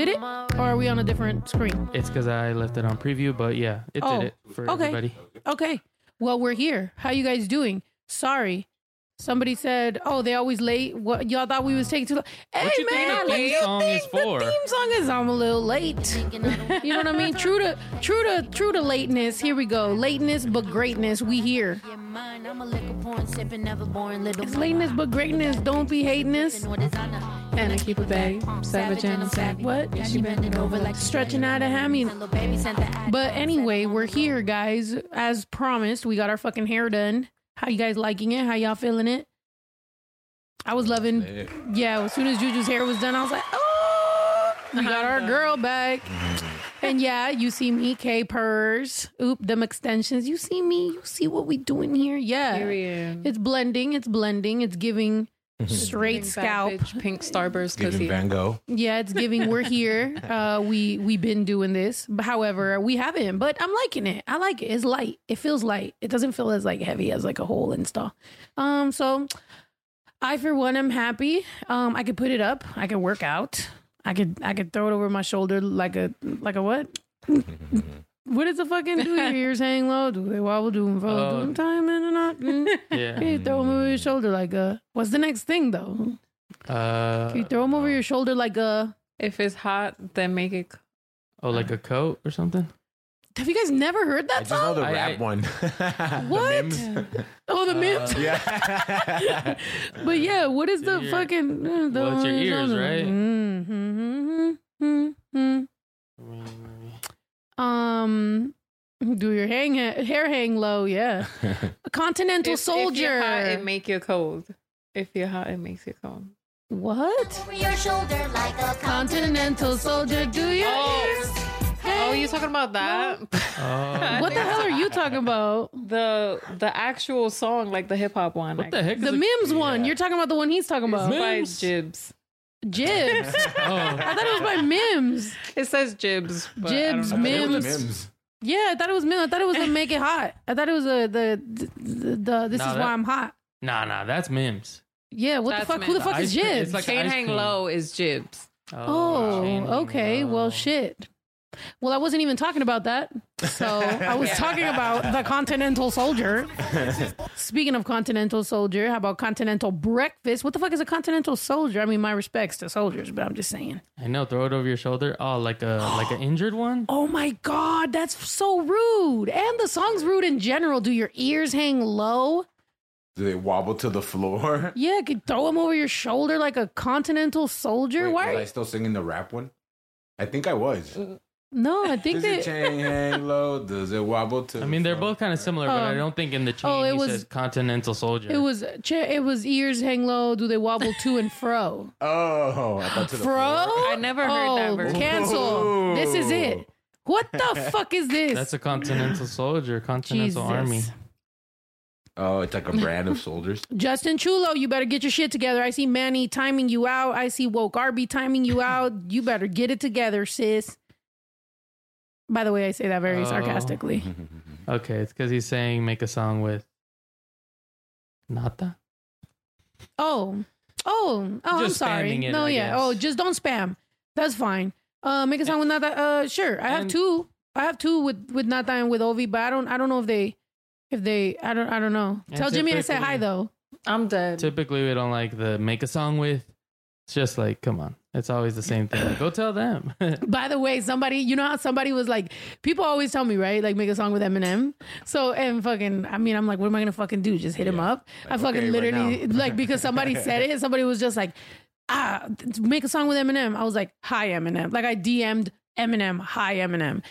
Did it? Or are we on a different screen? It's because I left it on preview, but yeah, it Oh, did it for okay. everybody. Okay. Well, we're here. How you guys doing? Sorry. Somebody said, "Oh, they always late." What y'all thought we was taking too long? Hey What you think man, the theme do song is for? The theme song is I'm a little late. you know what I mean? True to true to true to lateness. Here we go. Lateness but greatness. We here. It's lateness but greatness. Don't be hating us. And I keep it bag, savage and savage. What? Yeah, she bending over like Stretching out a hammy. But anyway, we're here, guys. As promised, we got our fucking hair done. How you guys liking it? How y'all feeling it? I was loving. Yeah, as soon as Juju's hair was done, I was like, oh, we got our girl back. Mm-hmm. And yeah, you see me, K Purrs. Oop, them extensions. You see me. You see what we doing here. Yeah, Period. it's blending. It's blending. It's giving straight scalp. Bitch, pink starburst Giving pussy. Van Gogh. Yeah, it's giving. We're here. Uh, we we've been doing this. But However, we haven't. But I'm liking it. I like it. It's light. It feels light. It doesn't feel as like heavy as like a whole install. Um, so I for one am happy. Um, I could put it up. I could work out. I could I could throw it over my shoulder like a like a what? what does the fucking do? Your ears hang low. Do they wobble? Do them fold? Oh. Do them time in and out? Mm. Yeah. Can you throw them over your shoulder like a? What's the next thing though? Uh, Can you throw them over your shoulder like a? If it's hot, then make it. oh, like a coat or something? Have you guys never heard I that just know song? the I- rap I- one. What? The memes. Oh, the Uh, memes. Yeah. But yeah, what is the Your- fucking? Uh, the Well, it's your ears, right? Mm-hmm, mm-hmm, Um, do your hang hair hang low? Yeah, a continental If, soldier. If you're hot, it make you cold. If you're hot, it makes you cold. what? Over your shoulder like a Continental soldier, do your Oh. ears? Oh, you talking about that? Oh, What the hell are you talking about? the the actual song, like the hip hop one. what the heck? Is The a- Mims one. Yeah. You're talking about the one he's talking It's about. by Mims? Jibbs. Jibbs. Oh. I Oh, thought it was by Mims. It says Jibbs. but I don't Jibbs, know. I thought it was Mims. Mims. Yeah, I thought it was Mims. I thought it was a make it hot. I thought it was a the the, the this No, is that- why I'm hot. nah, nah, that's Mims. Yeah, what That's the fuck? Who the Mims. fuck is Ice cream- Jibbs? it's like Chain ice Hang cream. Low is Jibbs. Oh, Chain okay. Low. Well, shit. Well, I wasn't even talking about that. So I was talking about the Continental Soldier. Speaking of Continental Soldier, how about Continental Breakfast? What the fuck is a Continental Soldier? I mean, my respects to soldiers, but I'm just saying. I know. Throw it over your shoulder. Oh, like a like an injured one. Oh my God, that's so rude. And the song's rude in general. Do your ears hang low? Do they wobble to the floor? Yeah, could throw them over your shoulder like a Continental Soldier. Wait, Why? was I still singing the rap one? I think I was. Uh, no, I think Does it that. chain hang low? Does it wobble to? I mean, they're both kind of similar, but I Oh. don't think in the oh, chain Oh, it he was- says Continental Soldier. It was cha- it was ears hang low. Do they wobble to and fro? Oh, I thought to the Fro? floor. I never heard that Oh, version. Cancel. This is it. What the fuck is this? That's a Continental Soldier, Continental Jesus. Army. Oh, it's like a brand of soldiers. Justin Chulo, you better get your shit together. I see Manny timing you out. I see Woke Arby timing you out. You better get it together, sis. By the way, I say that very Oh. sarcastically. Okay, it's because he's saying make a song with Nata. Oh, oh, oh! Just I'm sorry. it, no, I yeah. guess. Oh, just don't spam. That's fine. Uh, make a song with Nata. Uh, sure. I have And- two. I have two with with Nata and with Ovi, but I don't. I don't know if they, if they. I don't. I don't know. Tell Jimmy I said hi though. I'm dead. Typically, we don't like the make a song with. It's just like, come on. It's always the same thing. Go tell them. By the way, somebody, you know how somebody was like, people always tell me, right? Like, make a song with Eminem. So, and fucking, I mean, I'm like, what am I gonna fucking do? Just hit him Yeah. up? I fucking okay, literally, now. like, because somebody said it, somebody was just like, ah, make a song with Eminem. I was like, hi, Eminem. Like, I DM'd Eminem, hi, Eminem.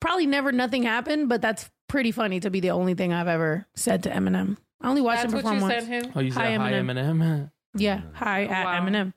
Probably never, nothing happened, but that's pretty funny to be the only thing I've ever said to Eminem. I only watched That's him what perform you once. sent him. oh, you said Hi, hi, Eminem. Eminem. Yeah, hi at Wow. Eminem.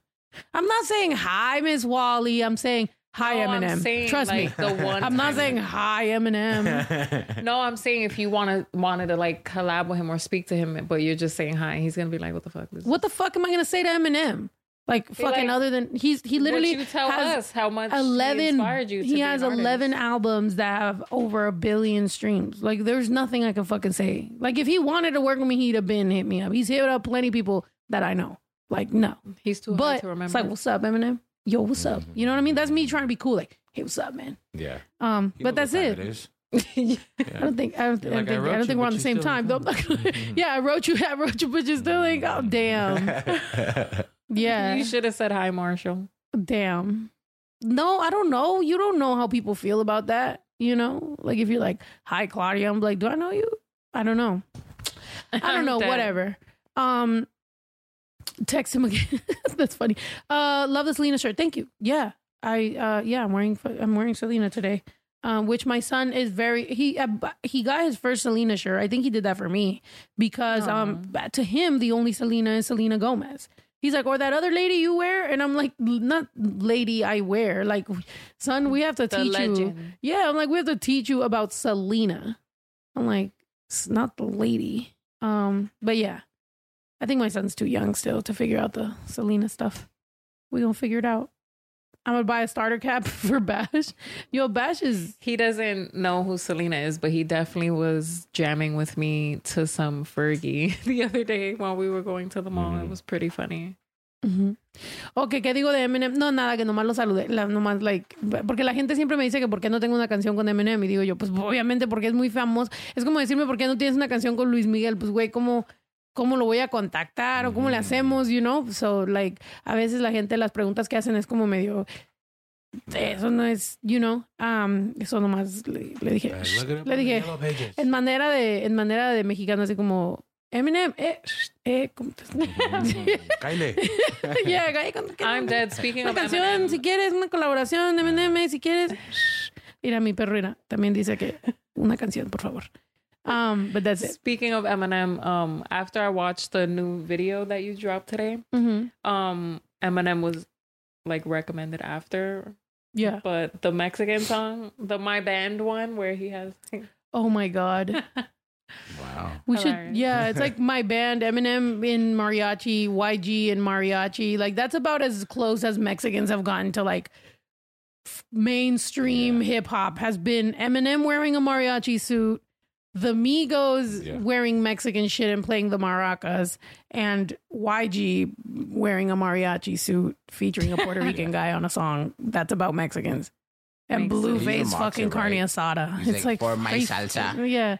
I'm not saying hi, Miss Wally. I'm saying hi, No, I'm Eminem. saying, Trust like, me. the one I'm not saying hi, Eminem. No, I'm saying if you wanna wanted to like collab with him or speak to him, but you're just saying hi, he's gonna be like, "What the fuck?" This what the fuck am I gonna say to Eminem? Like fucking like, other than he's he literally you tell has us how much he eleven. inspired you. To he has eleven albums that have over a billion streams. Like there's nothing I can fucking say. Like if he wanted to work with me, he'd have been hit me up. He's hit up plenty of people that I know. Like no, He's too hard but to remember. it's like what's up, Eminem? yo, what's up? You know what I mean? That's me trying to be cool. Like, hey, what's up, man? Yeah. Um, You but that's what time it. is. I don't think I don't, I You're don't like, I think, I wrote don't you, think we're but on the you same still time. don't Though. yeah, I wrote you, I wrote you, but you're still like, oh damn, yeah, You should have said hi, Marshall. damn. No, I don't know. You don't know how people feel about that. You know, like if you're like, hi, Claudia, I'm like, do I know you? I don't know. I don't know. Whatever. Um, text him again. That's funny. Uh, love the Selena shirt. Thank you. Yeah, I uh, yeah, I'm wearing I'm wearing Selena today. Um, which my son is very he uh, he got his first Selena shirt. I think he did that for me because um to him the only Selena is Selena Gomez. He's like, or that other lady you wear, and I'm like, not lady I wear. Like, son, we have to The teach you. Yeah, I'm like, we have to teach you about Selena. I'm like, it's not the lady. Um, but yeah, I think my son's too young still to figure out the Selena stuff. We gonna figure it out. I'm gonna buy a starter cap for Bash. Yo, Bash is He doesn't know who Selena is, but he definitely was jamming with me to some Fergie the other day while we were going to the mall. It mm-hmm. was pretty funny. Ujú. Ok, ¿qué digo de Eminem? No, nada, que nomás lo saludé. La, nomás, like, porque la gente siempre me dice que por qué no tengo una canción con Eminem. Y digo yo, pues obviamente porque es muy famoso. Es como decirme por qué no tienes una canción con Luis Miguel. Pues, güey, ¿cómo, ¿cómo lo voy a contactar? ¿O cómo le hacemos? You know? So, like, a veces la gente, las preguntas que hacen es como medio. Eso no es, you know. Um, eso nomás le, le dije. Le dije, en manera de, en manera de mexicano, así como. Eminem, eh, eh, ¿cómo te- Kyle. Yeah, I'm dead. Speaking Una of canción, Eminem, si quieres, una colaboración, M&M, si quieres. Mira, mi perro era, también dice que una canción, por favor. Um, but that's it. speaking of Eminem, um, after I watched the new video that you dropped today, Mhm. um, Eminem was like recommended after, Yeah. but the Mexican song, the My Band one, where he has Oh my God. Wow. We should, yeah, it's like my band, Eminem in mariachi, YG in mariachi. Like, that's about as close as Mexicans have gotten to like f- mainstream hip hop has been Eminem wearing a mariachi suit, the Migos Yeah. wearing Mexican shit and playing the maracas, and YG wearing a mariachi suit featuring a Puerto Rican guy on a song that's about Mexicans. And Makes sense. Blueface He's a fucking boxer, carne asada. He's it's like, like, "For my salsa." Yeah.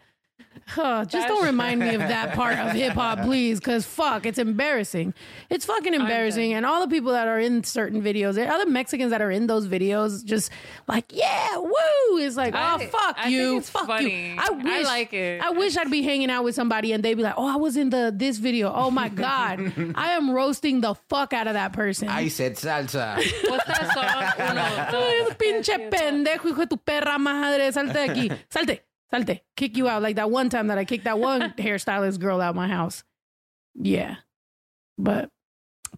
Huh, just don't remind me of that part of hip hop, please, because fuck, it's embarrassing. It's fucking embarrassing. And all the people that are in certain videos, the other Mexicans that are in those videos, just like, yeah, woo! It's like, oh, fuck I you. think it's fuck funny. you. I I wish, like it. I wish I'd be hanging out with somebody and they'd be like, oh, I was in the this video. Oh my God. I am roasting the fuck out of that person. I said salsa. what's that song? Uno, pinche pendejo, hijo de tu perra madre, salte de aquí, salte, salte, kick you out like that one time that I kicked that one hairstylist girl out my house. Yeah, but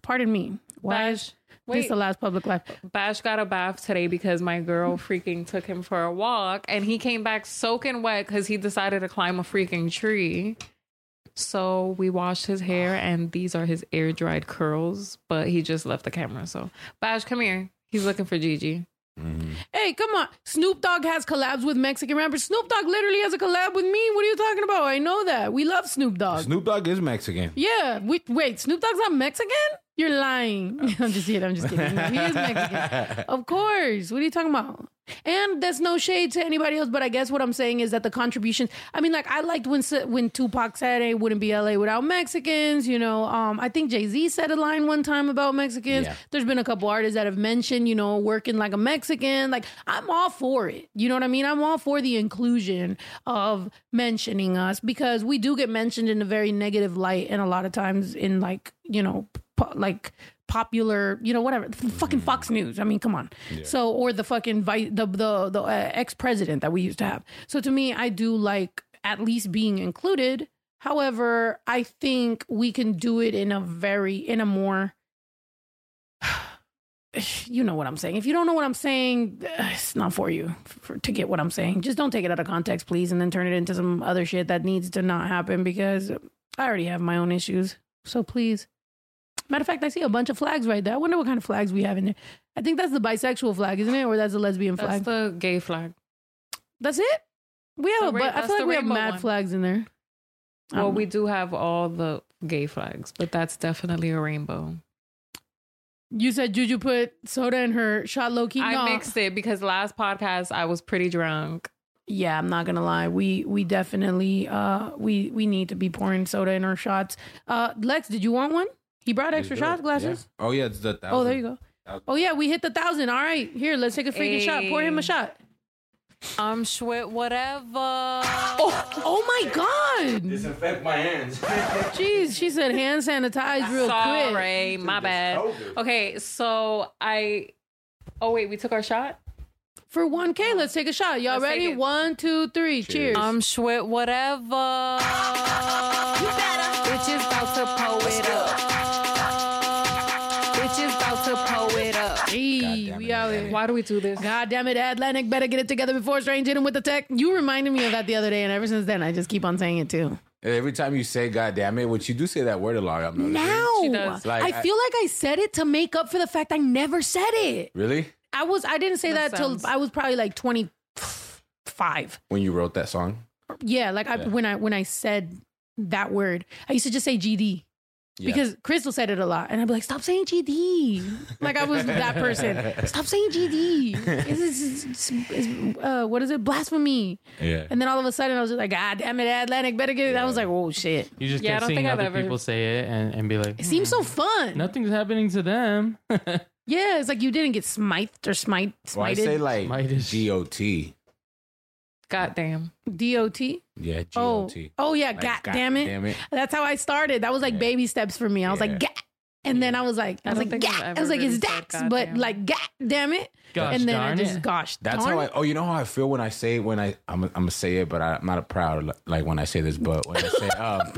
pardon me. Why is Bash, this the last public life? Bash got a bath today because my girl freaking took him for a walk and he came back soaking wet because he decided to climb a freaking tree. So we washed his hair and these are his air dried curls, but he just left the camera. So Bash, come here. He's looking for Gigi. Mm-hmm. Hey, come on. Snoop Dogg has collabs with Mexican rappers. Snoop Dogg literally has a collab with me. What are you talking about? I know that. We love Snoop Dogg. Snoop Dogg is Mexican. Yeah. We, wait, Snoop Dogg's not Mexican? You're lying. I'm just kidding. I'm just kidding. He is Mexican. Of course. What are you talking about? And there's no shade to anybody else, but I guess what I'm saying is that the contribution. I mean, like I liked when when Tupac said it wouldn't be LA without Mexicans. You know, um, I think Jay Z said a line one time about Mexicans. Yeah. There's been a couple artists that have mentioned, you know, working like a Mexican. Like I'm all for it. You know what I mean? I'm all for the inclusion of mentioning us because we do get mentioned in a very negative light, and a lot of times in like you know, po- like popular, you know, whatever, fucking Fox News. I mean, come on. So, or the fucking vice, the the the uh, ex president that we used to have. So, to me, I do like at least being included. However, I think we can do it in a very in a more. You know what I'm saying. If you don't know what I'm saying, it's not for you for, to get what I'm saying. Just don't take it out of context, please, and then turn it into some other shit that needs to not happen because I already have my own issues. So please. Matter of fact, I see a bunch of flags right there. I wonder what kind of flags we have in there. I think that's the bisexual flag, isn't it? Or that's the lesbian That's flag. the gay flag. that's it? We have a ra- but I that's feel like the we have rainbow mad one. flags in there. I Well, don't we do have all the gay flags, but that's definitely a rainbow. You said Juju put soda in her shot low key. I mixed it because last podcast I was pretty drunk. Yeah, I'm not gonna lie. We we definitely uh we we need to be pouring soda in our shots. Uh Lex, did you want one? He brought extra shot glasses. Yeah. Oh yeah, it's the Oh, there you go. Thousand. Oh yeah, we hit the thousand. All right, here, let's take a freaking shot. Pour him a shot. I'm sweat whatever. Oh, oh my god. Disinfect my hands. Jeez, she said hand sanitize real quick. Sorry, my bad. Okay, so I. Oh wait, we took our shot. For 1K, let's take a shot. Y'all Let's ready? One, two, three. Cheers. I'm sweat whatever. You better. Bitches about to we it, out man. here. Why do we do this? God damn it, Atlantic better get it together before Strange hit him with the tech. You reminded me of that the other day, and ever since then, I just keep on saying it too. Every time you say "God damn it," which you do say that word a lot. I'm noticing. Now, She does. Like, I feel like I said it to make up for the fact I never said it. Really? I was I didn't say that, That till I was probably like twenty five. When you wrote that song? Yeah, like I, when I when I said that word, I used to just say GD. Yeah. Because Crystal said it a lot, and I'd be like, "Stop saying GD." Like I was that person. Stop saying GD. It's, it's, it's, it's, uh, what is it? Blasphemy. Yeah. And then all of a sudden, I was just like, "God damn it, Atlantic, better get it." I was like, "Oh shit!" You just Yeah, I kept don't seeing think I've other ever- people say it and, and be like, It seems so fun. nothing's happening to them. Yeah, it's like you didn't get smithed or smite Well, I smited. say like Mightish. G O T. Goddamn. DOT. Yeah, G Oh, oh yeah. Like, God, God damn it. damn it. That's how I started. That was like Yeah. baby steps for me. I was Yeah. like, "Gah." And then I was like, I, I was like, think I've "Gah." I was like, really it's Dax, but like, God damn it. Gosh and then darn I just, it. gosh, That's how I. Oh, you know how I feel when I say when I I'm I'm gonna say it, but I, I'm not a proud like when I say this, but when I say um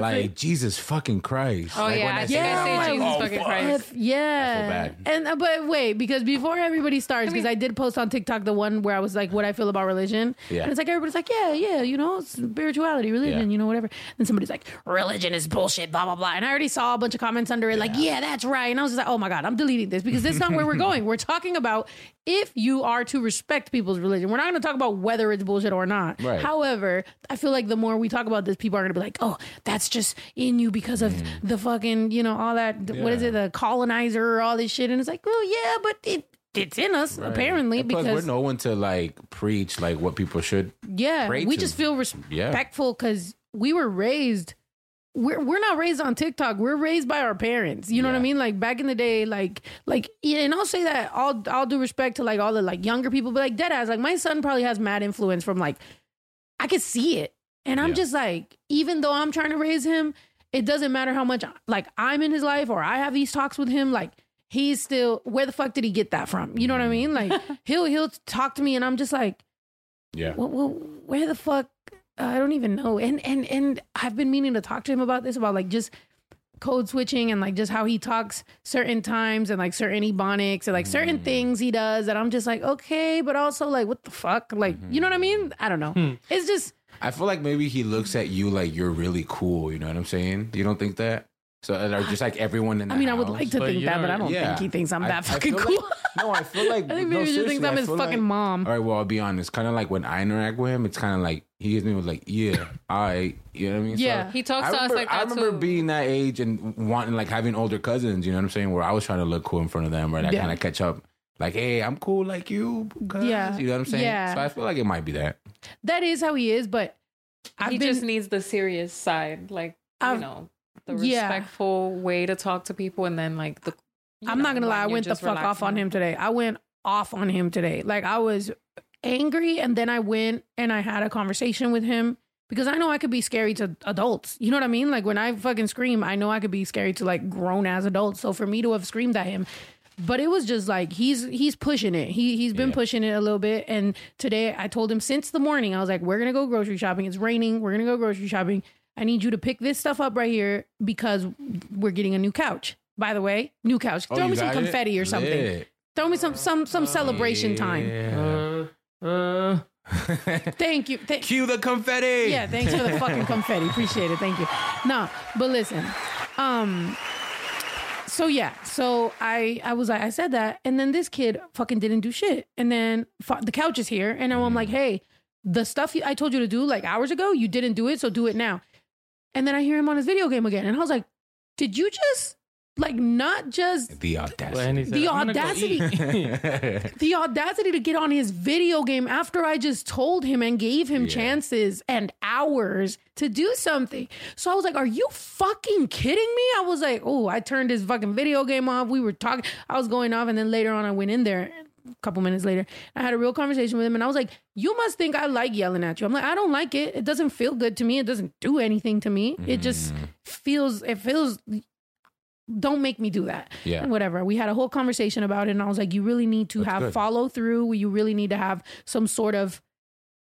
When I like say- Jesus fucking Christ. Oh like, yeah, when I I think say, I Yeah, say Jesus oh, fucking fuck. Christ. If- yeah. I feel bad. And uh, but wait, because before everybody starts, because I, did post on TikTok the one where I was like, what I feel about religion. Yeah. And it's like everybody's like, yeah, yeah, you know, spirituality, religion, Yeah. you know, whatever. And somebody's like, religion is bullshit, blah blah blah. And I already saw a bunch of comments under it, like, yeah, that's right. And I was just like, oh my god, I'm deleting this because this is not where we're going. We're talking about if you are to respect people's religion. We're not going to talk about whether it's bullshit or not. Right. However, I feel like the more we talk about this, people are going to be like, oh, that's just in you because of mm. the fucking, you know, all that. What is Yeah. it, the colonizer, all this shit, and it's like, well, yeah, but it it's in us apparently And plus, because we're no one to like preach like what people should. yeah, we to. just feel respectful because we were raised. We're we're not raised on TikTok. We're raised by our parents. You know what I mean? Like back in the day, like like yeah, and I'll say that all all due respect to like all the like younger people, but like dead ass. Like my son probably has mad influence from like I could see it, and I'm Yeah. just like even though I'm trying to raise him, it doesn't matter how much like I'm in his life or I have these talks with him. Like he's still where the fuck did he get that from? You know what I mm. mean? Like he'll he'll talk to me, and I'm just like Yeah. well, well where the fuck uh, I don't even know. And and and I've been meaning to talk to him about this about like just code switching and like just how he talks certain times and like certain ebonics and like certain Mm. things he does that I'm just like okay, but also like what the fuck, like you know what I mean? Mm. I don't know. Hmm. It's just I feel like maybe he looks at you like you're really cool. You know what I'm saying? You don't think that? So or just like everyone in the I mean I would like to But think that, but I don't Yeah. think he thinks I'm that I fucking feel cool. like- no, I feel like I think no, maybe he just thinks I'm his fucking like- mom. All right, well, I'll be honest. Kind of like when I interact with him, it's kind of like he gives me with like, yeah, I, you know what I mean? Yeah. He talks I to us like that I remember too. being that age and wanting like having older cousins. You know what I'm saying? Where I was trying to look cool in front of them, right? I Yeah. kind of catch up. Like, hey, I'm cool like you. cuz," Yeah. you know what I'm saying? Yeah. So I feel like it might be that. That is how he is, but I've he been just needs the serious side, like you I've- know, the yeah. respectful way to talk to people, and then like the. I'm know, not gonna lie, I went the fuck off on him today. I went off on him today. Like I was angry and then I went and I had a conversation with him because I know I could be scary to adults. You know what I mean? Like when I fucking scream, I know I could be scary to like grown ass adults. So for me to have screamed at him, but it was just like he's he's pushing it. He he's been Yeah. pushing it a little bit. And today I told him since the morning, I was like, We're gonna go grocery shopping. It's raining. We're gonna go grocery shopping. I need you to pick this stuff up right here because we're getting a new couch. By the way, new couch. Oh, Throw you me some it? confetti or something. Lit. Throw me some some some celebration time. Yeah. Uh, uh, Thank you. Thank- Cue the confetti. yeah, thanks for the fucking confetti. Appreciate it. Thank you. No, but listen. Um so yeah, so I I was like I said that. And then this kid fucking didn't do shit. And then fu- the couch is here. And now I'm like, mm. "Hey, the stuff I told you to do like hours ago, you didn't do it, so do it now." And then I hear him on his video game again. And I was like, "Did you just like not just The audacity. and said, The "I'm gonna go audacity. the audacity to get on his video game after I just told him and gave him Yeah. chances and hours to do something. So I was like, Are you fucking kidding me? I was like, Oh, I turned his fucking video game off. We were talking, I was going off, and then later on, I went in there. A couple minutes later, I had a real conversation with him, and I was like, "You must think I like yelling at you." I'm like, "I don't like it. It doesn't feel good to me. It doesn't do anything to me. It just mm. feels. It feels. Don't make me do that." Yeah. and whatever. We had a whole conversation about it, and I was like, you really need to That's have good. follow through. You really need to have some sort of,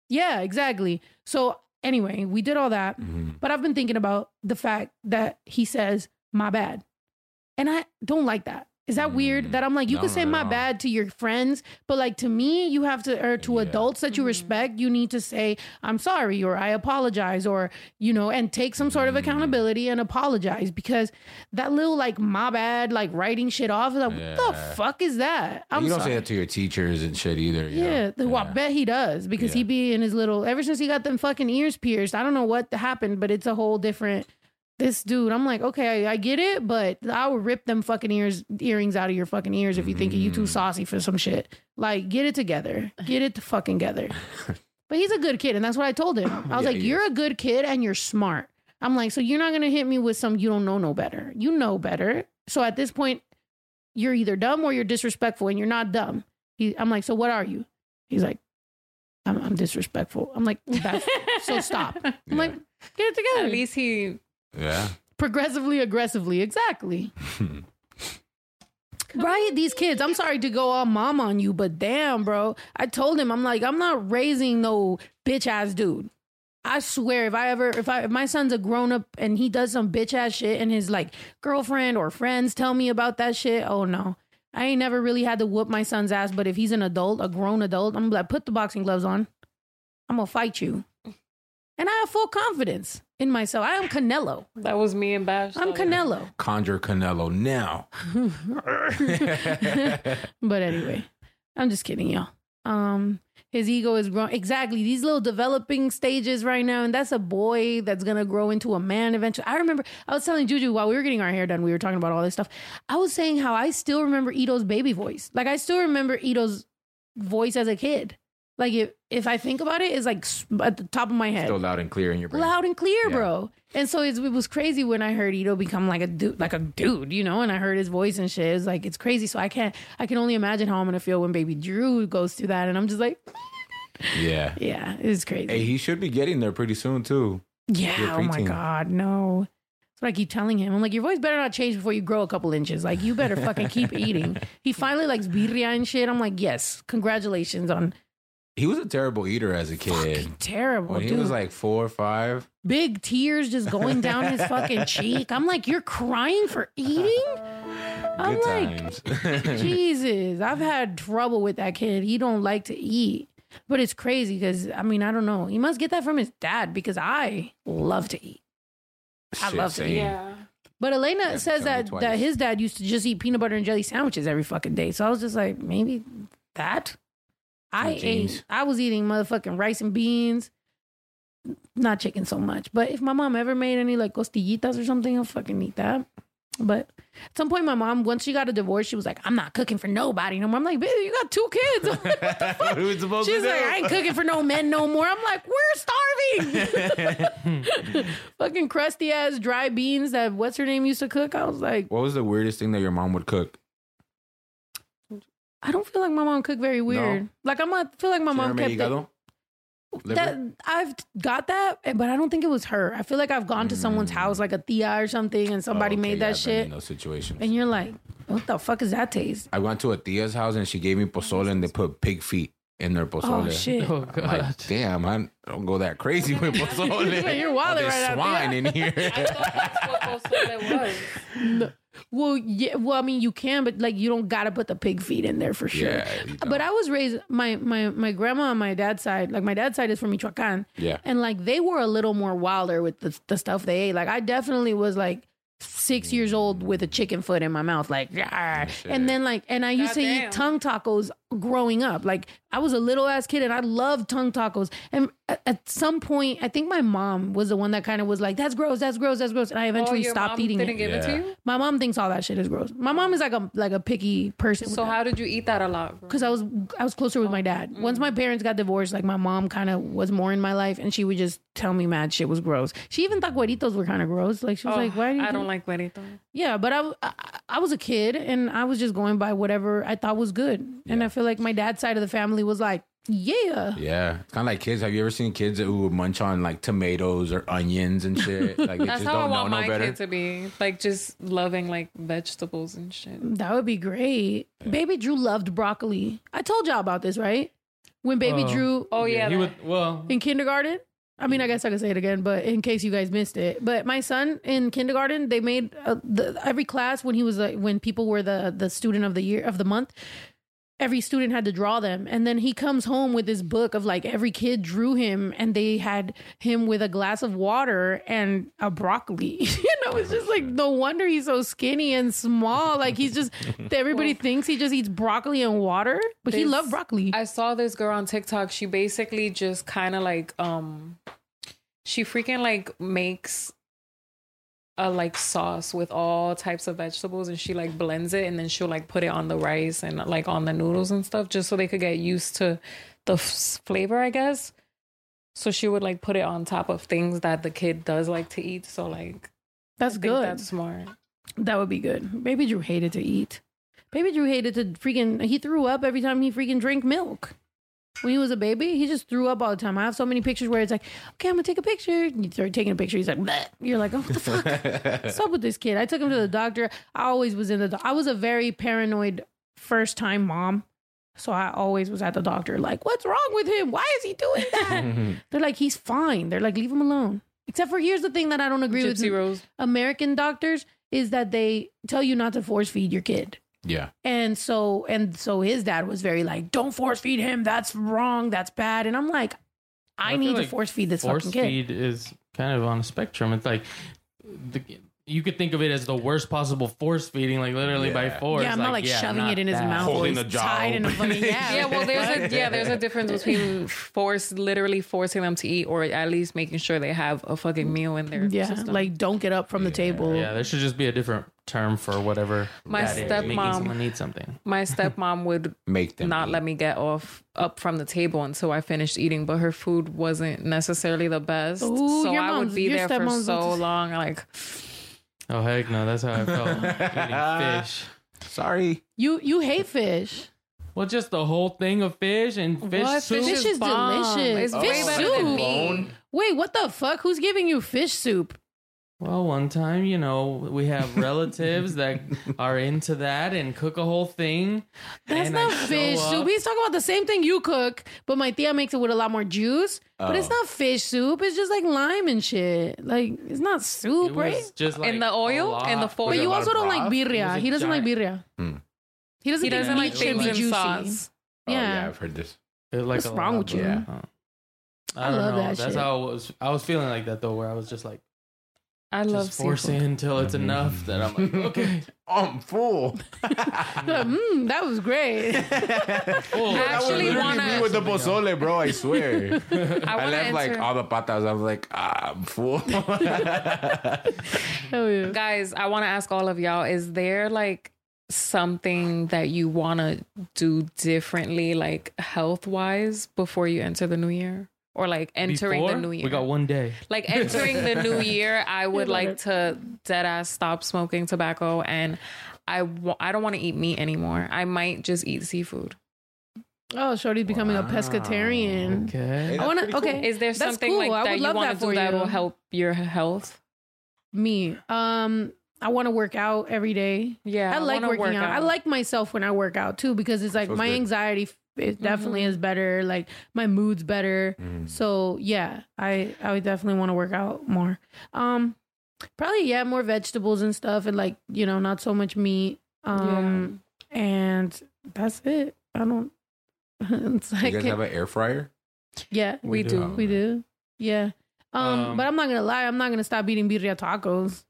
yeah, exactly. So anyway, we did all that, Mhm. but I've been thinking about the fact that he says my bad, and I don't like that. Is that weird? Mm. That I'm like, you No, can say not my at all. bad to your friends, but like to me, you have to, or to Yeah. adults that you respect, you need to say, I'm sorry, or I apologize, or, you know, and take some sort of Mm. accountability and apologize because that little like my bad, like writing shit off, like, what the fuck is that? I'm you don't sorry. say that to your teachers and shit either. you know? Yeah, the- well, I bet he does because he Yeah. be in his little. Ever since he got them fucking ears pierced, I don't know what happened, but it's a whole different. This dude, I'm like, okay, I, I get it, but I will rip them fucking ears, earrings out of your fucking ears if you think you too mm-hmm. saucy for some shit. Like, get it together, get it to fucking together. but he's a good kid, and that's what I told him. I was Yeah, like, he you're is. a good kid and you're smart. I'm like, so you're not gonna hit me with some you don't know no better. You know better. So at this point, you're either dumb or you're disrespectful, and you're not dumb. He, I'm like, so what are you? He's like, I'm, I'm disrespectful. I'm like, that's, so stop. I'm Yeah. like, get it together. At least he Yeah. Progressively, aggressively, exactly. Right? These kids, I'm sorry to go all mom on you, but damn, bro. I told him, I'm like, I'm not raising no bitch ass dude. I swear, if I ever, if I, if my son's a grown up and he does some bitch ass shit and his like girlfriend or friends tell me about that shit, oh no. I ain't never really had to whoop my son's ass, but if he's an adult, a grown adult, I'm like, put the boxing gloves on. I'm gonna fight you. And I have full confidence in myself. I am Canelo. that was me and Bash. I'm the other day. Canelo. Conjure Canelo now. but anyway, I'm just kidding, y'all. Um, his ego is growing. Exactly. These little developing stages right now, and that's a boy that's gonna grow into a man eventually. I remember I was telling Juju while we were getting our hair done, we were talking about all this stuff. I was saying how I still remember Ito's baby voice. Like I still remember Ito's voice as a kid. Like if if I think about it, it's like at the top of my head Still loud and clear in your brain. loud and clear, Yeah. bro. And so it's, it was crazy when I heard Ito become like a dude, like a dude, you know. And I heard his voice and shit. It's like it's crazy. So I can't. I can only imagine how I'm gonna feel when Baby Drew goes through that. And I'm just like, Yeah. yeah, it's crazy. Hey, he should be getting there pretty soon too. yeah. Oh my god, no. That's what I keep telling him. I'm like, your voice better not change before you grow a couple inches. Like you better fucking keep eating. He finally likes birria and shit. I'm like, yes, congratulations on He was a terrible eater as a kid. fucking terrible, When he dude. was like four or five, big tears just going down his fucking cheek. I'm like, you're crying for eating? I'm good like, times. Jesus, I've had trouble with that kid. He don't like to eat. But it's crazy because I mean, I don't know. He must get that from his dad because I love to eat. I Shit, love to same. Yeah. But Elena Yeah, says that twice. that his dad used to just eat peanut butter and jelly sandwiches every fucking day. So I was just like, maybe that. Oh, I Some ate. I was eating motherfucking rice and beans. Not chicken so much, but if my mom ever made any like costillitas or something, I'll fucking eat that. But at some point, my mom, once she got a divorce, she was like, "I'm not cooking for nobody no more." I'm like, "Baby, you got two kids." I'm like, what the fuck? What we supposed She's like, do? I ain't cooking for no men no more. I'm like, we're starving. Fucking crusty ass dry beans that what's her name used to cook. I was like, What was the weirdest thing that your mom would cook? I don't feel like my mom cooked very weird. Like I'm not feel like my mom kept it. That I've got that, but I don't think it was her. I feel like I've gone to someone's house, like a tia or something, and somebody Mm. Oh, okay, made yeah, that I've shit, In those situations. and you're like, "What the fuck is that taste?" I went to a tia's house and she gave me pozole and they put pig feet in their pozole. Oh shit! Oh I'm like, god. damn, I don't go that crazy with pozole. You're wilding There's right now, swine Tia. in here. I thought that's what pozole was. Well, yeah, well, I mean, you can, but like, you don't gotta put the pig feet in there for sure. Yeah, you don't. But I was raised my my my grandma on my dad's side, like my dad's side is from Michoacan, yeah. and like they were a little more wilder with the the stuff they ate. Like I definitely was like six years old with a chicken foot in my mouth, like yeah. And then like, and I used to Goddamn. eat tongue tacos growing up. Like I was a little ass kid and I loved tongue tacos. And at, at some point, I think my mom was the one that kind of was like, "That's gross, that's gross, that's gross," and I oh, eventually Oh, your stopped mom eating didn't it. give it to you. My mom thinks all that shit is gross. My mom is like a like a picky person. So how did you eat that a lot? because I was I was closer with my dad. Mm. Once my parents got divorced, like my mom kind of was more in my life, and she would just tell me mad shit was gross. She even thought guaritos were kind of gross. Like she was Oh, like, "Why do you?" I do don't like burrito. Yeah, but I, I I was a kid and I was just going by whatever I thought was good. And I feel like my dad's side of the family was like, yeah. Yeah, it's kind of like kids. Have you ever seen kids who would munch on like tomatoes or onions and shit? Like they That's just how I don't know want no my better. kid to be. Like just loving like vegetables and shit. That would be great. Baby Drew loved broccoli. I told y'all about this, right? When baby Oh. Drew Oh yeah, he that- would. Well, in kindergarten. I mean, I guess I could say it again, but in case you guys missed it, but my son in kindergarten, they made uh, the, every class when he was uh, when people were the the student of the year of the month. Every student had to draw them, and then he comes home with this book of like every kid drew him, and they had him with a glass of water and a broccoli. you know, it's just like no wonder he's so skinny and small. Like he's just everybody thinks he just eats broccoli and water, but he There's- loved broccoli. I saw this girl on TikTok. She basically just kind of like um she freaking like makes a like sauce with all types of vegetables and she like blends it and then she'll like put it on the rice and like on the noodles and stuff just so they could get used to the f- flavor, I guess. So she would like put it on top of things that the kid does like to eat. So like That's I good. That's smart. That would be good. Baby Drew hated to eat. Baby Drew hated to freaking. He threw up every time he freaking drank milk. When he was a baby, he just threw up all the time. I have so many pictures where it's like, okay, I'm gonna take a picture. And you start taking a picture. He's like, Bleh. you're like, oh, what the fuck? What's up with this kid? I took him to the doctor. I always was in the. do- I was a very paranoid first time mom, so I always was at the doctor. Like, what's wrong with him? Why is he doing that? They're like, he's fine. They're like, leave him alone. Except for here's the thing that I don't agree with. Rose. American doctors is that they tell you not to force feed your kid. Yeah, And so and so his dad was very like, Don't force feed him. That's wrong. That's bad. And I'm like, I, I need to force feed this force fucking kid. feed is kind of on a spectrum. It's like the, you could think of it as the worst possible force feeding, like literally by force. yeah, I'm not like yeah, shoving not it in his that. mouth Holding he's the jaw tied in a open. fucking yeah. Yeah, well, there's a yeah, there's a difference between force, literally forcing them to eat, or at least making sure they have a fucking meal in their yeah, system. like don't get up from the table. Yeah, there should just be a different term for whatever. My that is, making stepmom- someone eat something. my stepmom would make them not eat. let me get off up from the table until I finished eating, but her food wasn't necessarily the best. Ooh, so your I would mom's- be your there for stepmom's so about long. Like Oh heck no, that's how I felt eating fish. Sorry, You you hate fish. Well, just the whole thing of fish and fish what? soup. Fish is bomb. delicious. It's Fish better soup. than Bone. meat. Wait, what the fuck? Who's giving you fish soup? Well, one time, you know, we have relatives that are into that and cook a whole thing. That's not fish up. soup. He's talking about the same thing you cook, but my tia makes it with a lot more juice. But it's Oh. not fish soup. It's just like lime and shit. Like it's not It soup, right? just like In the oil? lot. In the But foil? Was it you also don't like broth? It birria. He doesn't like birria. Hmm. He doesn't He doesn't like should things be juicy. sauce. Oh, Yeah. yeah, I've heard this. It was like What's a wrong with you? broth. Yeah. I I don't love know. that That's shit. how it was. I was feeling like that though, where I was just like, I love just forcing seafood. until it's Mhm. enough that I'm like, okay. I'm full. Mmm, that was great. Full. I actually was wanna- with the pozole, bro. I swear. I, I, wanna left like all the patas. I was like, ah, I'm full. Hell yeah. guys i want to ask all of y'all is there like something that you want to do differently like health wise before you enter the new year or like entering Before, the new year We got one day. like entering the new year i would like right. to dead ass stop smoking tobacco and i i don't want to eat meat anymore i might just eat seafood Oh, Shorty's becoming a pescatarian. Okay. I want pretty to. cool. Okay, is there That's something cool. like I that would you love want that to do for that will help your health me. Um, I want to work out every day. yeah I like wanna working work out. I like myself when I work out too because it's like Feels my good. anxiety f- it definitely is better. Like my mood's better. Mm. So yeah, I I would definitely want to work out more. Um, probably yeah, more vegetables and stuff, and like you know, not so much meat. Um, and that's it. I don't. it's You like guys have an air fryer? yeah, we, We do, do. we do. Yeah. Um, Um, but I'm not gonna lie. I'm not gonna stop eating birria tacos.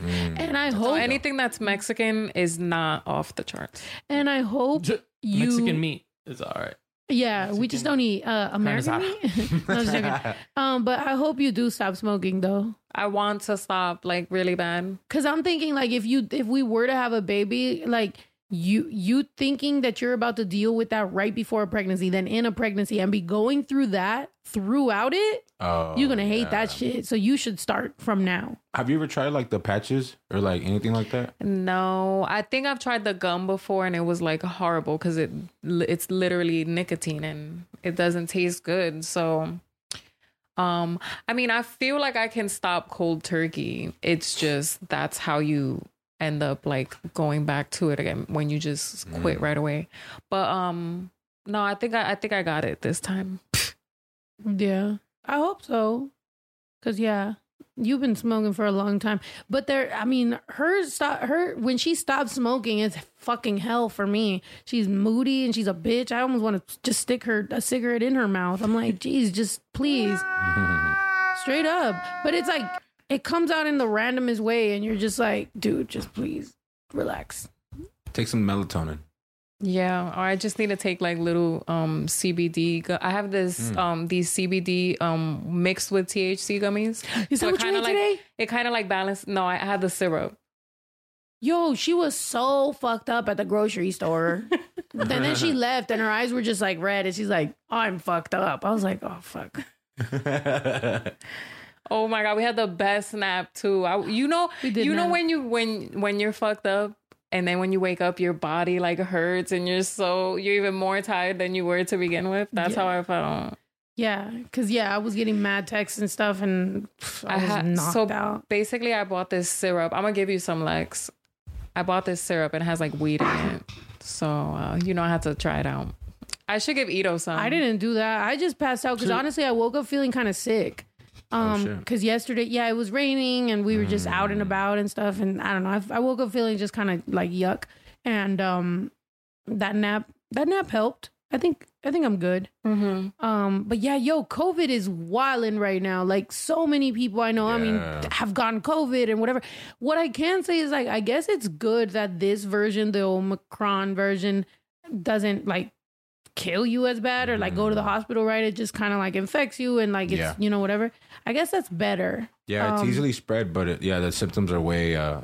Mm. And I So hope, anything that's Mexican is not off the charts. and I hope J- you Mexican meat. It's all right. Yeah, we just don't eat uh, American meat. No, I'm just joking. um, but I hope you do stop smoking though. I want to stop like really bad. Cause I'm thinking like if you if we were to have a baby, like you you thinking that you're about to deal with that right before a pregnancy, then in a pregnancy and be going through that throughout it, Oh, you're gonna hate yeah. that shit. So you should start from now. Have you ever tried like the patches or like anything like that? No, I think I've tried the gum before and it was like horrible because it it's literally nicotine and it doesn't taste good. So, um, I mean, I feel like I can stop cold turkey. It's just that's how you end up like going back to it again when you just quit right away. But um, no, I think I, I think I got it this time. Yeah, I hope so. Cause yeah, you've been smoking for a long time. But there, I mean, her stop her when she stopped smoking, it's fucking hell for me. She's moody and she's a bitch. I almost want to just stick her a cigarette in her mouth. I'm like, geez, just please, straight up. But it's like it comes out in the randomest way, and you're just like, dude, just please relax. Take some melatonin. Yeah, or I just need to take like little um CBD. gu- I have this um these CBD um mixed with THC gummies. Is that So it what you kinda ate like today? it kind of like balanced. No, I had the syrup. Yo, she was so fucked up at the grocery store. and then she left and her eyes were just like red and she's like, I'm fucked up. I was like, oh fuck. Oh my god, we had the best nap too. I, you know, you know nap. when you when when you're fucked up. And then when you wake up, your body like hurts, and you're so you're even more tired than you were to begin with. That's how I felt. Yeah, because yeah, I was getting mad texts and stuff and pff, I, was had knocked so out. basically I bought this syrup. I'm gonna give you some Lex. I bought this syrup and it has like weed in it. So uh, you know I had to try it out. I should give Ito some. I didn't do that. I just passed out because honestly, I woke up feeling kind of sick. Um, shit. because yesterday, yeah, it was raining and we were just out and about and stuff. And I don't know, I, I woke up feeling just kind of like yuck. And um, that nap, that nap helped. I think, I think I'm good. Mm-hmm. Um, but yeah, yo, COVID is wilding right now. Like so many people I know, I mean, have gotten COVID and whatever. What I can say is like, I guess it's good that this version, the Omicron version, doesn't like kill you as bad or like go to the hospital, right? It just kind of like infects you and like it's, Yeah. you know, whatever. I guess that's better. Yeah, it's Um, easily spread, but it, yeah, the symptoms are way uh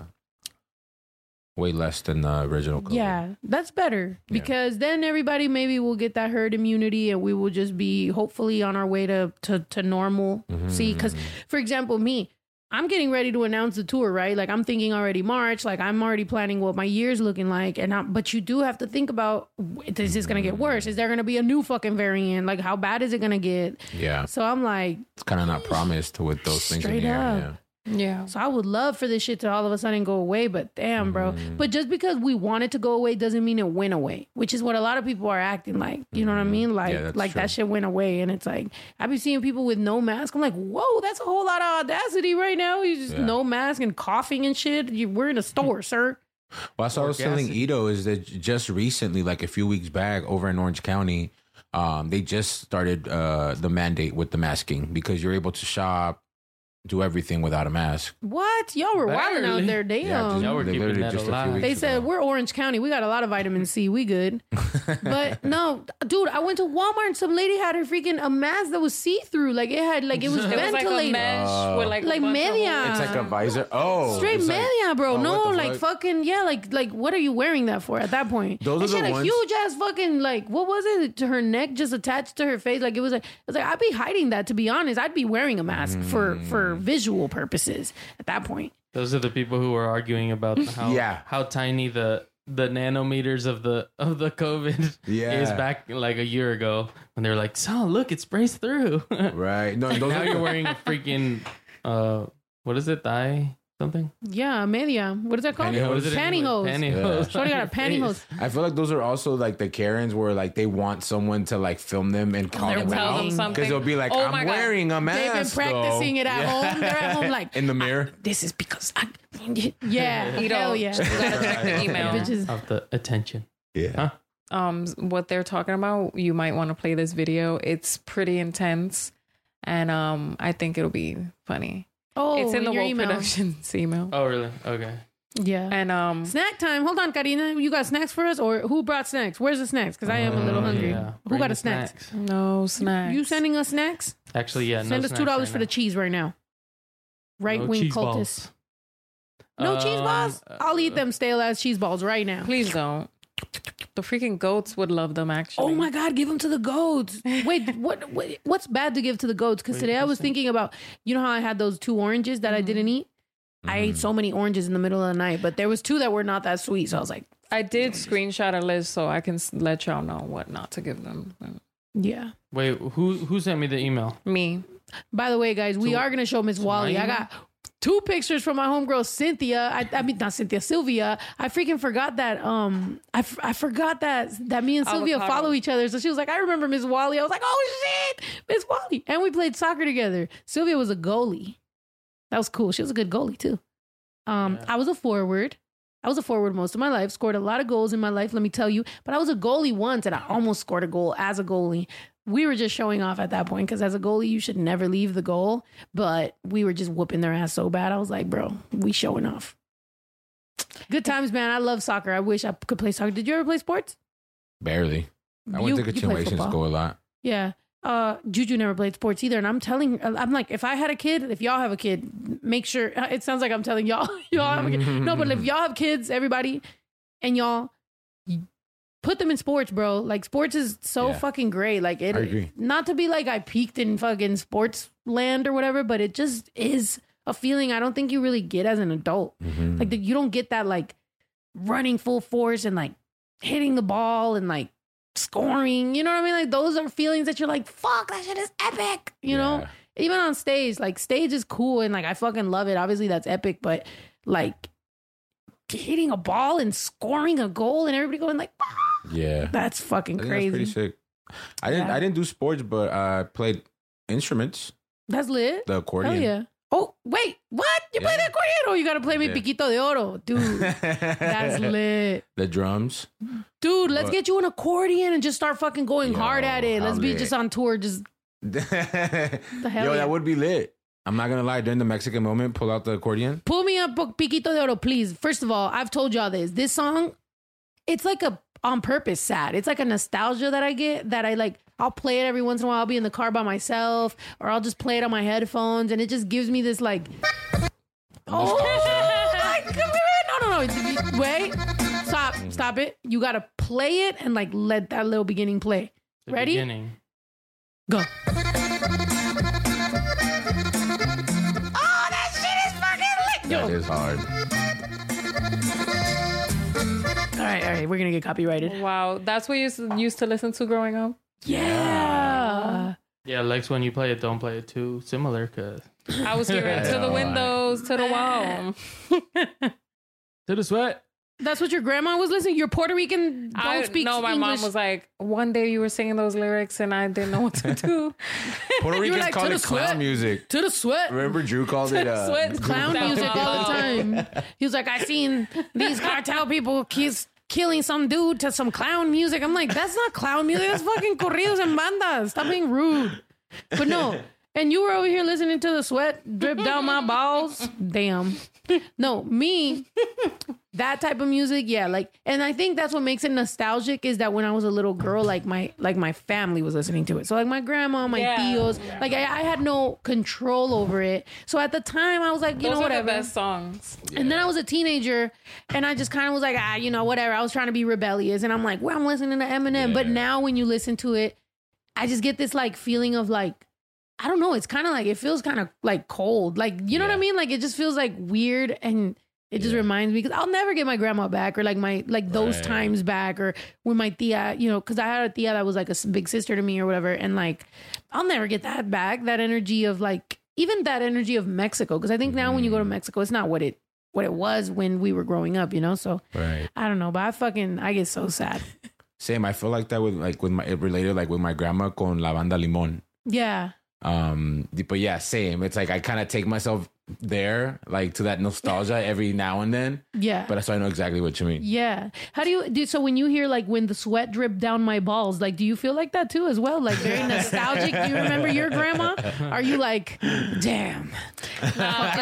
way less than the original. COVID. Yeah, that's better Yeah. because then everybody maybe will get that herd immunity and we will just be hopefully on our way to to, to normal. Mm-hmm, See, because for example, me, I'm getting ready to announce the tour, right? Like I'm thinking already March, like I'm already planning what my year's looking like, and I'm, but you do have to think about is this gonna get worse? Is there gonna be a new fucking variant? Like how bad is it gonna get? yeah, So I'm like, it's kind of not promised with those things in the air. Yeah. Yeah. So I would love for this shit to all of a sudden go away, but damn, bro. Mm-hmm. But just because we want it to go away doesn't mean it went away, which is what a lot of people are acting like. You know what I mean? Like, Mm-hmm. like true. that shit went away, and it's like I've been seeing people with no mask. I'm like, whoa, that's a whole lot of audacity right now. You just Yeah. no mask and coughing and shit. You, we're in a store, sir. Well, that's what I was telling Ito is that just recently, like a few weeks back, over in Orange County, um, they just started uh, the mandate with the masking because you're able to shop, do everything without a mask. What y'all were wilding out there? Damn. Yeah, just- Y'all were they keeping literally that just a few alive. weeks They said ago. we're Orange County. We got a lot of vitamin C. We good. but no, dude, I went to Walmart and some lady had her freaking a mask that was see through. Like it had like it was It was like a ventilated. mesh with like a Like bunch of media. It's like a visor. Oh, Straight it's like- media, bro. oh, no, what the like fuck? fucking yeah, like like what are you wearing that for at that point? Those and are she the had a ones- huge ass fucking like what was it to her neck just attached to her face? Like it was like it was like I'd be hiding that to be honest. I'd be wearing a mask for for. Visual purposes at that point. Those are the people who are arguing about how Yeah. how tiny the the nanometers of the of the COVID Yeah. is back like a year ago when they were like, "So look, it sprays through." Right. No, those now you're wearing a freaking uh, what is it? Thigh something? Yeah, media. What is that called? Pantyhose. What is it? Pantyhose. Pantyhose. Shorty got a pantyhose. I feel like those are also like the Karens where like they want someone to like film them and call they're them tell out because they'll be like, Oh "I'm wearing a mask." They've been practicing though." it at Yeah. home. They're at home like in the mirror. this is because I Yeah. Ito, Hell yeah. you gotta check the email. Bitches. of the attention. Yeah. um what they're talking about you might want to play this video it's pretty intense and um i think it'll be funny Oh, it's in the your Woke email. Productions email Oh, really? Okay. Yeah. And um, Snack time. Hold on, Karina. You got snacks for us, or who brought snacks? Where's the snacks? Because I am a little Uh, hungry. yeah. Who Bring got the a snacks? no snacks. You sending us snacks? Actually, yeah. no Send us two dollars right for now. the cheese right now. Right No wing cultists. balls. No cheese Um, balls. I'll eat them stale ass cheese balls right now. Please don't. The freaking goats would love them. Actually. Oh my god, give them to the goats. Wait, what, what? What's bad to give to the goats? Because today I was thinking about, you know how I had those two oranges that I mm-hmm. didn't eat. I ate mm. so many oranges in the middle of the night, but there was two that were not that sweet. So I was like, I did screenshot a list so I can s- let y'all know what not to give them. yeah. Wait, who who sent me the email? Me. By the way, guys, we are gonna show Miss Wally. I got two pictures from my homegirl Cynthia. I, I mean, not Cynthia, Sylvia. I freaking forgot that. Um, I, f- I forgot that that me and Sylvia Avocado. follow each other. So she was like, I remember Miss Wally. I was like, oh shit, Miss Wally. And we played soccer together. Sylvia was a goalie. That was cool. She was a good goalie too. Um, Yeah. I was a forward. I was a forward most of my life. Scored a lot of goals in my life. Let me tell you. But I was a goalie once, and I almost scored a goal as a goalie we were just showing off at that point because as a goalie, you should never leave the goal. But we were just whooping their ass so bad. I was like, bro, we showing off. Good times, man. I love soccer. I wish I could play soccer. Did you ever play sports? Barely. I You- went to you played continuation school a lot. Yeah. Uh, Juju never played sports either, and I'm telling, I'm like, if I had a kid, if y'all have a kid, make sure. It sounds like I'm telling y'all, y'all have a kid. No, but if y'all have kids, everybody, and y'all put them in sports, bro. Like sports is so Yeah. fucking great. Like it, I agree. not to be like I peaked in fucking sports land or whatever, but it just is a feeling I don't think you really get as an adult. Mhm. Like the, you don't get that like running full force and like hitting the ball and like scoring. You know what I mean? Like those are feelings that you're like, fuck, that shit is epic. You know? Yeah. Even on stage, like stage is cool and like I fucking love it. Obviously that's epic, but like hitting a ball and scoring a goal and everybody going like, "Ah," Yeah. that's fucking think that's pretty sick. I didn't. Yeah. I didn't do sports, but I played instruments. That's lit. The Hell accordion. yeah. Oh, wait, what? You play the accordion? Oh, you gotta play me Yeah. Piquito de Oro. Dude, that's lit. the drums. Dude, let's What? get you an accordion and just start fucking going Yo, hard at it. Let's be lit. just on tour. Just the hell yeah. that would be lit. I'm not gonna lie. During the Mexican moment, pull out the accordion. pull me up Piquito de Oro, please. First of all, I've told y'all this. This song, it's like a on purpose sad. It's like a nostalgia that I get that I like. I'll play it every once in a while. I'll be in the car by myself, or I'll just play it on my headphones, and it just gives me this like. Oh, my God. no, no, no! Wait, stop, mm. stop it! You gotta play it and like let that little beginning play. The Ready? Beginning. Go. Oh, that shit is fucking lit! That Yo. is hard. All right, all right, we're gonna get copyrighted. Wow, that's what you used to, used to listen to growing up. Yeah. Yeah, Lex, when you play it, don't play it too similar, cause I was hearing to the windows, to the wall. to the sweat. That's what your grandma was listening. Your Puerto Rican don't I speak No, my English. mom was like, one day you were singing those lyrics and I didn't know what to do. Puerto were Ricans like, call to it the sweat. clown music. to the sweat. Remember, Drew called it uh, Sweat. Clown music all the time. He was like, I seen these cartel people kiss, killing some dude to some clown music. I'm like, that's not clown music. That's fucking corridos and bandas. Stop being rude. But no. And you were over here listening to the sweat drip down my balls. Damn. No, me, that type of music, yeah. Like, and I think that's what makes it nostalgic is that when I was a little girl, like my like my family was listening to it. So like my grandma, my Yeah. tios, like I, I had no control over it. So at the time, I was like, you Those know, are the whatever. best songs. And then I was a teenager, and I just kind of was like, ah, you know, whatever. I was trying to be rebellious, and I'm like, well, I'm listening to Eminem. But now when you listen to it, I just get this like feeling of like, I don't know. It's kind of like it feels kind of like cold, like you know what I mean? Like it just feels like weird, and it just Yeah. reminds me because I'll never get my grandma back or like my like those Right. times back or when my tia, you know, because I had a tia that was like a big sister to me or whatever, and like I'll never get that back. That energy of like even that energy of Mexico because I think now when you go to Mm. Mexico, it's not what it what it was when we were growing up, you know. So Right. I don't know, but I fucking I get so sad. Same. I feel like that with like with my it related like with my grandma con la banda limon. Yeah, Um, but yeah, same. It's like I kind of take myself there, like to that nostalgia every now and then. Yeah. But so I know exactly what you mean. yeah. How do you do? So when you hear like when the sweat dripped down my balls, like do you feel like that too as well? Like very nostalgic. do you remember your grandma? Are you like, damn? No,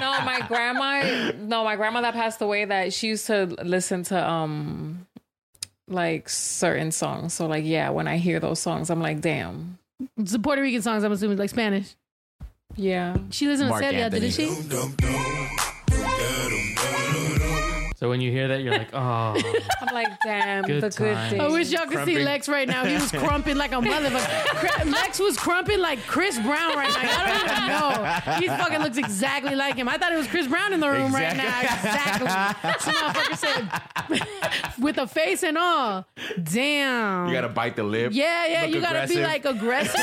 no, my grandma. No, my grandma that passed away. That she used to listen to um like certain songs. So like yeah, when I hear those songs, I'm like, damn. It's the Puerto Rican songs. I'm assuming like Spanish. Yeah. She lives in Marc Celia, Anthony. didn't she? So when you hear that, you're like, oh, I'm like, damn, Good the good times. days. I wish y'all could see Crumping. Lex right now. He was crumping like a motherfucker. Cr- Lex was crumping like Chris Brown right now. I don't even know. He fucking looks exactly like him. I thought it was Chris Brown in the room right now. Exactly. Some motherfucker said with a face and all. Damn. You gotta bite the lip. yeah, yeah, look you gotta be like aggressive.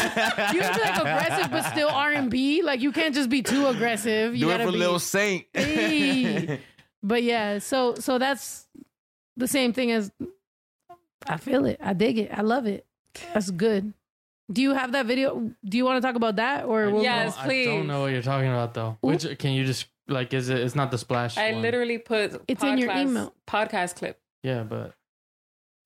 You gotta be like aggressive, but still R and B. Like you can't just be too aggressive. You Do it gotta for be. Lil Saint. Hey. But yeah, so so that's the same thing as I feel it. I dig it. I love it. That's good. Do you have that video? Do you want to talk about that or we'll- Yes, I please. don't know what you're talking about though. Which can you just like? Is it? It's not the splash. I one. literally put It's in your email. podcast clip. Yeah, but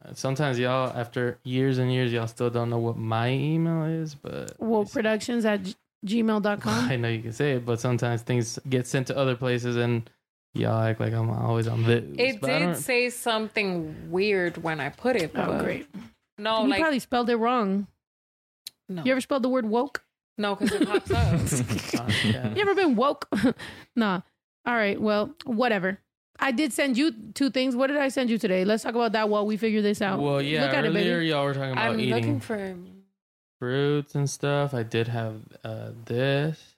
uh, sometimes y'all, after years and years, y'all still don't know what my email is. But Well, productions at g- gmail.com. I know you can say it, but sometimes things get sent to other places, and y'all act like I'm always on this. It but I did don't- say something weird when I put it. Oh, but great. No, you like probably spelled it wrong. no, You ever spelled the word woke? no, because it pops up. Uh, yeah. You ever been woke? nah. All right. Well, whatever. I did send you two things. What did I send you today? Let's talk about that while we figure this out. Well, yeah. Look at it, earlier, baby. y'all were talking about I'm eating looking for. fruits and stuff. I did have uh, this.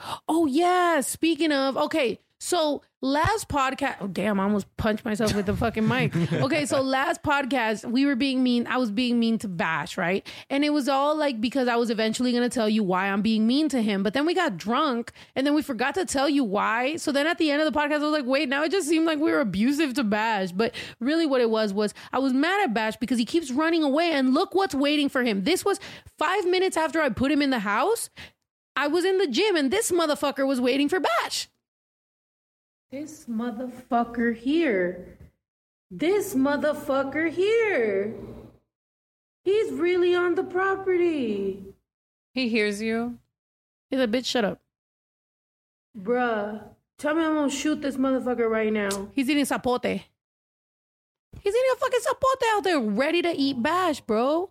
Oh yeah. Speaking of, okay. So last podcast, oh damn, I almost punched myself with the fucking mic. Okay, so last podcast we were being mean. I was being mean to Bash, right? And it was all like because I was eventually gonna tell you why I'm being mean to him. But then we got drunk, and then we forgot to tell you why. So then at the end of the podcast, I was like, wait, now it just seemed like we were abusive to Bash. But really, what it was was I was mad at Bash because he keeps running away, and look what's waiting for him. This was five minutes after I put him in the house. I was in the gym and this motherfucker was waiting for Bash. This motherfucker here. This motherfucker here. He's really on the property. He hears you. He's a bitch, shut up. Bruh, tell me I'm gonna shoot this motherfucker right now. He's eating zapote. He's eating a fucking zapote out there, ready to eat Bash, bro.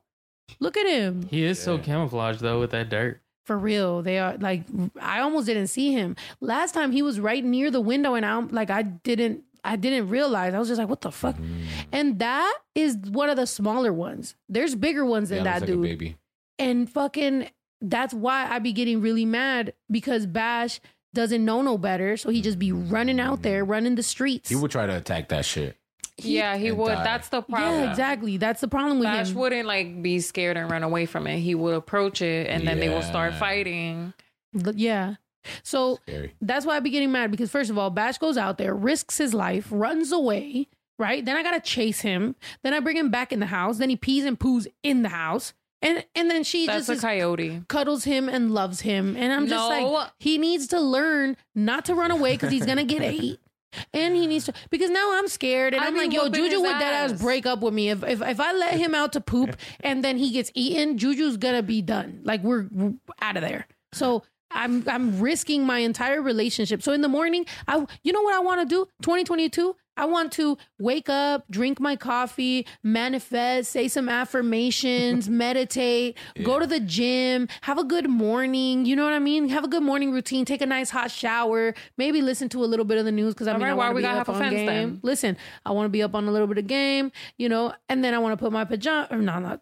Look at him. He is so camouflaged though with that dirt. For real, they are like I almost didn't see him. Last time he was right near the window and I'm like I didn't I didn't realize. I was just like, what the fuck? Mm. And that is one of the smaller ones. There's bigger ones than Yeah, that like dude. baby. And fucking that's why I be getting really mad because Bash doesn't know no better. So he just be running out there, running the streets. He would try to attack that shit. Yeah, he would. die. That's the problem. yeah, exactly. That's the problem with Bash him. wouldn't like be scared and run away from it. He would approach it, and then they will start fighting. L- Yeah. So Scary. that's why I be getting mad because first of all, Bash goes out there, risks his life, runs away, right? Then I gotta chase him. Then I bring him back in the house. Then he pees and poos in the house. And and then she That's just a is- coyote. cuddles him and loves him. And I'm just No. like, he needs to learn not to run away because he's gonna get ate. And he needs to because now I'm scared and I I'm like, yo, Juju would ass ass. break up with me. If, if if I let him out to poop and then he gets eaten, Juju's gonna be done. Like we're, we're out of there. So I'm I'm risking my entire relationship. So in the morning, I you know what I want to do? 2022. I want to wake up, drink my coffee, manifest, say some affirmations, meditate, go to the gym, have a good morning. You know what I mean? Have a good morning routine. Take a nice hot shower. Maybe listen to a little bit of the news because I mean, right, I why want to we be gotta up have a on fence game. then? Listen, I want to be up on a little bit of game. You know, and then I want to put my pajama. Or no, not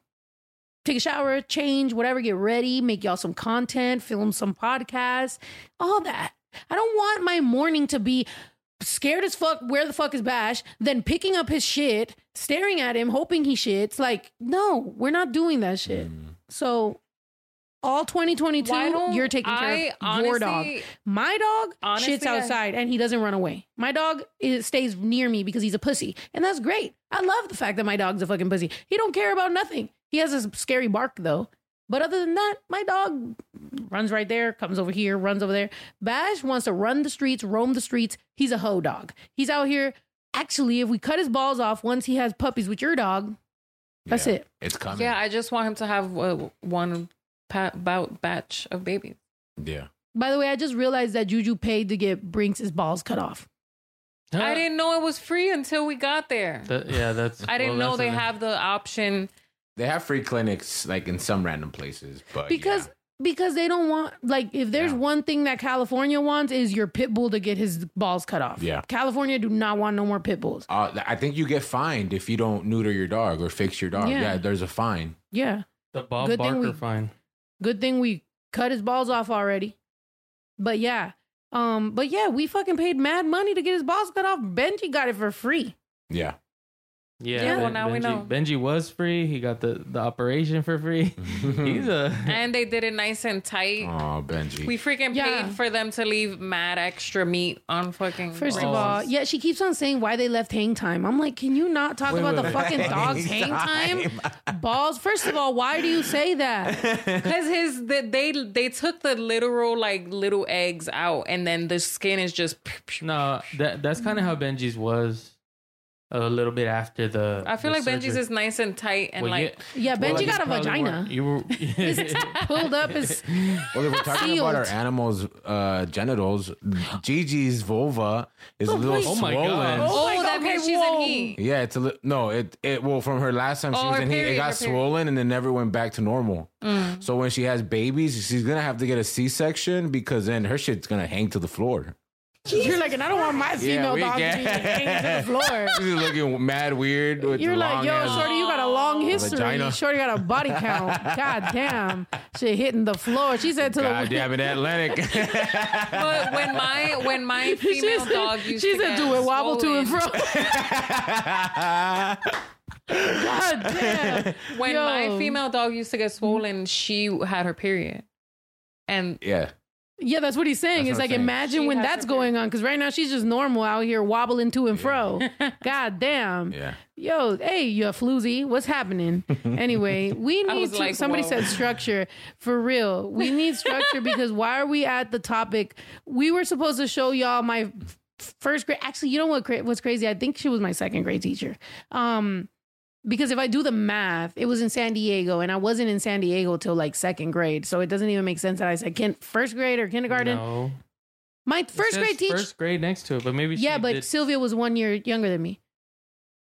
take a shower, change, whatever, get ready, make y'all some content, film some podcasts, all that. I don't want my morning to be scared as fuck. Where the fuck is Bash? Then picking up his shit, staring at him, hoping he shits. Like, no, we're not doing that shit. Mm. So, all 2022, you're taking care I of your dog. My dog Honestly, shits I- outside and he doesn't run away. My dog is, stays near me because he's a pussy, and that's great. I love the fact that my dog's a fucking pussy. He don't care about nothing. He has a scary bark though. But other than that, my dog runs right there, comes over here, runs over there. Bash wants to run the streets, roam the streets. He's a hoe dog. He's out here. Actually, if we cut his balls off once he has puppies with your dog, that's Yeah, it. It's coming. Yeah, I just want him to have uh, one pa- bout batch of babies. Yeah. By the way, I just realized that Juju paid to get Brinks' balls cut off. I didn't know it was free until we got there. That- yeah, that's. I didn't well, know they have the option. They have free clinics like in some random places, but because yeah. because they don't want like if there's Yeah. one thing that California wants is your pit bull to get his balls cut off. Yeah. California do not want no more pit bulls. Uh, I think you get fined if you don't neuter your dog or fix your dog. Yeah. Yeah, there's a fine. Yeah. the Bob Good Barker we- fine. Good thing we cut his balls off already. But yeah. Um, but yeah, we fucking paid mad money to get his balls cut off. Benji got it for free. Yeah. Yeah, Yeah, Ben- well, now we Benji, know. Benji was free. He got the the operation for free. He's a And they did it nice and tight. Oh, Benji. We freaking Yeah. paid for them to leave mad extra meat on fucking. First of all, yeah, she keeps on saying why they left hang time. I'm like, can you not talk Wait, about wait, the wait. fucking dog's hang time? Balls. First of all, why do you say that? Because his the, they they took the literal like little eggs out, and then the skin is just. no. That that's kind of how Benji's was. A little bit after the. I feel the like Benji's is nice and tight and Well, like. Yeah, well, Benji you got a probably vagina. weren't- You were Pulled up his well, if we're talking about our Sealed. animals' uh, genitals, Gigi's vulva is a little wait. Oh my swollen. God. Oh Oh, my that God, means okay, she's whoa. in heat. Yeah, it's a li- no. It it well from her last time she Oh, was her in heat, it period, got her period. swollen and then never went back to normal. Mm. So when she has babies, she's gonna have to get a C section because then her shit's gonna hang to the floor. You're like, and I don't want my female we dog to get- be hanging to the floor. She's looking mad weird. With You're like, long yo, ass- Shorty, you got a long oh, history. Vagina. Shorty got a body count. God damn. she hitting the floor. She said to God the damn it, Atlantic. But when my when my female said- dog used to she to said, get do it, wobble to and fro. God damn. When Yo. my female dog used to get swollen, she had her period, and yeah. Yeah, that's what he's saying. That's It's like saying. imagine She when that's her going on because right now she's just normal out here wobbling to and fro. God damn. Yeah. Yo, hey, you floozy. What's happening? Anyway, we need to. like, somebody whoa. said structure for real. We need structure because why are we at the topic? We were supposed to show y'all my first grade. Actually, you know what? What's crazy? I think she was my second grade teacher. Um, because if I do the math, it was in San Diego, and I wasn't in San Diego till like second grade, so it doesn't even make sense that I said kin- first grade or kindergarten. No. My It first says grade teacher. First grade next to it, but maybe Yeah, but did- Sylvia was one year younger than me.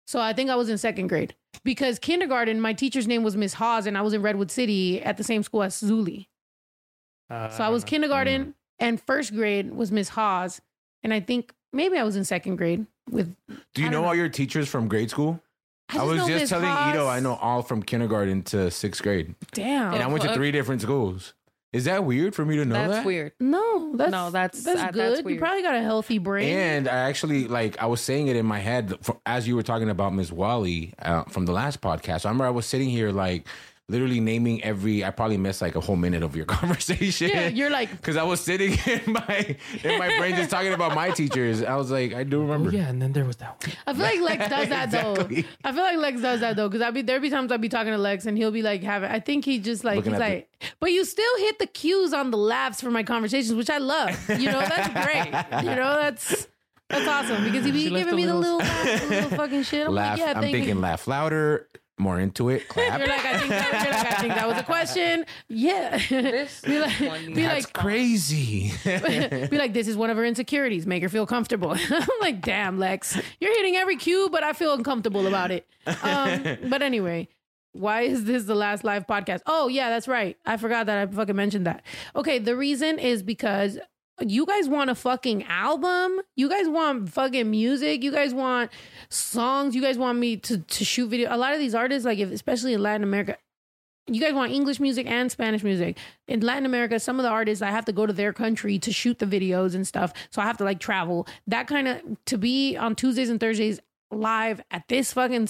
So I think I was in second grade. Because kindergarten, my teacher's name was Miss Hawes, and I was in Redwood City at the same school as Zuli. uh, So I was don't know. kindergarten and first grade was Miss Hawes. And I think maybe I was in second grade with Do you I know all your teachers from grade school? I, was just Miss telling Hawes. Ito I know all from kindergarten to sixth grade. Damn. And I went to three different schools. Is that weird for me to know that's that? weird. no, that's No, that's- that's uh, that's good. you probably got a healthy brain. And I actually like I was saying it in my head f- as you were talking about Miss Wally uh, from the last podcast. I remember I was sitting here like literally naming every. I probably missed like a whole minute of your conversation. yeah, you're like, because I was sitting in my in my brain just talking about my teachers. I was like, I do Oh, remember. yeah, and then there was that one. I feel like Lex does that Exactly. though. I feel like Lex does that though because I be there be times I'll be talking to Lex and he'll be like having. I think he just like Looking he's at like, but you still hit the cues on the laughs for my conversations, which I love. You know that's great. You know that's that's awesome because he be She giving me the little- little, laugh, the little fucking shit. I'm Laugh. like, yeah, I'm thinking you. laugh louder, more into it. Clap. You're like, I think that, you're like, I think that was a question. Yeah. This be like, be That's like, crazy. be like, this is one of her insecurities. Make her feel comfortable. I'm like, damn, Lex, you're hitting every cue, but I feel uncomfortable about it. Um, but anyway, why is this the last live podcast? Oh, yeah, that's right. I forgot that I fucking mentioned that. Okay, the reason is because you guys want a fucking album. You guys want fucking music. You guys want songs. You guys want me to to shoot video. A lot of these artists, like if, especially in Latin America, you guys want English music and Spanish music. In Latin America, some of the artists I have to go to their country to shoot the videos and stuff. So I have to like travel. That kind of to be on Tuesdays and Thursdays live at this fucking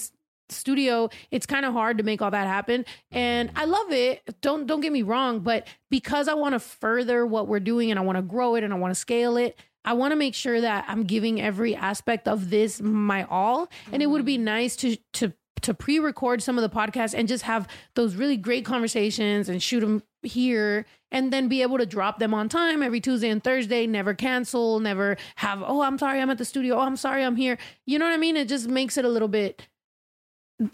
studio, it's kind of hard to make all that happen. And I love it. Don't don't get me wrong, but because I want to further what we're doing and I want to grow it and I want to scale it, I want to make sure that I'm giving every aspect of this my all. And it would be mm-hmm. nice to to to pre-record some of the podcasts and just have those really great conversations and shoot them here and then be able to drop them on time every Tuesday and Thursday, never cancel, never have, oh, I'm sorry, I'm at the studio. Oh, I'm sorry, I'm here. You know what I mean? It just makes it a little bit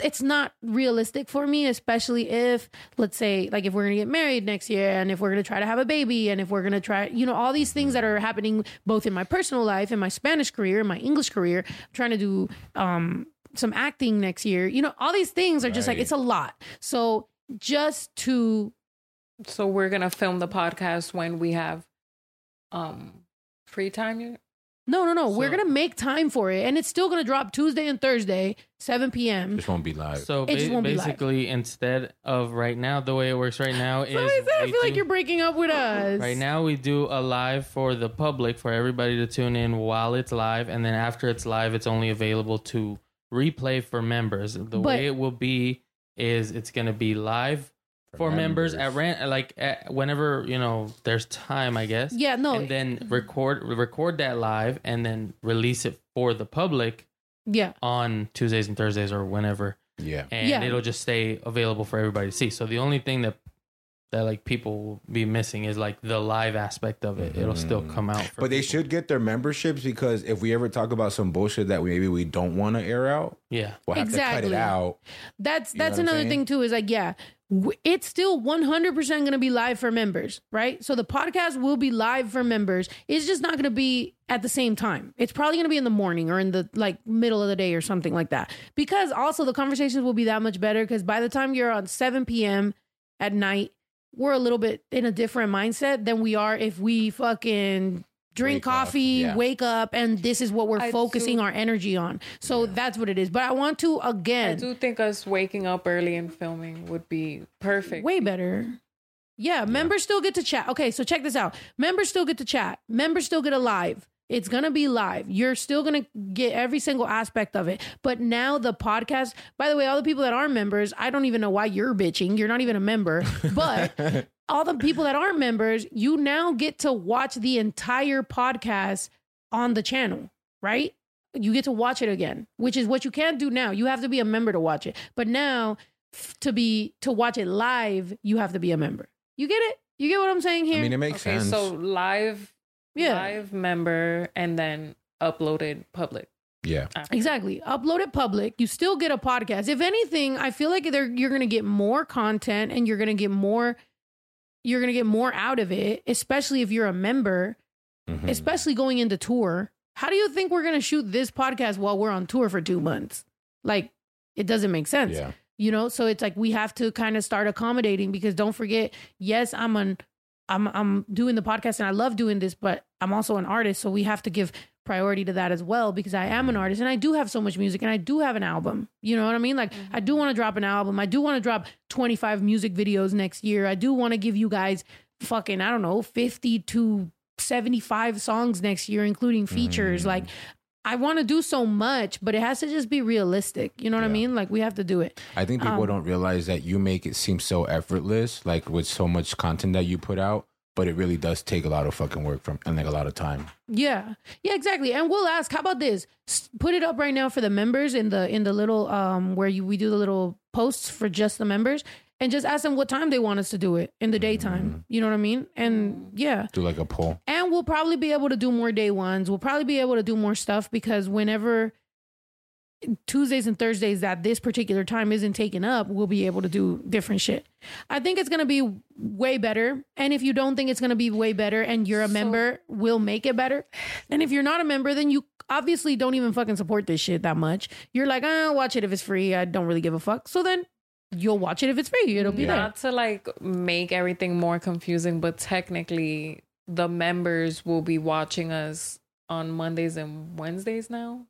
it's not realistic for me, especially if, let's say, like if we're gonna get married next year and if we're gonna try to have a baby and if we're gonna try, you know, all these things that are happening both in my personal life, in my Spanish career, in my English career, I'm trying to do um some acting next year. You know, all these things are just like it's a lot. So just to So we're gonna film the podcast when we have um free time. You no, no, no. we're gonna make time for it, and it's still gonna drop Tuesday and Thursday, seven p.m. This won't be live. So It just ba- won't be live. basically, instead of right now, the way it works right now is Somebody said, I we feel like you're breaking up with us. Right now, we do a live for the public for everybody to tune in while it's live, and then after it's live, it's only available to replay for members. The But- way it will be is it's going to be live for, members. at ran like at, whenever you know there's time, I guess. Yeah, no, and then mm-hmm. record record that live and then release it for the public yeah, on Tuesdays and Thursdays or whenever yeah. and Yeah. it'll just stay available for everybody to see. So the only thing that that like people will be missing is like the live aspect of it. It'll still mm-hmm. come out. For But they people. should get their memberships because if we ever talk about some bullshit that we, maybe we don't want to air out, Yeah. we'll have to cut it out. That's You know that's another thing too. Is like, yeah, w- it's still one hundred percent going to be live for members, right? So the podcast will be live for members. It's just not going to be at the same time. It's probably going to be in the morning or in the like middle of the day or something like that. Because also the conversations will be that much better. Because by the time you're on seven p.m. at night, we're a little bit in a different mindset than we are if we fucking drink Wake up, coffee, yeah. wake up, and this is what we're I focusing do- our energy on. So that's what it is. But I want to again. I do think us waking up early and filming would be perfect. way better. Yeah, members still get to chat. Okay, so check this out. Members still get to chat. Members still get a live. It's gonna be live. You're still gonna get every single aspect of it. But now the podcast, by the way, all the people that are members, I don't even know why you're bitching. You're not even a member. But all the people that aren't members, you now get to watch the entire podcast on the channel, right? You get to watch it again, which is what you can't do now. You have to be a member to watch it. But now f- to be to watch it live, you have to be a member. You get it? You get what I'm saying here? I mean, it makes Okay, sense. so live, yeah. live member, and then uploaded public. yeah. Exactly. Upload it public. You still get a podcast. If anything, I feel like they're, you're going to get more content and you're going to get more you're going to get more out of it, especially if you're a member, Mhm. especially going into tour. How do you think we're going to shoot this podcast while we're on tour for 2 months? Like it doesn't make sense. Yeah. You know, so it's like we have to kind of start accommodating because don't forget, yes, I'm an I'm I'm doing the podcast and I love doing this, but I'm also an artist, so we have to give priority to that as well because I am an artist and I do have so much music and I do have an album. You know what I mean? Like I do want to drop an album. I do want to drop 25 music videos next year. I do want to give you guys fucking I don't know, 50 to 75 songs next year including features. Like I want to do so much, but it has to just be realistic. You know what I mean? Like we have to do it. I think people Um, don't realize that you make it seem so effortless, like with so much content that you put out, but it really does take a lot of fucking work from and like a lot of time. Yeah, yeah, exactly. And we'll ask, how about this? Put it up right now for the members in the in the little um where you we do the little posts for just the members, and just ask them what time they want us to do it in the daytime. You know what I mean? And yeah, Do like a poll. and we'll probably be able to do more day ones. We'll probably be able to do more stuff because whenever Tuesdays and Thursdays that this particular time isn't taken up, we'll be able to do different shit. I think it's gonna be way better. And if you don't think it's gonna be way better and you're a So- member, we'll make it better. And if you're not a member, then you obviously don't even fucking support this shit that much. You're like, ah, watch it if it's free. I don't really give a fuck. So then you'll watch it if it's free. It'll be there. Not to like make everything more confusing, but technically the members will be watching us on Mondays and Wednesdays now.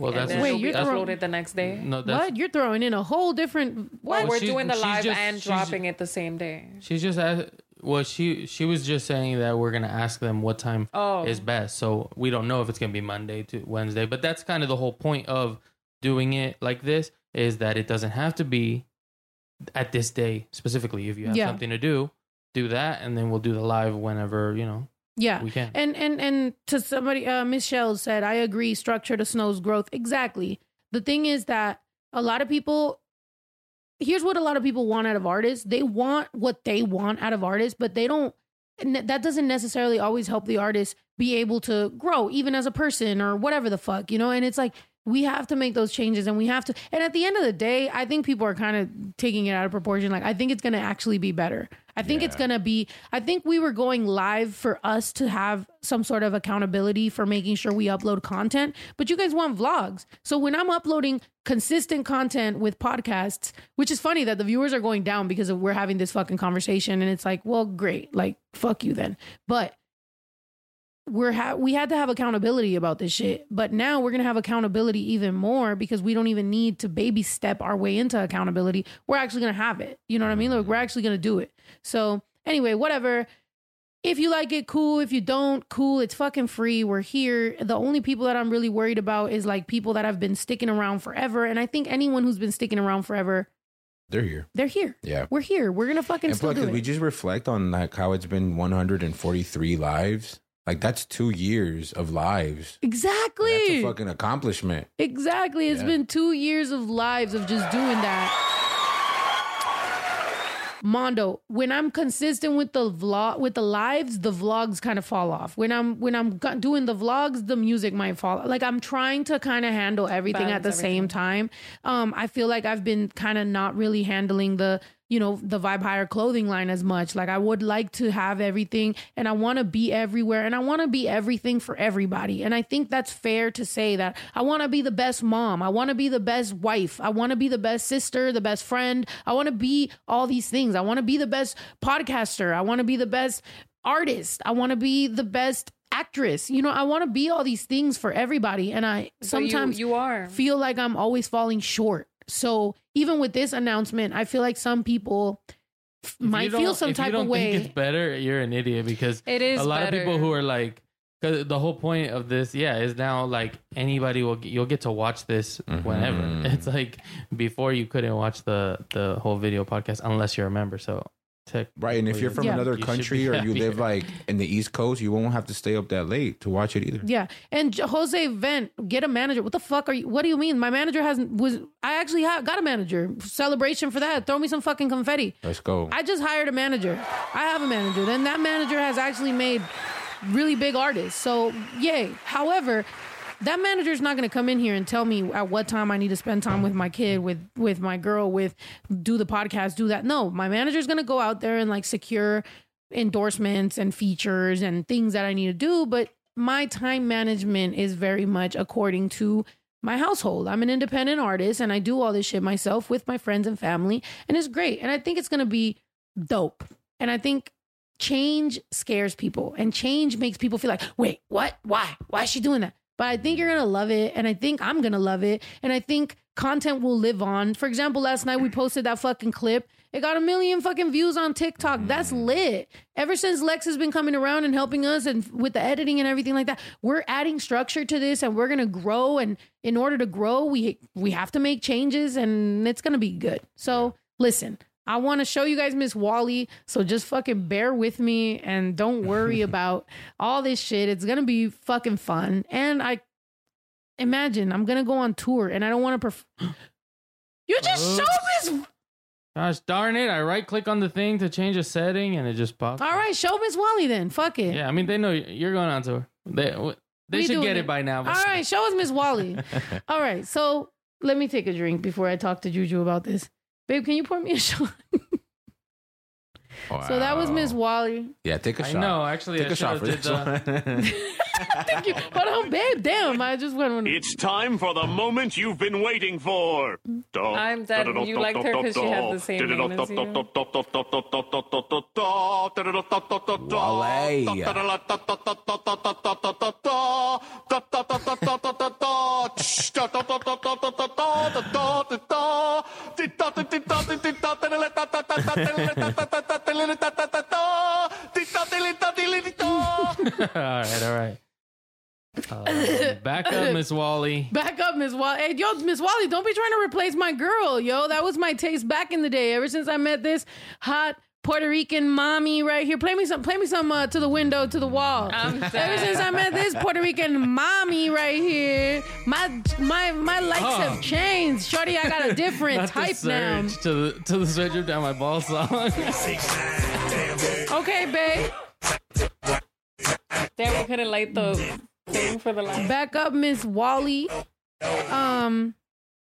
Well, that's Wait, you're throwing- uploaded the next day. no. That's What? You're throwing in a whole different what? Well, we're she's- doing the live just- and she's- dropping it the same day. she's just ask, well, she she was just saying that we're gonna ask them what time Oh, is best. So we don't know if it's gonna be Monday to Wednesday, but that's kind of the whole point of doing it like this is that it doesn't have to be at this day specifically. If you have Yeah. something to do, do that, and then we'll do the live whenever you know Yeah. we can. And and and to somebody, uh, Miss Shell said, I agree. Structure to Snow's growth exactly. The thing is that a lot of people here's what a lot of people want out of artists. They want what they want out of artists, but they don't and that doesn't necessarily always help the artist be able to grow even as a person or whatever the fuck, you know? And it's like we have to make those changes and we have to and at the end of the day i think people are kind of taking it out of proportion like i think it's going to actually be better i think it's going to be i think we were going live for us to have some sort of accountability for making sure we upload content but you guys want vlogs. So when i'm uploading consistent content with podcasts which is funny that the viewers are going down because of we're having this fucking conversation and it's like well great like fuck you then. But we're ha- we had to have accountability about this shit, but now we're gonna have accountability even more because we don't even need to baby step our way into accountability. We're actually gonna have it. You know what I mean? Like we're mm-hmm. actually gonna do it. So anyway, whatever. If you like it, cool. If you don't, cool. It's fucking free. We're here. The only people that I'm really worried about is like people that have been sticking around forever. And I think anyone who's been sticking around forever, They're here. they're here. Yeah. We're here. We're gonna fucking And still plus, do it. we just reflect on like how it's been 143 lives? Like that's two years of lives. exactly. That's a fucking accomplishment. Exactly. It's Yeah. been two years of lives of just doing that. Mondo, when I'm consistent with the vlog with the lives, the vlogs kind of fall off. When I'm when I'm doing the vlogs, the music might fall. Like I'm trying to kind of handle everything at Balance the same time. Um, I feel like I've been kind of not really handling the you know the vibe higher clothing line as much. Like I would like to have everything, and I want to be everywhere, and I want to be everything for everybody. And I think that's fair to say that I want to be the best mom. I want to be the best wife. I want to be the best sister, the best friend. I want to be all these things. I want to be the best podcaster. I want to be the best artist. I want to be the best actress. You know, I want to be all these things for everybody. And I So you- sometimes you, are. feel like I'm always falling short. So even with this announcement, I feel like some people f- If might feel some if you type don't of way. Think it's better. You're an idiot because It is a lot better. of people who are like. Cause the whole point of this, yeah, is now like anybody will you'll get to watch this whenever. Mhm. It's like before you couldn't watch the the whole video podcast unless you're a member. So tech, Right. And if you're from Yeah. another You should country be or you happy. live like in the East Coast, you won't have to stay up that late to watch it either. Yeah, and J- Jose Vent, get a manager. What the fuck are you? What do you mean? My manager hasn't was. I actually have got a manager. Celebration for that. Throw me some fucking confetti. Let's go. I just hired a manager. I have a manager. Then that manager has actually made really big artists. So yay. However, that manager's not going to come in here and tell me at what time I need to spend time with my kid, with with my girl, with do the podcast, do that. No, my manager's going to go out there and like secure endorsements and features and things that I need to do, but my time management is very much according to my household. I'm an independent artist and I do all this shit myself with my friends and family, and it's great. And I think it's going to be dope. And I think change scares people and change makes people feel like, wait, what? Why? Why is she doing that? But I think you're going to love it. And I think I'm going to love it. And I think content will live on. For example, last night we posted that fucking clip. It got a million fucking views on TikTok. That's mm. lit. Ever since Lex has been coming around and helping us and with the editing and everything like that, we're adding structure to this and we're gonna grow. And in order to grow, we we have to make changes and it's gonna be good. So listen, I want to show you guys Miss Wally. So just fucking bear with me and don't worry about all this shit. It's gonna be fucking fun. And I imagine I'm gonna go on tour and I don't want to perf- You just Oops. showed Miss gosh darn it! I right click on the thing to change a setting and it just pops. All right, show Miss Wally then. Fuck it. Yeah, I mean they know you're going on tour. They they should get it? it by now. All right, show us Miss Wally. All right, so let me take a drink before I talk to Juju about this. Babe, can you pour me a shot? So that was Miss Wally. Yeah, take a I shot. I know. Actually, Take I a shot for should've this did the- one. Thank you. Hold on, babe. Damn, I just went on. It's time for the moment you've been waiting for. I'm dead. You liked her 'cause she had the same name as you. all right, all right. Uh, back up, Miss Wally. Back up, Miss Wally. Hey, yo, Miss Wally, don't be trying to replace my girl, yo. That was my taste back in the day. Ever since I met this hot Puerto Rican mommy right here. Play me some. Play me some uh, to the window, to the wall. I'm Ever since I met this Puerto Rican mommy right here, my my my likes Oh. have changed. Shorty, I got a different type the now. to the to the surge of down my ball song. Okay, babe. Damn, we couldn't light the for the light. Back up, Miss Wally. Um,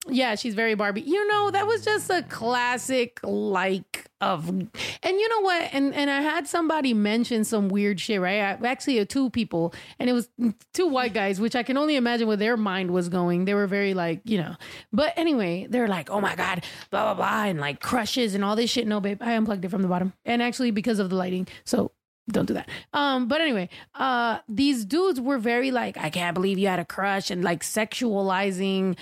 yeah, she's very Barbie. You know, that was just a classic like of, and you know what? And and I had somebody mention some weird shit, right? I, actually, uh, two people, and it was two white guys, which I can only imagine where their mind was going. They were very like, you know. But anyway, they're like, oh my god, blah blah blah, and like crushes and all this shit. No, babe, I unplugged it from the bottom, and actually because of the lighting, so don't do that. Um, but anyway, uh, these dudes were very like, I can't believe you had a crush and like sexualizing,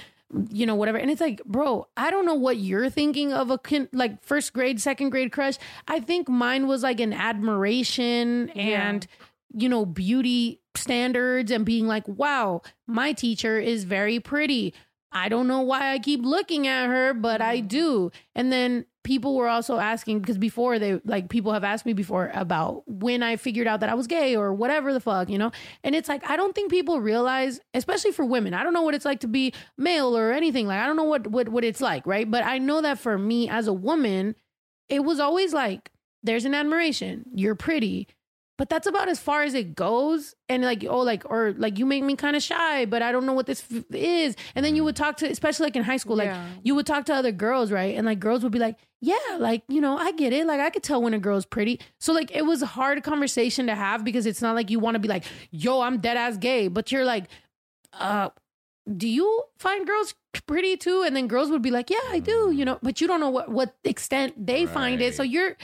you know, whatever. And it's like, bro, I don't know what you're thinking of a kin- like first grade, second grade crush. I think mine was like an admiration and, you know, beauty standards and being like, wow, my teacher is very pretty. I don't know why I keep looking at her, but I mm. do. And then people were also asking because before they like people have asked me before about when I figured out that I was gay or whatever the fuck, you know? And it's like I don't think people realize, especially for women. I don't know what it's like to be male or anything. Like I don't know what what what it's like, right? But I know that for me as a woman, it was always like there's an admiration. You're pretty. But that's about as far as it goes. And like, oh, like, or like, you make me kind of shy, but I don't know what this f- is. And then you would talk to, especially like in high school, like, Yeah. you would talk to other girls, right? And like, girls would be like, yeah, like, you know, I get it. Like, I could tell when a girl's pretty. So, like, it was a hard conversation to have because it's not like you want to be like, yo, I'm dead ass gay. But you're like, uh, do you find girls pretty too? And then girls would be like, yeah, I do, you know, but you don't know what, what extent they find it. So you're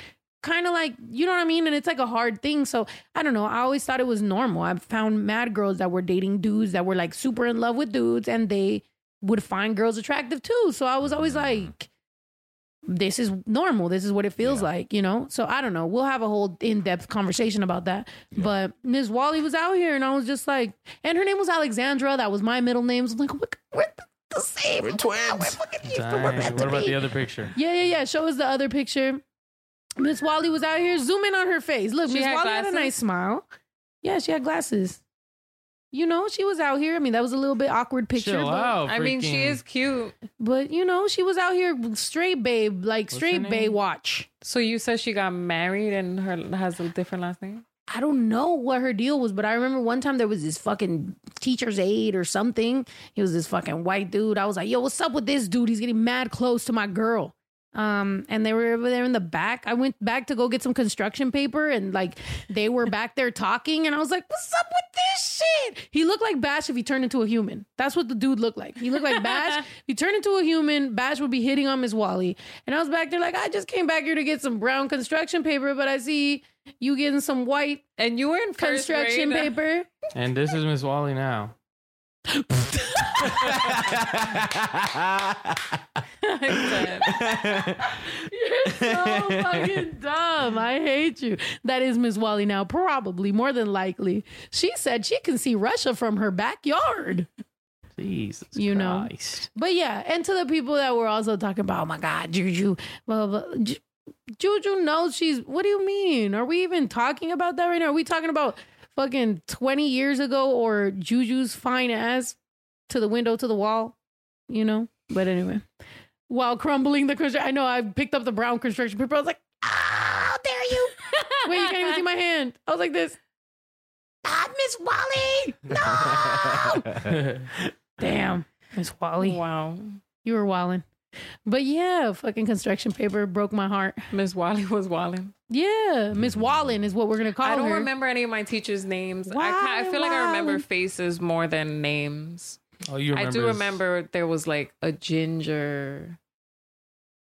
kind of like, you know what I mean? And it's like a hard thing. So I don't know. I always thought it was normal. I found mad girls that were dating dudes that were like super in love with dudes and they would find girls attractive too. So I was always mm. like, this is normal. This is what it feels like, you know? So I don't know. We'll have a whole in depth conversation about that. But Miss Wally was out here and I was just like, and her name was Alexandra. That was my middle name. So I'm like, what, we're the, the same. We're twins. We're fucking Dang. we're What about be. the other picture? Yeah, yeah, yeah. Show us the other picture. Miss Wally was out here. Zoom in on her face. Look, Miss had Wally had a nice smile. Yeah, she had glasses. You know, she was out here. I mean, that was a little bit awkward picture, Chill but, out. I mean, she is cute. but you know, she was out here straight babe, like What's straight name? Baywatch. So you said she got married and her has a different last name. I don't know what her deal was, but I remember one time there was this fucking teacher's aide or something. He was this fucking white dude. I was like, yo, what's up with this dude? He's getting mad close to my girl. Um, and they were over there in the back. I went back to go get some construction paper and like they were back there talking, and I was like, What's up with this shit? He looked like Bash if he turned into a human. That's what the dude looked like. He looked like Bash. if he turned into a human, Bash would be hitting on Miss Wally. And I was back there like, I just came back here to get some brown construction paper, but I see you getting some white And you were in construction grade. paper. And this is Miss Wally now. You're so fucking dumb. I hate you. That is Miss Wally now, probably more than likely. She said she can see Russia from her backyard. Jesus You know. Christ. But yeah, and to the people that were also talking about, oh my God, Juju, blah, blah, blah. Juju knows she's. What do you mean? Are we even talking about that right now? Are we talking about fucking 20 years ago or Juju's fine ass to the window to the wall? You know? But anyway, while crumbling the construction, I know I picked up the brown construction paper. I was like, ah, how dare you? Wait, you can't even see my hand. I was like this. Ah, Miss Wally. No. Damn, Miss Wally. Wow. You were walling. But yeah, fucking construction paper broke my heart. Miss Wally was walling. Yeah, Miss Wallen is what we're gonna call her. I don't her. remember any of my teachers' names. I, Why, ca- I feel like I remember faces more than names. Oh, you remember? I do his- remember there was like a ginger.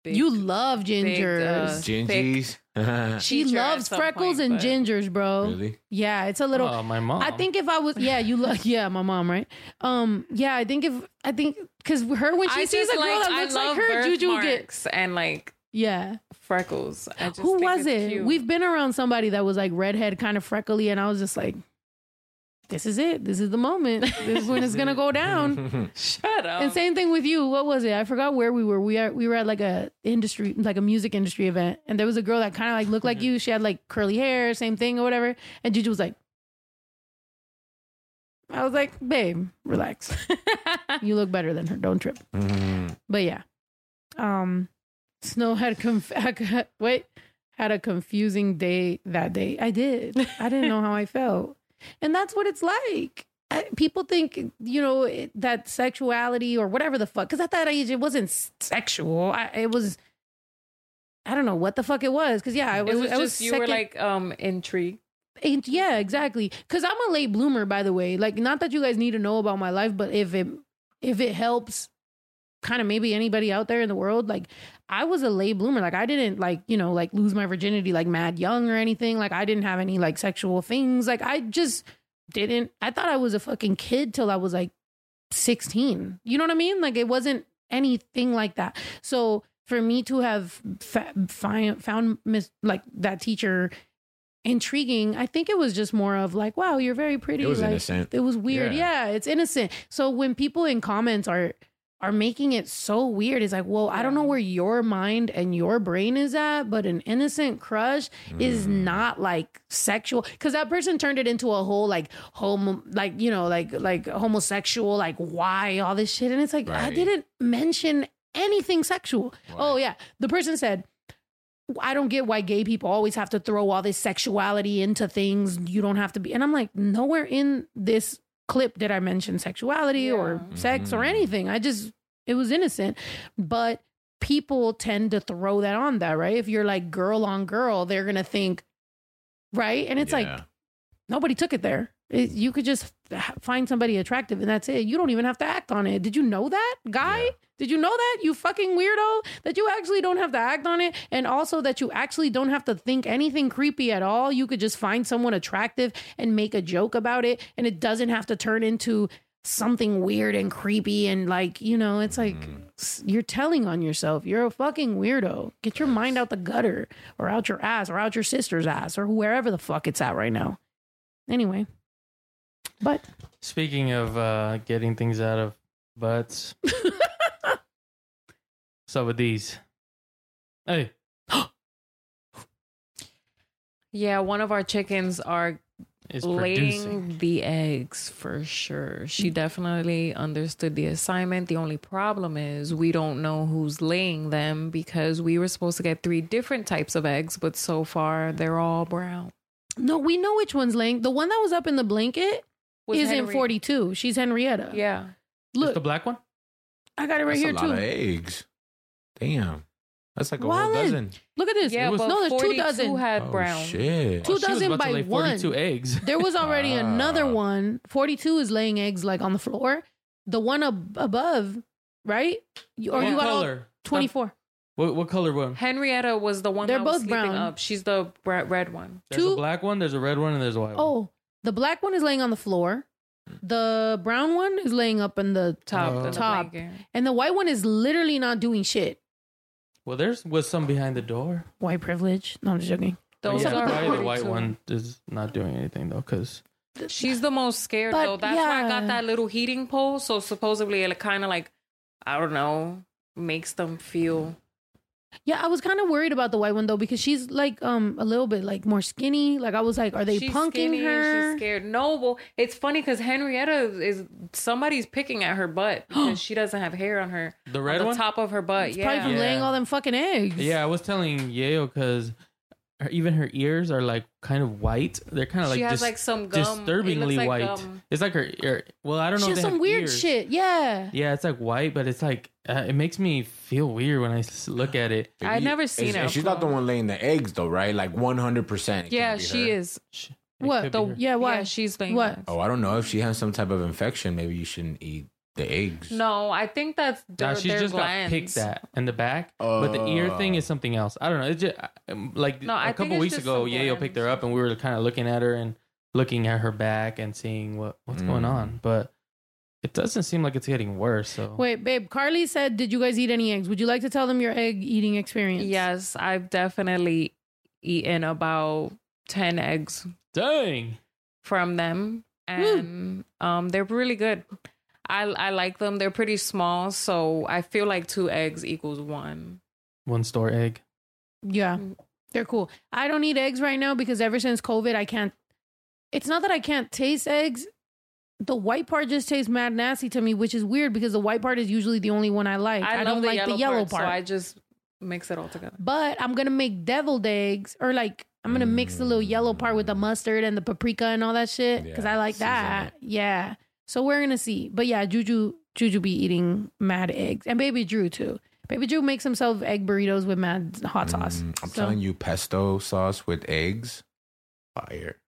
big- You love big, gingers. uh, Gingies. she loves freckles point, and but- gingers, bro. really? Yeah, it's a little. Oh, my mom. I think if I was, yeah, you look, yeah, my mom, right? Um, yeah, I think if I think because her when she I sees a girl like, that I looks like love her, Juju get birthmarks and like yeah. Freckles. I just Who think was it? cute. We've been around somebody that was like redhead, kind of freckly, and I was just like, this is it. This is the moment. This is when it's gonna go down. Shut up. And same thing with you. What was it? I forgot where we were. We are we were at like a industry, like a music industry event, and there was a girl that kind of like looked like you. She had like curly hair, same thing or whatever. And Juju was like, I was like, babe, relax. you look better than her. Don't trip. Mhm. But yeah, um, Snow had conf- wait had a confusing day that day. I did. I didn't know how I felt, and that's what it's like. I, people think you know it, that sexuality or whatever the fuck. Because at that age, it wasn't sexual. I, it was. I don't know what the fuck it was. Because yeah, I was. it was I just you were like um intrigued. Ain't- yeah, exactly. Because I'm a late bloomer, by the way. Like, not that you guys need to know about my life, but if it if it helps, kind of maybe anybody out there in the world, like I was a late bloomer. Like I didn't like you know like lose my virginity like mad young or anything. Like I didn't have any like sexual things. Like I just didn't. I thought I was a fucking kid till I was like 16. You know what I mean? Like it wasn't anything like that. So for me to have fa- find, found miss like that teacher intriguing, I think it was just more of like, wow, you're very pretty. It was like, innocent. It was weird. Yeah. Yeah. it's innocent. So when people in comments are are making it so weird, it's like, well, I don't know where your mind and your brain is at, but an innocent crush is Mm. not like sexual because that person turned it into a whole like homo like you know like like homosexual like why all this shit and it's like I didn't mention anything sexual. Oh yeah, the person said I don't get why gay people always have to throw all this sexuality into things. You don't have to be. And I'm like, nowhere in this clip did I mention sexuality or Yeah. sex or Mhm. anything. I just, it was innocent. But people tend to throw that on that, right? If you're like girl on girl, they're going to think, right? And it's like, nobody took it there. It- you could just find somebody attractive and that's it. You don't even have to act on it. Did you know that, guy? Yeah. Did you know that, you fucking weirdo? That you actually don't have to act on it. And also that you actually don't have to think anything creepy at all. You could just find someone attractive and make a joke about it. And it doesn't have to turn into something weird and creepy. And like, you know, it's like mm. s- you're telling on yourself. You're a fucking weirdo. Get your mind out the gutter or out your ass or out your sister's ass or wherever the fuck it's at right now. Anyway. But Speaking of uh, getting things out of butts, so with these, hey, Yeah, one of our chickens are is laying producing. the eggs for sure. She definitely understood the assignment. The only problem is we don't know who's laying them because we were supposed to get three different types of eggs, but so far they're all brown. no, we know which one's laying. The one that was up in the blanket Was is in 42. She's Henrietta. Yeah. Is Look, the black one? I got it right That's here a lot too. of eggs. Damn. That's like a whole Wildin'. dozen. Look at this. Yeah, was- but no, there's two 42 dozen. had oh, brown. shit. Two Oh, she was dozen about to by lay 42 eggs. There was already Ah. another one. 42 is laying eggs like on the floor. The one ab- above, right? You- Or what you got all color? 24. What, what color one? Henrietta was the one They're that was both sleeping brown. up. She's the bre- red one. There's Two- a black one, there's a red one, and there's a white one. Oh, the black one is laying on the floor. The brown one is laying up in the Top. Oh. than the Top. blanket. and the white one is literally not doing shit. Well, there's was some behind the door. White privilege. No, I'm just joking. Those yeah, are probably the white 42. one is not doing anything though, because She's the most scared But, though. That's why I yeah. got that little heating pole. So supposedly it kind of like, I don't know, makes them feel. Yeah, I was kind of worried about the white one though because she's like um a little bit like more skinny. Like I was like, are they she's punking skinny her? She's scared. No, well, it's funny because Henrietta is somebody's picking at her butt because she doesn't have hair on her the on red the one. top of her butt. It's probably Yeah, from Yeah. laying all them fucking eggs. Yeah, I was telling Yale because even her ears are like kind of white. They're kind of like she has dis- like some gum. It disturbingly looks like white. gum. It's like her ear. Well, I don't know. she if has they some have weird ears. shit. Yeah. Yeah, it's like white, but it's like uh, it makes me feel weird when I s- look at it. I've never seen and, it And she's not the one laying the eggs though, right? Like 100%. it Yeah, can't be she her. is. Sh- it What? could be The, her. yeah, why? Yeah, she's laying What? eggs. Oh, I don't know if she has some type of infection. Maybe you shouldn't eat the eggs. No, I think that's their, Nah, she's their just glands. got picked at in the back, but the ear thing Oh. is something else. I don't know. It's just like No, I a think couple it's weeks just ago, some Yayo picked her up, and we were kind of looking at her and looking at her back and seeing what what's going Mm. on. But it doesn't seem like it's getting worse. So Wait, babe. Carly said, "Did you guys eat any eggs? Would you like to tell them your egg eating experience?" Yes, I've definitely eaten about 10 eggs dang, from them. and um, they're really good. I I like them. They're pretty small, so I feel like two eggs equals one. One store egg. Yeah, mm. they're cool. I don't eat eggs right now because ever since COVID, I can't. It's not that I can't taste eggs. The white part just tastes mad nasty to me, which is weird because the white part is usually the only one I like. I, I, don't the like yellow the yellow part, part. so I just mix it all together. but I'm gonna make deviled eggs, or like I'm gonna mix the little yellow part with the mustard and the paprika and all that shit because Yeah, I like mm, season that. Yeah. So we're gonna see. But yeah, Juju Juju be eating mad eggs, and Baby Drew too. Baby Drew makes himself egg burritos with mad hot sauce. Mm, I'm So- telling you, pesto sauce with eggs, fire.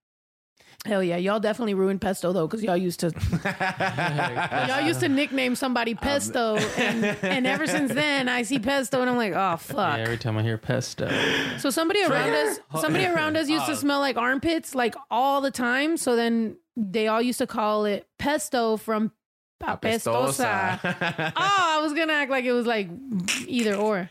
Hell yeah, y'all definitely ruined pesto though, because y'all used to y'all used to nickname somebody pesto, and, and ever since then I see pesto and I'm like, oh fuck. Yeah, every time I hear pesto. So somebody around us, somebody around us used to smell like armpits like all the time. So then they all used to call it pesto from pestosa. oh, I was gonna act like it was like either or.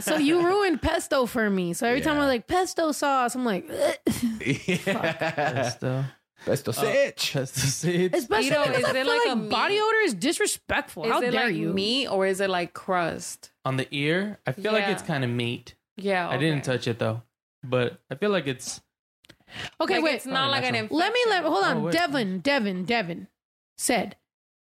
So you ruined pesto for me. So every time I'm like pesto sauce, I'm like, Pesto. Uh, pesto sitch. Pesto seeds. especially Ito, because is it like like, a meat? body odor is disrespectful. Is How it dare like you? meat or is it like crust? On the ear, I feel like it's kind of meat. Yeah, I didn't touch it though, but I feel like it's. Okay, Like, wait. It's not like an Probably infection. Let me let hold oh, on. Oh, wait. Devin, Devin, Devin said,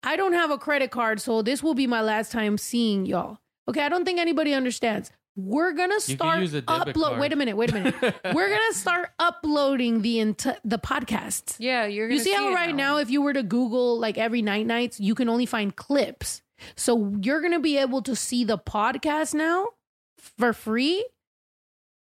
I don't have a credit card, so this will be my last time seeing y'all. Okay, I don't think anybody understands. We're gonna start use a debit upload. Wait a minute, wait a minute. We're gonna start uploading the enti- the podcasts. Yeah, you're. You Gonna see how it right now, if you were to Google like every night nights, you can only find clips. So you're gonna be able to see the podcast now for free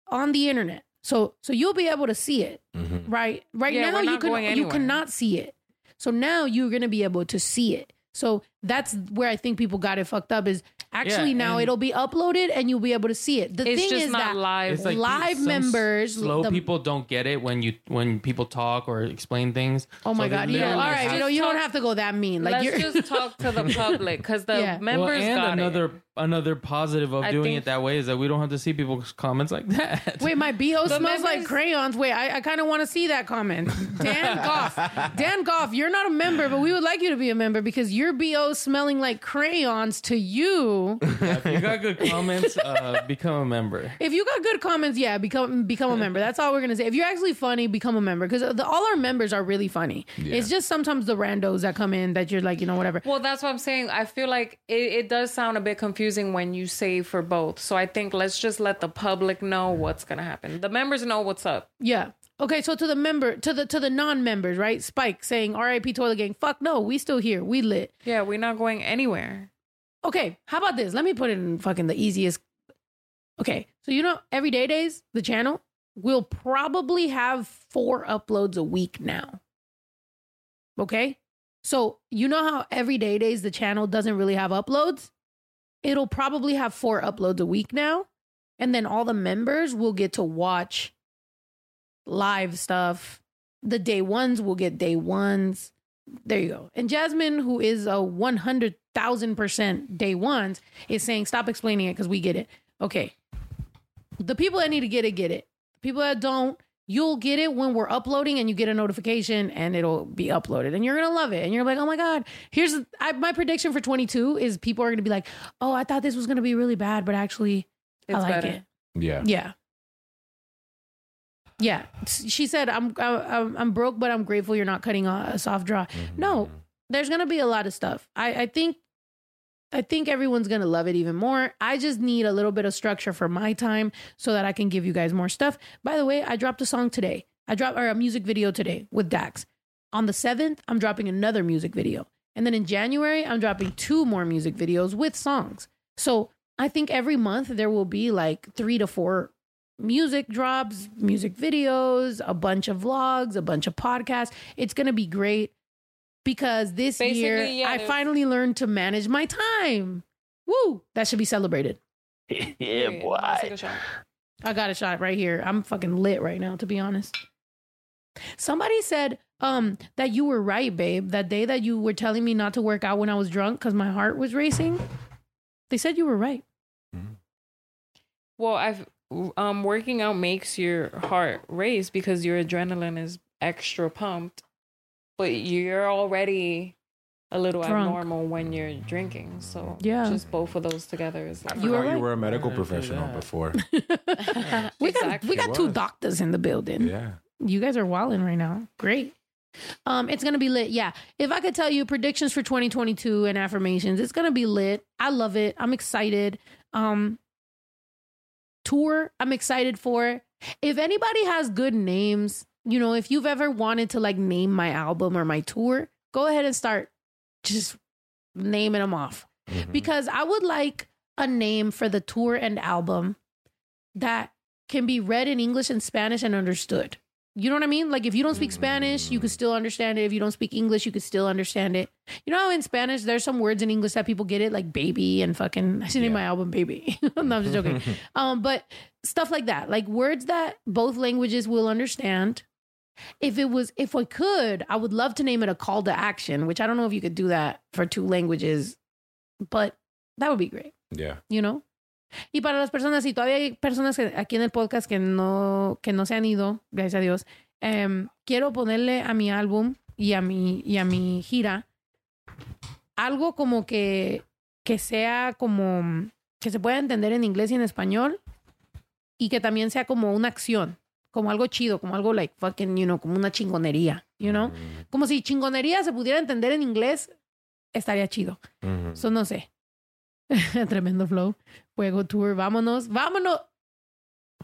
on the internet. So so you'll be able to see it Mhm. right? Right Yeah, now you can you cannot see it. So now you're gonna be able to see it. So that's where i think people got it fucked up is actually Yeah, now it'll be uploaded and you'll be able to see it the It's thing just is not that live. It's like live members Slow the- people don't get it when you when people talk or explain things. oh my So god you know, all literally right have- you know you don't have to go that mean like Let's you're just talk to the public because the Yeah. members well, and got another it. another positive of I doing it that way is that we don't have to see people's comments like that. Wait, my BO The smells like crayons. Wait, I, I kind of want to see that comment. Dan Goff. Dan Goff, you're not a member, but we would like you to be a member because your BO smelling like crayons to you. if you got good comments, uh, become a member. If you got good comments, yeah, become become a member. That's all we're gonna say. If you're actually funny, become a member because all our members are really funny. It's just sometimes the randos that come in that you're like, you know, whatever. Well, that's what I'm saying. I feel like it, it does sound a bit confusing when you say for both. So I think let's just let the public know what's gonna happen. The members know what's up. Yeah. Okay, so to the member, to the to the non-members, right? Spike saying R.I.P. Toilet Gang. Fuck no, we still here. We lit. Yeah, we're not going anywhere. Okay, how about this? Let me put it in fucking the easiest. Okay, so you know, everyday days, the channel will probably have four uploads a week now. Okay, so you know how everyday days the channel doesn't really have uploads? It'll probably have four uploads a week now. And then all the members will get to watch live stuff. The day ones will get day ones. There you go. And Jasmine, who is a 100,000% day ones, is saying, stop explaining it because we get it. Okay. The people that need to get it, get it. People that don't, you'll get it when we're uploading and you get a notification and it'll be uploaded and you're going to love it. And you're like, oh my God. Here's I, my prediction for 22 is people are going to be like, oh, I thought this was going to be really bad, but actually, I like better. it. Yeah. Yeah. Yeah. She said, I'm, uh, I'm, I'm broke, but I'm grateful you're not cutting a, a soft draw. Mm-hmm. No, there's gonna be a lot of stuff. I, I think I think everyone's gonna love it even more. I just need a little bit of structure for my time so that I can give you guys more stuff. By the way, I dropped a song today. I dropped or a music video today with Dax. On the seventh, I'm dropping another music video. And then in January, I'm dropping two more music videos with songs. So I think every month there will be like three to four music drops, music videos, a bunch of vlogs, a bunch of podcasts. It's gonna be great because this Basically, year yeah, I there's- finally learned to manage my time. Woo! That should be celebrated. yeah, Period. Boy. I got a shot right here. I'm fucking lit right now, to be honest. Somebody said um that you were right, babe. That day that you were telling me not to work out when I was drunk because my heart was racing. They said you were right. Well, I've um working out makes your heart race because your adrenaline is extra pumped but you're already a little Drunk. abnormal when you're drinking. So Yeah. just both of those together is like You were you were a medical professional that. before. We got we got two doctors in the building. yeah. You guys are wilding right now. Great. Um, it's gonna be lit. Yeah. If I could tell you predictions for 2022 and affirmations, it's gonna be lit. I love it. I'm excited. Um, tour. I'm excited for. If anybody has good names, you know, if you've ever wanted to like name my album or my tour, go ahead and start just naming them off Mhm. because I would like a name for the tour and album that can be read in English and Spanish and understood. You know what I mean? Like if you don't speak Spanish, you could still understand it. If you don't speak English, you could still understand it. You know how in Spanish there's some words in English that people get it, like baby and fucking. I should name Yeah. my album baby. no, I'm just joking. um, but stuff like that, like words that both languages will understand. If it was, if I could, I would love to name it a call to action, which I don't know if you could do that for two languages, but that would be great. yeah. you know. Y para las personas, si todavía hay personas que, aquí en el podcast que no, que no se han ido, gracias a Dios, em, quiero ponerle a mi álbum y a mi, y a mi gira algo como que, que sea como que se pueda entender en inglés y en español y que también sea como una acción, como algo chido, como algo like fucking, you know, como una chingonería, you know. Como si chingonería se pudiera entender en inglés, estaría chido. Mhm. So, no sé. Tremendo flow. Fuego tour. Vámonos. Vámonos.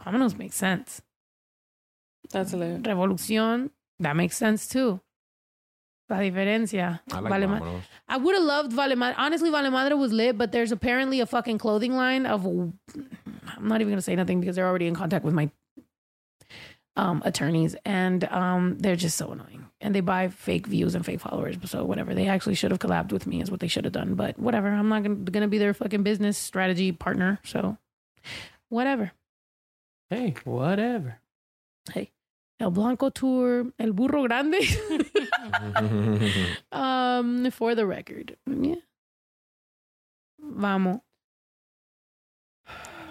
Vámonos makes sense. that's lit. Revolución. That makes sense too. La diferencia. I like Vale Ma- I would have loved Vale Madre. Honestly, Vale Madre was lit, but there's apparently a fucking clothing line of. I'm not even going to say nothing because they're already in contact with my um, attorneys, and um, they're just so annoying. And they buy fake views and fake followers. So whatever. They actually should have collabed with me, is what they should have done. But whatever. I'm not going to be their fucking business strategy partner. So whatever. Hey, whatever. Hey, El Blanco tour, El Burro Grande. um, for the record, yeah. Vamos.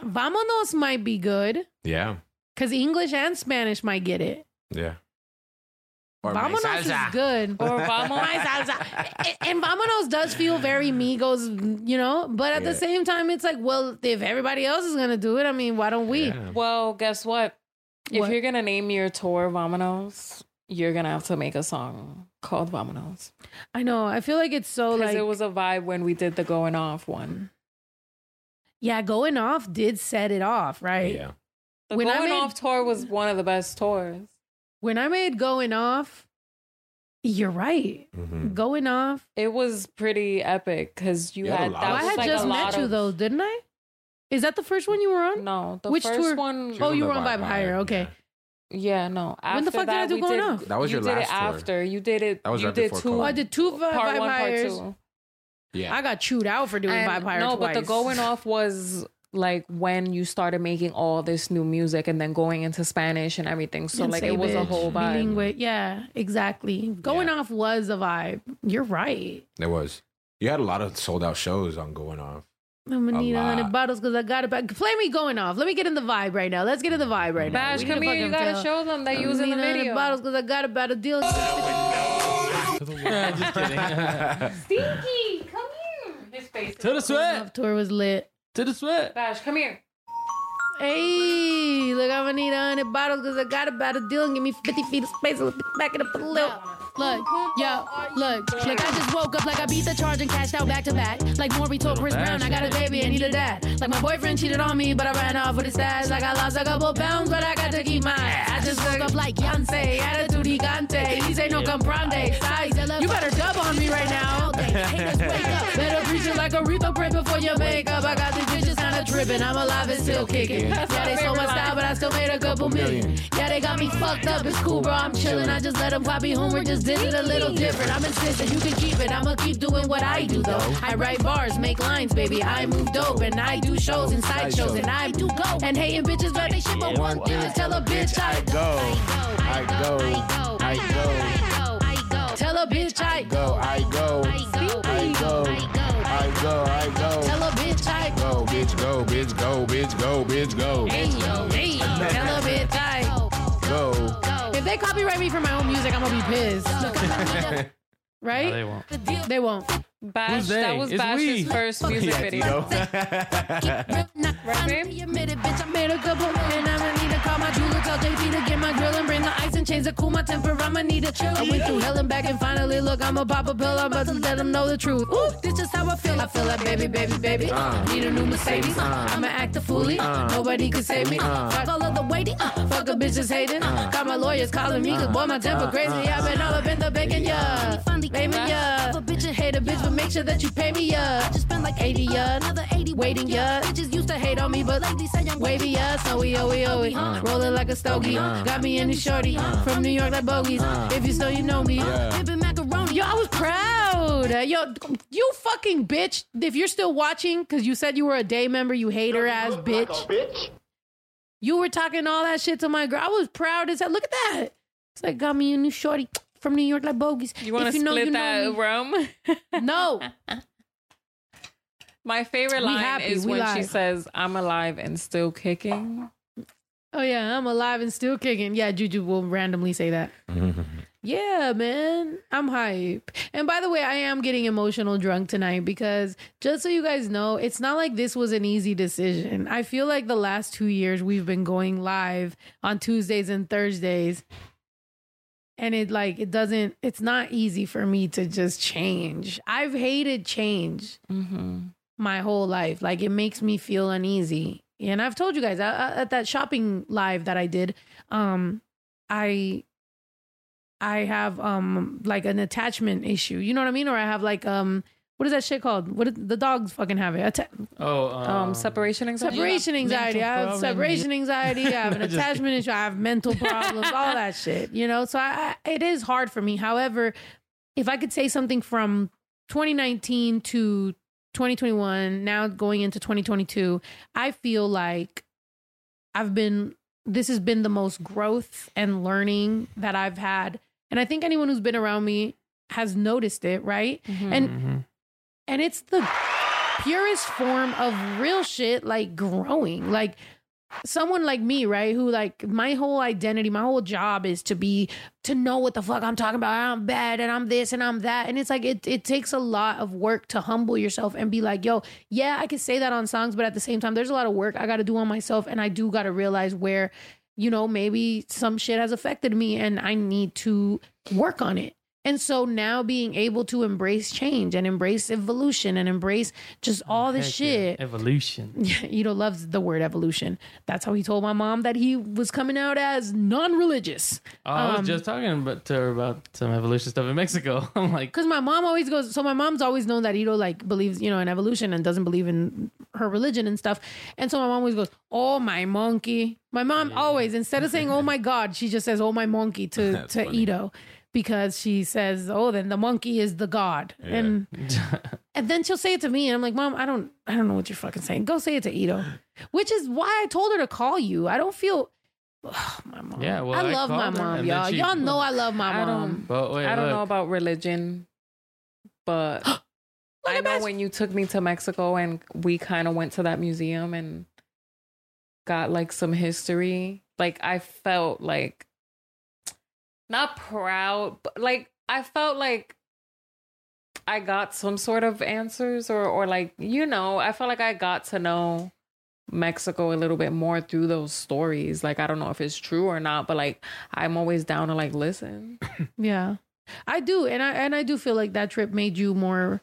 Vámonos might be good yeah. Because English and Spanish might get it. Yeah. Or Vámonos is good. Or vamos. Salsa. And- and Vámonos does feel very Migos, you know, but at the same time, it's like, well, if everybody else is going to do it, I mean, why don't we? Yeah. Well, guess what? What? If you're gonna name your tour Vamonos, you're gonna have to make a song called Vamonos. I know. I feel like it's so like, it was a vibe when we did the going off one. yeah, going off did set it off, right? Yeah. The When I going made- off tour was one of the best tours. when I made going off, you're right. Mhm. Going off. It was pretty epic because you You had had that I had like just met lot you of, though, didn't I? Is that the first one you were on? No, the Which first tour? one. Oh, was you were the on Vibe Higher. Okay. Yeah, no. After When the fuck did I do Going did, Off? That was you your did last it tour. after. You did it. That was you right did before two. COVID. Oh, I did two Vibe, part one, part two. Yeah. I got chewed out for doing And- Vibe Higher no, twice. but the going off was like when you started making all this new music and then going into Spanish and everything. So And like say it was a whole vibe. bilingual. Yeah, exactly. Going Yeah. off was a vibe. You're right. There was. You had a lot of sold out shows on going off. I'm gonna A need a hundred bottles because I got it back. Play me going off. Let me get in the vibe right now. Let's get in the vibe right now. Bash, come here. You gotta feel- show them that you was in the I'm need video. bottles because I got about a deal. Just kidding. Stinky, come here. His face. to the sweat. Tour was lit. To the sweat. Bash, come here. Hey, look, I'm gonna need a hundred bottles because I got about a deal and give me 50 feet of space. Let's back it up a little. Look, yo, look, like I just woke up like I beat the charge and cashed out back to back. Like Maury told Chris Brown, I got a baby, I need a dad. Like my boyfriend cheated on me, but I ran off with his stash. Like I lost a couple pounds, but I got to keep mine. I just woke up like Beyonce, attitude gigante. He say no comprende. Size, you better dub on me right now. Haters, wake up. Better preach it like a Aretha pray before you make up. I got these bitches kinda tripping. I'm alive and still kicking. Yeah, they stole my style, but I still made a couple million. Yeah, they got me fucked up. It's cool, bro. I'm chilling. I just let them copy Homer. Just did it a little different. I'm insistent. You can keep it. I'ma keep doing what I do, though. I write bars, make lines, baby. I move dope. And I do shows and side shows. And I do go. And hating bitches, but they shit. But one thing is tell a bitch I go, I go, I go, I go I go I go Tell a bitch I go, I go, I go, I go, I go. Tell a bitch I Go, bitch, go, bitch, go, bitch, go, bitch, go. Hey, yo, hey. Tell a bitch I Go, If they they copyright me for my own music, I'm gonna be pissed. No, right? they won't. they won't. Bash, Who's that was It's Bash's we. first music Yeah, video. Tito. Right, babe? Admitted, bitch, I made a couple and I'ma need to call my jeweler, tell JP to get my drill and bring the ice and chains to cool my temper. I'ma need a chill. I went through hell and back and finally look, I'ma pop a pill. I'm about to let them know the truth. Ooh, this is how I feel. I feel like baby, baby, baby. Uh. Need a new Mercedes. Uh. I'ma act a foolie. Uh. Nobody can save me. Fuck all of the waiting. Fuck a bitches hating. Got my lawyers calling me, cause boy, my temper crazy. I've been all up in the bacon, yeah. Baby, yeah. Hate a bitch, but make sure that you pay me, yeah. Just spend like 80, yeah. Another 80 waiting, yeah. Bitches used to hate on me, but lately say I'm wavy, yeah. Snowy, oh, we, oh, we. Uh, uh, rolling like a stogie. Uh, got me in the shorty. From New York like bogeys. If you know, you know me. Pimpin' macaroni. Yo, I was proud. Uh, Yo, you fucking bitch. If you're still watching, because you said you were a day member, you hater ass bitch. You were talking all that shit to my girl. I was proud as hell. Look at that. It's like got me a new shorty from New York like bogies. You want to If know, split you know that me. rum? No. My favorite line happy, is we when she says, "I'm alive and still kicking." Oh yeah, I'm alive and still kicking. Yeah, Juju will randomly say that. yeah, man, I'm hype. And by the way, I am getting emotional drunk tonight because just so you guys know, it's not like this was an easy decision. I feel like the last two years we've been going live on Tuesdays and Thursdays. And it like it doesn't it's not easy for me to just change. I've hated change Mm-hmm. my whole life. Like it makes me feel uneasy. And I've told you guys I, I- at that shopping live that I did, um, I I have um like an attachment issue. You know what I mean? Or I have like um what is that shit called? What is, the dogs fucking have it? Atta- Oh, Um, separation anxiety. separation anxiety. I have separation anxiety. I have an attachment issue. I have mental problems. all that shit. You know, so I, I, it is hard for me. However, if I could say something from 2019 to 2021, now going into 2022, I feel like I've been. This has been the most growth and learning that I've had, and I think anyone who's been around me has noticed it, right? And Mhm. And it's the purest form of real shit like growing. Like someone like me right who like my whole identity my whole job is to be to know what the fuck i'm talking about. I'm bad and i'm this and i'm that. And it's like it, it takes a lot of work to humble yourself and be like yo yeah i can say that on songs but at the same time there's a lot of work i gotta do on myself and i do gotta realize where you know maybe some shit has affected me and i need to work on it and so now being able to embrace change and embrace evolution and embrace just all this Heck yeah. shit. Evolution. Ito loves the word evolution. That's how he told my mom that he was coming out as non-religious. Oh, I was Um, just talking about, to her about some evolution stuff in Mexico. I'm like, Because my mom always goes, so my mom's always known that Ito like believes, you know, in evolution and doesn't believe in her religion and stuff. And so my mom always goes, oh my monkey. My mom always, instead of saying, oh my God, she just says, oh my monkey to, That's to funny. Ito. Because she says, "Oh, then the monkey is the god," and And then she'll say it to me, and I'm like, Mom, I don't, I don't know what you're fucking saying. Go say it to Ito, which is why I told her to call you. I don't feel. Ugh, my mom. Yeah, well, I I love my called her, mom, y'all. she- y'all know I love my I mom. don't- but wait, I don't look. know about religion, but I know when you took me to Mexico and we kind of went to that museum and got like some history. Like I felt like not proud, but like I felt like I got some sort of answers or or like you know, I felt like I got to know Mexico a little bit more through those stories. Like I don't know if it's true or not, but like I'm always down to like listen. Yeah, I do, and I and I do feel like that trip made you more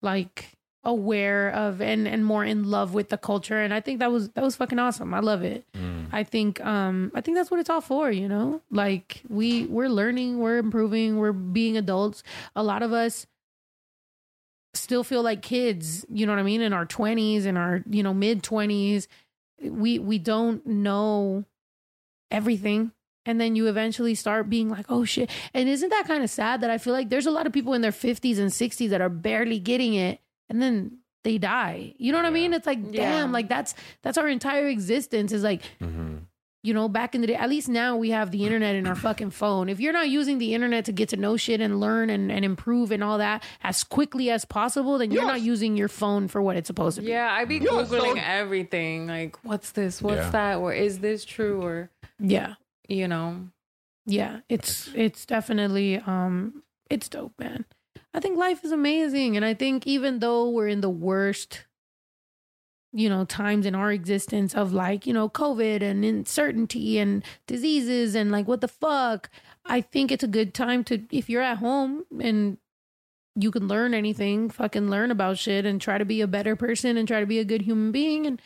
like aware of and and more in love with the culture, and I think that was that was fucking awesome. I love it. I think um I think that's what it's all for, you know? Like we we're learning, we're improving, we're being adults. A lot of us still feel like kids, you know what I mean, in our 20s in our, you know, mid 20s. We we don't know everything. And then you eventually start being like, oh shit. And isn't that kind of sad that I feel like there's a lot of people in their 50s and 60s that are barely getting it and then they die. You know what I mean? It's like, Yeah. damn, like that's that's our entire existence is like Mhm. you know, back in the day, at least now we have the internet in our fucking phone. If you're not using the internet to get to know shit and learn and, and improve and all that as quickly as possible, then you're not using your phone for what it's supposed to be. Yeah, I be googling everything. Like, what's this? What's Yeah. that? Or is this true? Or Yeah. you know, yeah, it's it's definitely um it's dope, man. I think life is amazing, and I think even though we're in the worst, you know, times in our existence of like you know COVID and uncertainty and diseases and like what the fuck, I think it's a good time to if you're at home and you can learn anything, fucking learn about shit and try to be a better person and try to be a good human being and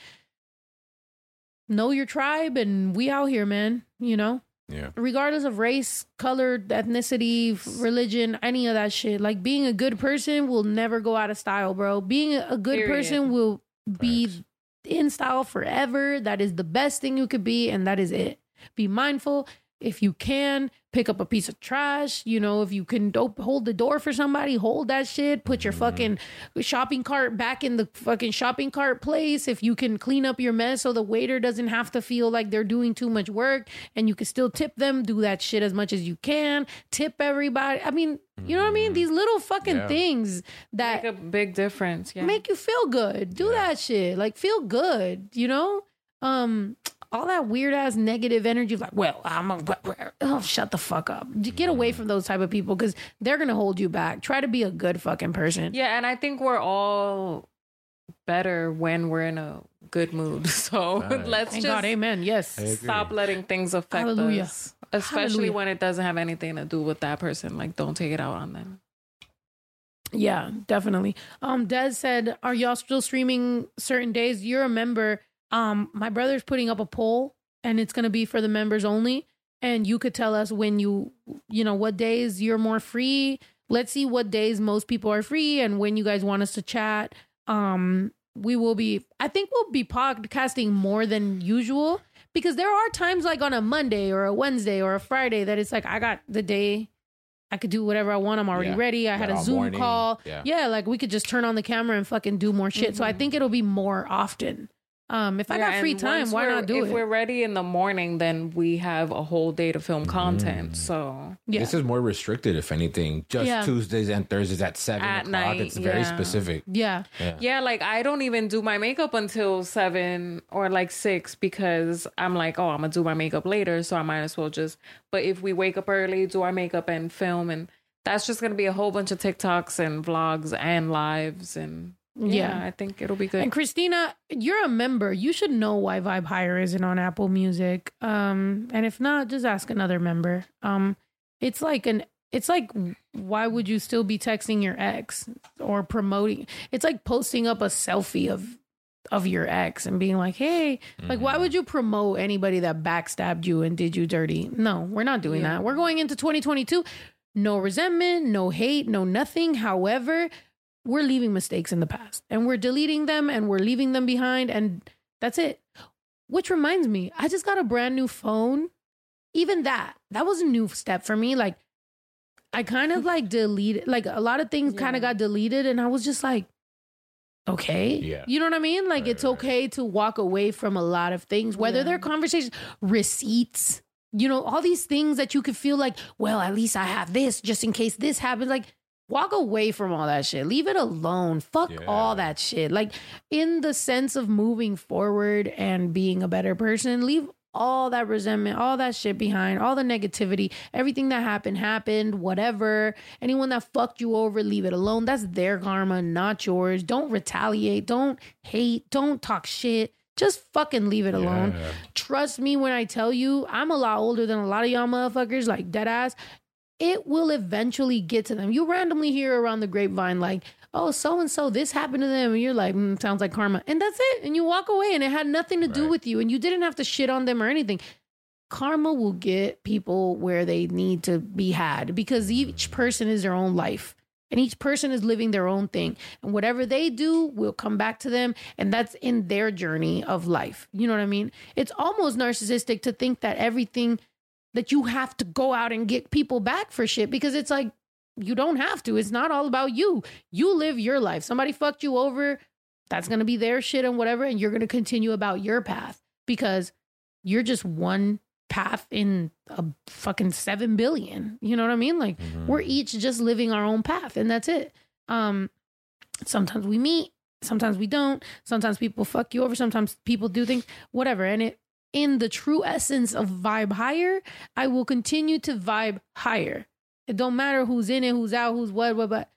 know your tribe and we out here, man, you know? Yeah. regardless of race, color, ethnicity, religion, any of that shit. Like being a good person will never go out of style, bro. Being a good Period. person will be Facts. in style forever. That is the best thing you could be, and that is it. Be mindful. If you can, pick up a piece of trash. You know, if you can op- hold the door for somebody, hold that shit. Put your fucking shopping cart back in the fucking shopping cart place. If you can clean up your mess so the waiter doesn't have to feel like they're doing too much work and you can still tip them, do that shit as much as you can. Tip everybody. I mean, you know what I mean? These little fucking Yeah. things that Make a big difference. Yeah. make you feel good. Do that shit. Like feel good, you know? Um all that weird ass negative energy like, well, I'm a oh, shut the fuck up. Get away from those type of people cuz they're going to hold you back. Try to be a good fucking person. yeah, and I think we're all better when we're in a good mood. So Right. let's Thank just God, amen. Yes. Stop letting things affect Hallelujah. us. Especially Hallelujah. when it doesn't have anything to do with that person. Like don't take it out on them. Yeah, definitely. Um, Des said, "Are y'all still streaming certain days?" You remember, um, my brother's putting up a poll, and it's gonna be for the members only. And you could tell us when you, you know, what days you're more free. Let's see what days most people are free, and when you guys want us to chat. Um, we will be. I think we'll be podcasting more than usual because there are times like on a Monday or a Wednesday or a Friday that it's like I got the day. I could do whatever I want. I'm already Yeah. ready. I had a Zoom morning. call. Yeah. Yeah, like we could just turn on the camera and fucking do more shit. So I think it'll be more often. Um, if I Yeah, got free time, why not do if it? If we're ready in the morning, then we have a whole day to film content. So yeah, This is more restricted, if anything. Just Yeah. Tuesdays and Thursdays at seven At o'clock. night, it's very yeah. specific. yeah, Yeah. yeah, like I don't even do my makeup until seven or like six because I'm like, oh, I'm gonna do my makeup later, so I might as well just. But if we wake up early, do our makeup and film, and that's just gonna be a whole bunch of TikToks and vlogs and lives, and yeah, Yeah. I think it'll be good. And Christina, you're a member. You should know why Vibe Higher isn't on Apple Music. Um, and if not, just ask another member. Um, it's like an it's like why would you still be texting your ex or promoting? It's like posting up a selfie of of your ex and being like, "Hey, like why would you promote anybody that backstabbed you and did you dirty?" No, we're not doing Yeah. that. We're going into 2022. No resentment, no hate, no nothing. However, we're leaving mistakes in the past and we're deleting them and we're leaving them behind and that's it. Which reminds me, I just got a brand new phone. Even that, that was a new step for me. Like, I kind of like deleted, like a lot of things kind of got deleted, and I was just like, okay. Yeah. You know what I mean? Like, Right, it's right. okay to walk away from a lot of things, whether Yeah. they're conversations, receipts, you know, all these things that you could feel like, well, at least I have this just in case this happens. Like, walk away from all that shit. Leave it alone. Fuck Yeah. all that shit. Like, in the sense of moving forward and being a better person, leave all that resentment, all that shit behind, all the negativity, everything that happened, happened, whatever. Anyone that fucked you over, leave it alone. That's their karma, not yours. Don't retaliate. Don't hate. Don't talk shit. Just fucking leave it alone. Yeah. Trust me when I tell you, I'm a lot older than a lot of y'all motherfuckers, like dead ass. It will eventually get to them. You randomly hear around the grapevine, like, oh, so and so, this happened to them. And you're like, mm, sounds like karma. And that's it. And you walk away and it had nothing to do Right. with you. And you didn't have to shit on them or anything. Karma will get people where they need to be had because each person is their own life and each person is living their own thing. And whatever they do will come back to them. And that's in their journey of life. You know what I mean? It's almost narcissistic to think that everything that you have to go out and get people back for shit because it's like, you don't have to. It's not all about you. You live your life. Somebody fucked you over. That's going to be their shit and whatever. And you're going to continue about your path because you're just one path in a fucking 7 billion. You know what I mean? Like Mhm. we're each just living our own path and that's it. Um sometimes we meet, sometimes we don't. Sometimes people fuck you over, sometimes people do things whatever and it in the true essence of vibe higher, I will continue to vibe higher. It don't matter who's in it, who's out, who's what, what, but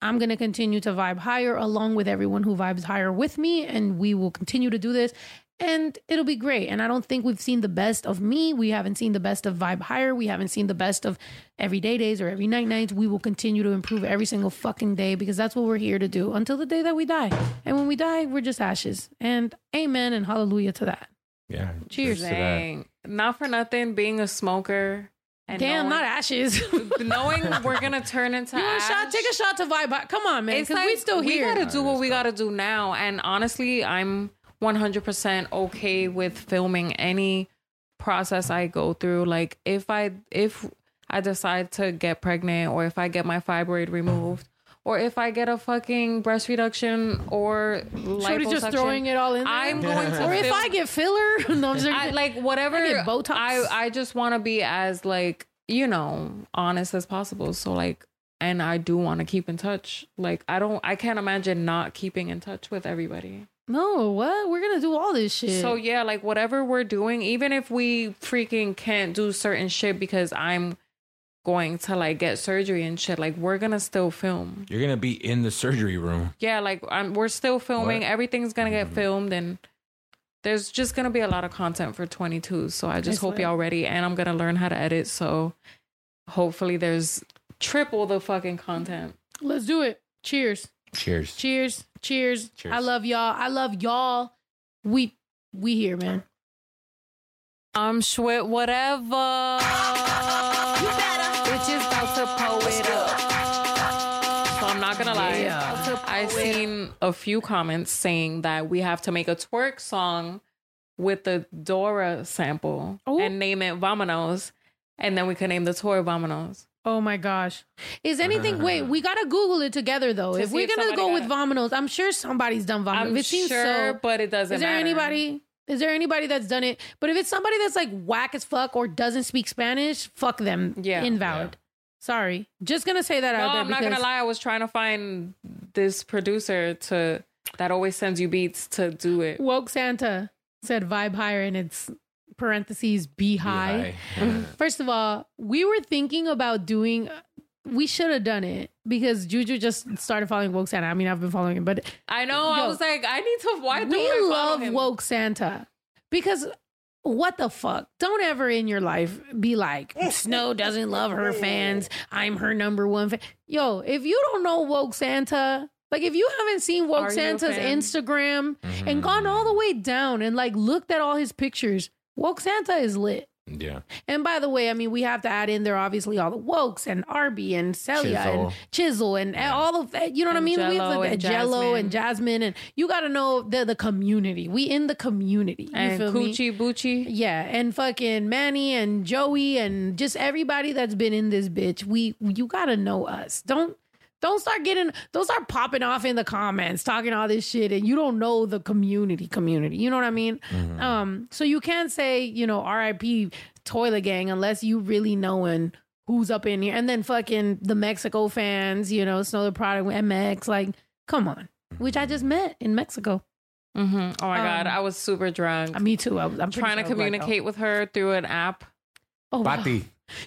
I'm going to continue to vibe higher along with everyone who vibes higher with me. And we will continue to do this. And it'll be great. And I don't think we've seen the best of me. We haven't seen the best of Vibe Higher. We haven't seen the best of everyday days or every night nights. We will continue to improve every single fucking day because that's what we're here to do until the day that we die. And when we die, we're just ashes. And amen and hallelujah to that. Yeah. Cheers. to that. Dang. Not for nothing, being a smoker. And Damn, knowing, not ashes. knowing we're gonna turn into you want a shot? Take a shot to Vibe Higher. Come on, man. Because like we still here. we gotta do what we gotta do now. And honestly, I'm 100% okay with filming any process I go through. Like if I if I decide to get pregnant, or if I get my fibroid removed, or if I get a fucking breast reduction or Shorty just throwing it all in there. I'm going to or if I get filler, no, I, like whatever. I get Botox. I I just want to be as like you know honest as possible. So like, and I do want to keep in touch. Like I don't. I can't imagine not keeping in touch with everybody. no, what? We're gonna do all this shit. So yeah, like whatever we're doing, even if we freaking can't do certain shit because I'm going to like get surgery and shit, like we're gonna still film. You're gonna be in the surgery room. Yeah, like I'm, we're still filming. What? Everything's gonna get Mm-hmm. filmed and. There's just gonna be a lot of content for 22, so I just Nice hope y'all ready. And I'm gonna learn how to edit, so hopefully there's triple the fucking content. let's do it. Cheers. Cheers. Cheers. Cheers. Cheers. I love y'all. I love y'all. We we here, man. I'm Schwit, whatever. A few comments saying that we have to make a twerk song with the Dora sample Ooh. and name it Vamonos, and then we can name the tour Vamonos. Oh my gosh. Is anything wait, we gotta Google it together though. To if we're if gonna go with Vamonos, I'm sure somebody's done Vamonos. I'm it seems sure, so but it doesn't is there matter. anybody is there anybody that's done it? But if it's somebody that's like whack as fuck or doesn't speak Spanish, fuck them. Yeah. Invalid. Sorry. Just gonna say that No, out there I'm not gonna lie. I was trying to find this producer to that always sends you beats to do it. woke Santa said vibe higher and it's parentheses be high. Yeah. First of all, we were thinking about doing. We should have done it because Juju just started following Woke Santa. I mean, I've been following him, but I know. I was like, I need to. Why do we I love him? Woke Santa because what the fuck? Don't ever in your life be like, Snow doesn't love her fans. I'm her number one fan. Yo, if you don't know Woke Santa, like if you haven't seen Woke Are Santa's? Instagram Mm-hmm. and gone all the way down and like looked at all his pictures, Woke Santa is lit. Yeah. And by the way, I mean we have to add in there obviously all the wokes and Arby and Celia Chisel. and Chisel and all of that. You know what I And mean? we have Jell-O and Jello Jasmine. and Jasmine and you got to know the the community. We in the community. You and feel me? Coochie Boochie. Yeah, and fucking Manny and Joey and just everybody that's been in this bitch. We you gotta know us. Don't don't start getting don't start popping off in the comments talking all this shit and you don't know the community community. You know what I mean? Um, so you can't say, you know, RIP toilet gang unless you really knowing who's up in here. And then fucking the Mexico fans, you know, Snow Tha Product with MX, like, come on. Which I just met in Mexico. hmm Oh my god, Um, I was super drunk. Uh, me too. I was, I'm trying to sure I was blacked out. communicate with her through an app. Oh, wow. Pati.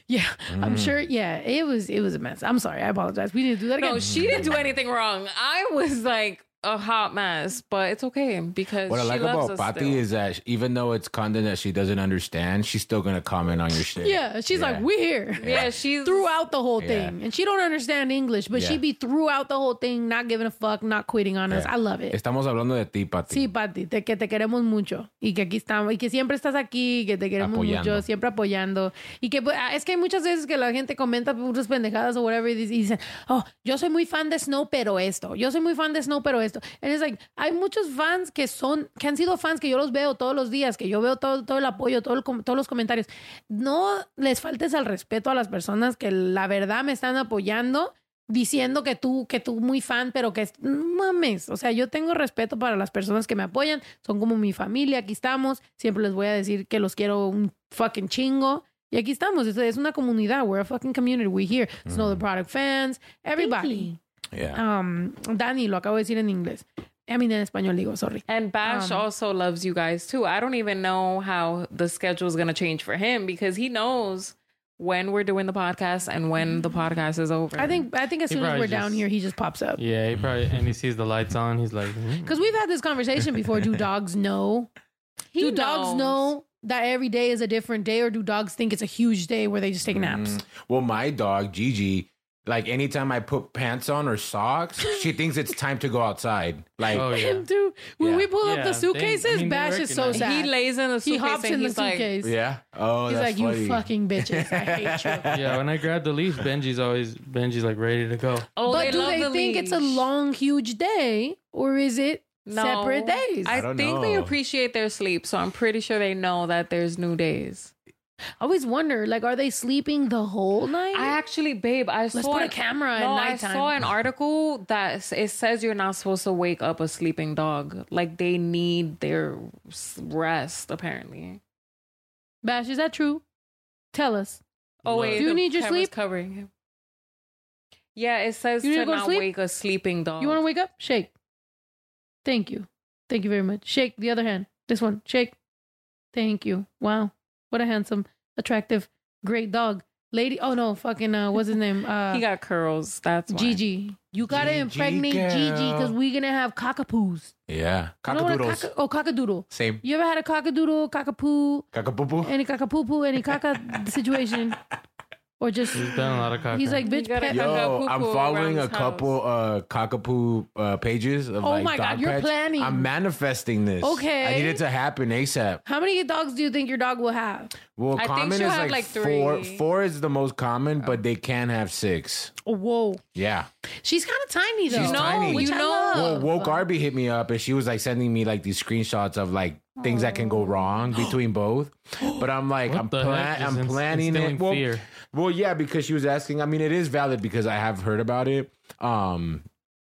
Yeah, I'm Mm. sure. Yeah, it was it was a mess. I'm sorry. I apologize. We didn't do that again. No, she didn't do anything wrong. I was like a hot mess, but it's okay because What I she like loves about still. is that even though it's content that she doesn't understand, she's still gonna comment on your shit. yeah, she's like, Yeah. we here yeah, she's throughout the whole Yeah. thing, and she don't understand English, but she Yeah. be throughout the whole thing, not giving a fuck, not quitting on us. Yeah. I love it. Estamos hablando de ti, Pati. Sí, Pati, te, que te queremos mucho y que aquí estamos y que siempre estás aquí, que te queremos Apoyando. mucho, siempre apoyando y que pues, ah, es que hay muchas veces que la gente comenta puras pendejadas o whatever y dice- y dicen, oh, yo soy muy fan de Snow pero esto, yo soy muy fan de Snow pero esto. And it's like, hay muchos fans que son, que han sido fans que yo los veo todos los días, que yo veo todo, todo el apoyo, todo el todos los comentarios. No les faltes al respeto a las personas que la verdad me están apoyando diciendo que tú, que tú muy fan, pero que mames. O sea, yo tengo respeto para las personas que me apoyan. Son como mi familia. Aquí estamos. Siempre les voy a decir que los quiero un fucking chingo. Y aquí estamos. Es, es una comunidad. We're a fucking community. We're here. Snow the Product fans. Everybody. Yeah. Um, Dani, lo acabo de decir en inglés. I mean, en español digo, sorry. And Bash Um, also loves you guys too. I don't even know how the schedule is going to change for him because he knows when we're doing the podcast and when the podcast is over. I think I think as He soon as we're down here, he just pops up. Yeah, he probably and he sees the lights on. He's like, hmm. Because we've had this conversation before. Do dogs know? he do dogs knows. know that every day is a different day, or do dogs think it's a huge day where they just take naps? Mm. Well, my dog Gigi, like anytime I put pants on or socks, she thinks it's time to go outside. Like, oh yeah. Him too. When Yeah. we pull up Yeah, the they- suitcases, I mean, they Bash is so recognize- sad. He lays in the He suitcase hops and in the he's like, suitcase. yeah. Oh, He's that's like, funny. you fucking bitches. I hate you. Yeah, when I grab the leash, Benji's always Benji's like ready to go. "Oh, but they do love they the think it's a leash." long, huge day, or is it No. separate days? I, I don't think they know. appreciate their sleep, so I'm pretty sure they know that there's new days. I always wonder, like, are they sleeping the whole night? I actually, babe, I Let's saw put a an- camera no, I saw an article that it says you're not supposed to wake up a sleeping dog. Like they need their rest, apparently. Bash, is that true? Tell us. Oh wait, Do you need your sleep? Covering him. Yeah, it says You to to to not sleep? wake a sleeping dog. You want to wake up? Shake. Thank you. Thank you very much. Shake the other hand. This one. Shake. Thank you. Wow. What a handsome, attractive, great dog. Lady. Oh no, fucking uh what's his name? Uh he got curls. That's why. Gigi. You gotta Gigi impregnate Gigi because we're gonna have cockapoos. Yeah. You know a Cockadoodles. cock- oh, cockadoodle. Same. You ever had a cockadoodle, cockapoo, Cockapoo. any cockapoo, any caca situation? Or just He's done a lot of cock. he's like, bitch, pet- Yo, I'm following a his couple uh cockapoo uh pages of Oh like my God, dog you're pets. planning. I'm manifesting this. Okay. I need it to happen ASAP. how many dogs do you think your dog will have? Well, I common she'll is like, like, four. three. Four is the most common, but they can have six. Oh, whoa. Yeah. She's kind of tiny though. She's No, tiny. Which you I know- Well, woke Arby hit me up and she was like sending me like these screenshots of like things that can go wrong between both. But I'm like, What I'm the plan- heck? Just I'm planning it. Well, fear. Well, yeah, because she was asking. I mean, it is valid because I have heard about it. Um,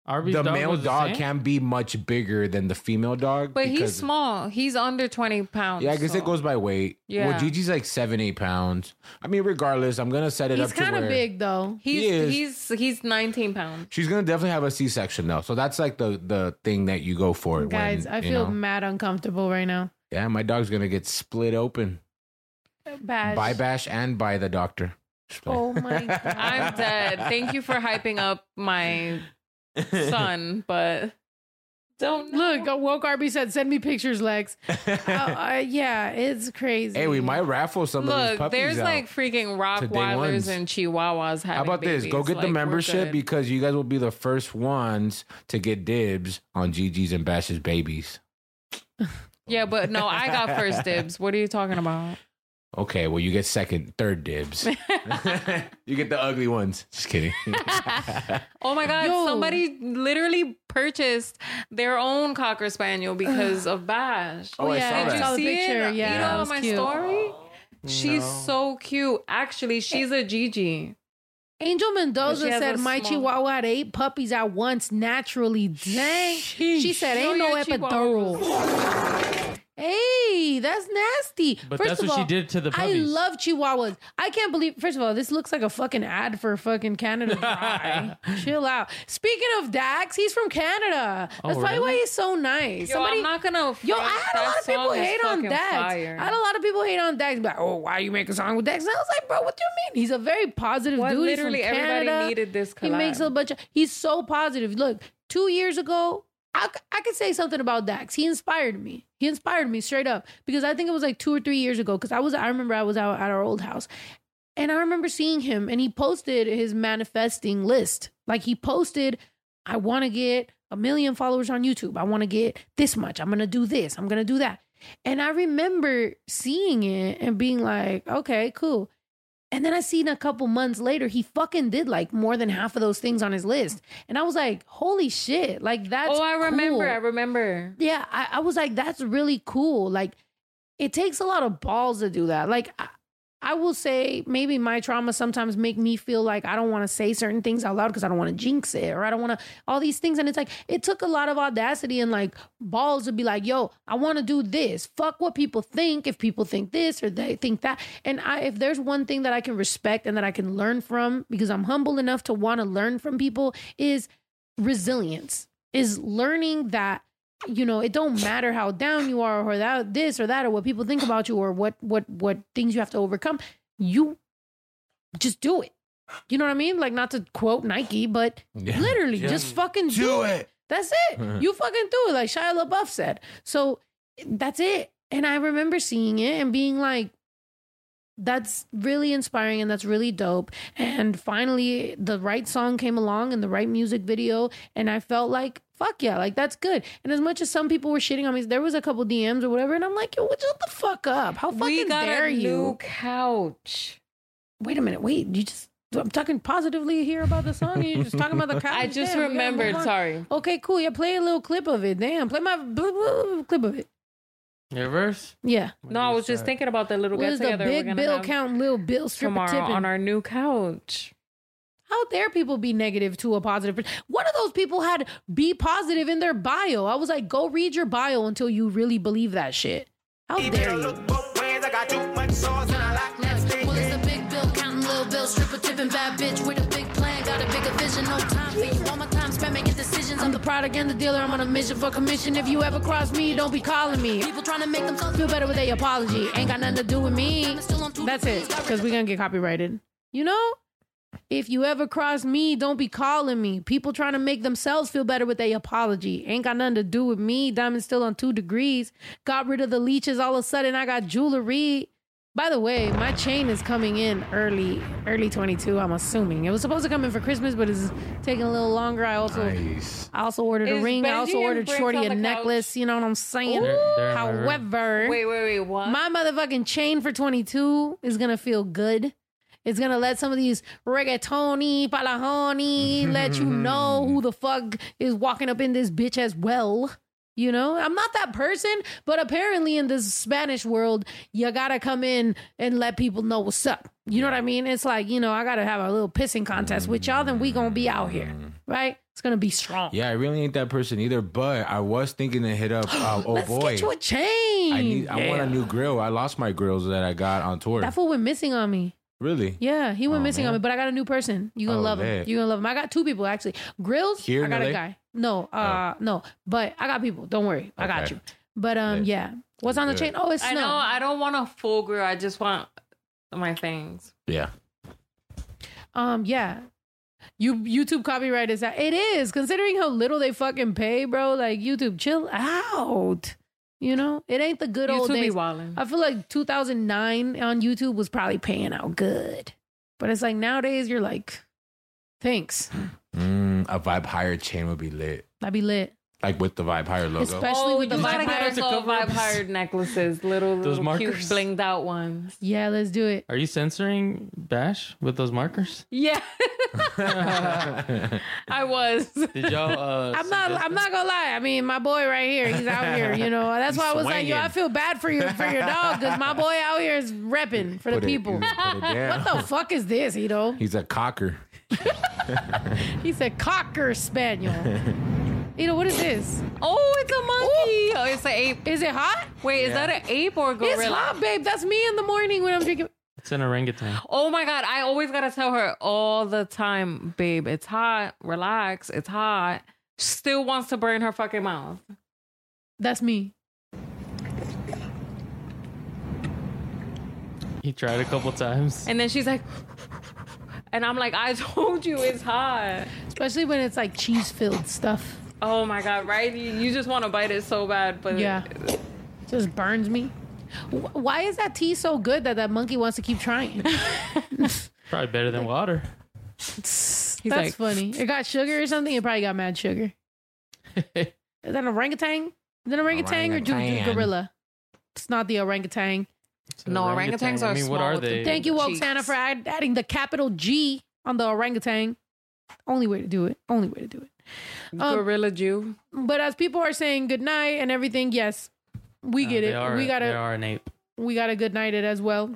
Arby's the dog male was the dog same? can be much bigger than the female dog. But he's because- small. He's under 20 pounds. Yeah, I guess so- it goes by weight. Yeah. Well, Gigi's like seven, eight pounds. I mean, regardless, I'm gonna set it He's up to kind of where big though. He's He is. he's he's 19 pounds. she's gonna definitely have a C-section though. So that's like the the thing that you go for. Guys, when, I you feel know. mad uncomfortable right now. yeah, my dog's gonna get split open Bad. by Bash and by the doctor. Oh my god. I'm dead. Thank you for hyping up my son, but don't know. Look, uh, woke RB said, "Send me pictures, Lex." uh, uh, yeah, it's crazy. Hey, we might raffle some of these Look, puppies there's out. like freaking Rottweilers ones. and Chihuahuas. How Having about this? Go babies. get the Like, we're membership good. because you guys will be the first ones to get dibs on Gigi's and Bash's babies. yeah, but no, I got first dibs. What are you talking about? Okay, well you get second, third dibs. you get the ugly ones. Just kidding. Oh my god, Yo. somebody literally purchased their own cocker spaniel because of Bash. Oh, I oh, yeah, saw I that. saw the See picture. it? Yeah, you know was my cute. story. She's No. so cute. Actually, she's a Gigi. Angel Mendoza said a my small- Chihuahua had eight puppies at once naturally. Dang. She said Show ain't no your epidural. Hey, that's nasty. But First that's of what she did to the I puppies. love Chihuahuas. I can't believe. First of all, this looks like a fucking ad for fucking Canada Dry. Chill out. Speaking of Dax, he's from Canada. Oh, that's Oh, probably why really? he's so nice. Yo, Somebody, I'm not gonna. Yo, front. I had a That lot of people is hate on fucking Dax. fire. I had a lot of people hate on Dax. Be Like, oh, why you make a song with Dax? And I was like, bro, what do you mean? He's a very positive What dude. He's literally from everybody Canada. needed this He makes collab. a bunch of. He's so positive. Look, two years ago, I, I could say something about Dax. He inspired me. He inspired me straight up because I think it was like two or three years ago. Because I was, I remember I was out at our old house, and I remember seeing him, and he posted his manifesting list. Like he posted, I want to get a million followers on YouTube. I want to get this much. I'm gonna do this. I'm gonna do that. And I remember seeing it and being like, okay, cool. And then I seen a couple months later, he fucking did like more than half of those things on his list. And I was like, holy shit. Like that's oh, I remember. cool. I remember. Yeah, I, I was like, that's really cool. Like, it takes a lot of balls to do that. Like, I, I will say maybe my trauma sometimes make me feel like I don't want to say certain things out loud because I don't want to jinx it or I don't want to all these things. And it's like it took a lot of audacity and like balls to be like, yo, I want to do this. Fuck what people think. If people think this or they think that. And I if there's one thing that I can respect and that I can learn from because I'm humble enough to want to learn from people is resilience. Is learning that you know, it don't matter how down you are or that this or that or what people think about you or what what what things you have to overcome. You just do it. You know what I mean? Like not to quote Nike, but Yeah. literally just, fucking do, it. That's it. you fucking do it, like Shia LaBeouf said. So that's it. And I remember seeing it and being like, that's really inspiring and that's really dope. And finally, the right song came along and the right music video. And I felt like, fuck yeah, like that's good. And as much as some people were shitting on me, there was a couple DMs or whatever. And I'm like, yo, shut the fuck up. How fucking we got dare a you? new couch. Wait a minute. Wait, you just. I'm talking positively here about the song. You're just talking about the couch. I just Damn, remembered. Sorry. Okay, cool. Yeah, play a little clip of it. Damn, play my blah, blah, clip of it. Your verse? Yeah. When No, I you was just thinking about the little What get is the together we're big gonna bill have count, little bill stripper tomorrow tipping? on our new couch. How dare people be negative to a positive? One of those people had be positive in their bio. I was like, go read your bio until you really believe that shit. How dare you? Well, it's a big bill little bill stripper tipping, bad bitch with a big plan. Got a bigger vision, no time for you. All my time spent making decisions. I'm the product and the dealer. I'm on a mission for commission. If you ever cross me, don't be calling me. People trying to make themselves feel better with their apology. Ain't got nothing to do with me. That's it. Because we're going to get copyrighted. You know? If you ever cross me, don't be calling me. People trying to make themselves feel better with their apology. Ain't got nothing to do with me. Diamond still on two degrees. Got rid of the leeches. All of a sudden, I got jewelry. By the way, my chain is coming in early, early 22. I'm assuming it was supposed to come in for Christmas, but it's taking a little longer. I also, Nice. I also ordered a Is ring. I also ordered Shorty a the necklace. You know what I'm saying? They're- they're in my room. However, Wait, wait, wait. What? my motherfucking chain for 22 is gonna feel good. It's gonna let some of these reggaetoni, palahoni let you know who the fuck is walking up in this bitch as well. You know, I'm not that person, but apparently in this Spanish world, you gotta come in and let people know what's up. You know what I mean? It's like, you know, I gotta have a little pissing contest with y'all, then we gonna be out here, right? It's gonna be strong. Yeah, I really ain't that person either. But I was thinking to hit up. Uh, oh Let's boy, get you a chain. I need. I want a new grill. I lost my grills that I got on tour. That fool went missing on me. Really? Yeah, he went Oh, missing on man. me, but I got a new person. You gonna Oh, love him. lit. You gonna love him. I got two people actually. Grills. Here I in got a LA? guy. No, uh, no, but I got people. Don't worry, I got Okay. you. But um, Lit. yeah. What's on the Good. chain? Oh, it's I know. I don't want a full grill. I just want my things. Yeah. Um, yeah. You YouTube copyright is that it is considering how little they fucking pay, bro. Like YouTube, chill out. You know, it ain't the good old YouTube be days. wildin'. I feel like 2009 on YouTube was probably paying out good, but it's like nowadays you're like, thanks, Mm, a Vibe Higher chain would be lit. that'd be lit. Like with the Vibe Higher logo. Especially with the Oh, you vibe higher. us all Vibe Higher necklaces, little, Those little cute markers? blinged out ones. Yeah, let's do it. Are you censoring Bash with those markers? Yeah, I was. Did y'all? Uh, I'm not. I'm not gonna lie. I mean, my boy right here, he's out here. You know, that's why I was like, yo, I feel bad for your for your dog because my boy out here is repping for the it- people. put it down. What the fuck is this, Ito? He's a cocker. he's a cocker spaniel. Ito, what is this? Oh, it's a monkey. Oh, it's an ape. Is it hot? Wait, is that an ape or a gorilla? It's hot, babe. That's me in the morning when I'm drinking. It's an orangutan. Oh my god, I always gotta tell her all the time, babe. It's hot. Relax. It's hot. Still wants to burn her fucking mouth. That's me. He tried a couple times. And then she's like, and I'm like, I told you it's hot. Especially when it's like cheese filled stuff. Oh my god, right? You, you just want to bite it so bad, but Yeah. it Just burns me. Wh- Why is that tea so good that that monkey wants to keep trying? Probably better than water. That's like- funny. It got sugar or something. It probably got mad sugar. Is that an orangutan? Is that an orangutan, or ju- Orangutan. gorilla? It's not the orangutan. It's an No, orangutan. orangutans I are mean, what small are with the they? Thank you, woke cheeks. Santa, for add, adding the capital G on the orangutan. Only way to do it. Only way to do it. Um, gorilla Jew. But as people are saying good night and everything, yes, we get they it. Are, we got They to are an ape. we got a good night it as well.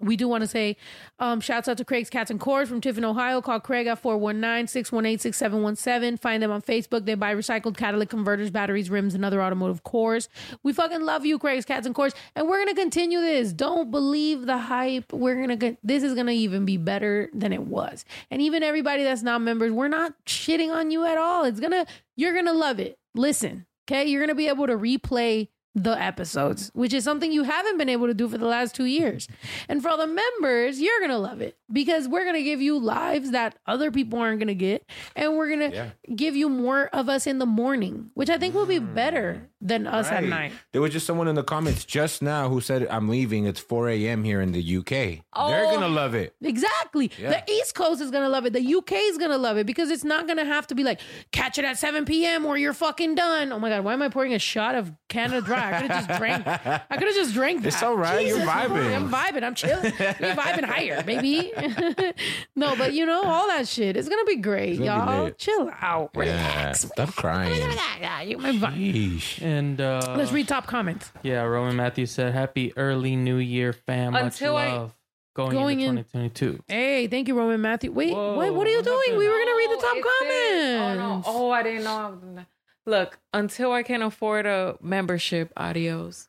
We do want to say um, shouts out to Craig's Cats and Cores from Tiffin, Ohio. Call Craig at 419-618-6717. Find them on Facebook. They buy recycled catalytic converters, batteries, rims, and other automotive cores. We fucking love you, Craig's Cats and Cores. And we're going to continue this. Don't believe the hype. We're going to this is going to even be better than it was. And even everybody that's not members, we're not shitting on you at all. It's going to, you're going to love it. Listen, Okay, you're gonna be able to replay the episodes, which is something you haven't been able to do for the last two years. And for all the members, you're gonna love it because we're gonna give you lives that other people aren't gonna get, and we're gonna Yeah. give you more of us in the morning, which I think will be mm. better than us at night. There was just someone in the comments just now who said, I'm leaving. It's 4 a.m. here in the UK. They're Oh. going to love it. Exactly. Yeah. The East Coast is gonna love it. The UK is gonna love it because it's not gonna have to be like catch it at 7 p.m. or you're fucking done. Oh my god, why am I pouring a shot of Canada Dry? I could have just drank. I could have just drank. It's that. all right. You're Jesus, vibing. I'm vibing. I'm chilling. You're vibing higher, baby. no, but you know all that shit. It's gonna be great, gonna y'all. lit. Chill out. Yeah. Relax. Stop crying. Yeah, you my vibe. And uh, Let's read top comments. yeah, Roman Matthews said, "Happy early New Year, fam. Much Until I- love going, Going into in- 2022." Hey, thank you, Roman Matthew. Wait, Whoa, wait, what are you what doing? happened? We were gonna read the top it says- comments. Oh, no. oh, I didn't know. I was gonna- Look, until I can afford a membership, adios,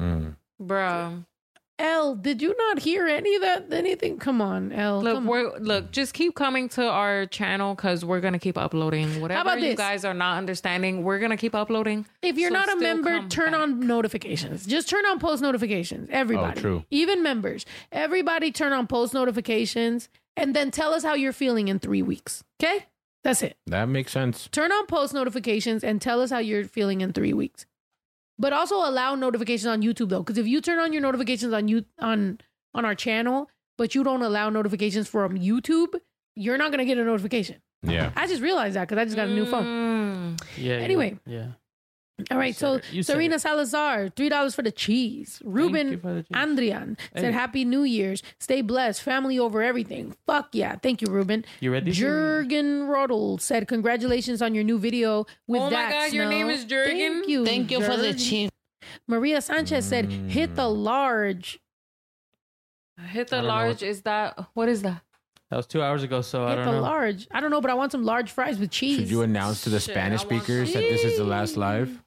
Mm. bro. L, did you not hear any of that? Anything? Come on, L. Look, on. we're look. Just keep coming to our channel because we're gonna keep uploading. Whatever about you this? guys are not understanding, we're gonna keep uploading. If you're So not a member, turn back. on notifications. Just turn on post notifications. Everybody. Oh, true. Even members. Everybody turn on post notifications and then tell us how you're feeling in three weeks. Okay? That's it. That makes sense. Turn on post notifications and tell us how you're feeling in three weeks. But also allow notifications on YouTube though, because if you turn on your notifications on you on on our channel, but you don't allow notifications from YouTube, you're not gonna get a notification. Yeah. I just realized that because I just got a new phone. Mm. Yeah. you- Anyway. yeah. All right, so it. Serena it. Salazar, three dollars for the cheese. Ruben the cheese. Andrian said, Hey. "Happy New Year's, stay blessed, family over everything." Fuck yeah, thank you, Ruben. You ready? Jurgen Roddle said, "Congratulations on your new video with Oh my Dax God, your name is Jurgen? Thank you, Thank you for the cheese. Maria Sanchez said, "Hit the mm. large." Hit the I don't know large. Is that what is that? That was two hours ago, so I Hit don't the know. large. I don't know, but I want some large fries with cheese. Should you announce to the Shit, Spanish I want speakers that this is the last live?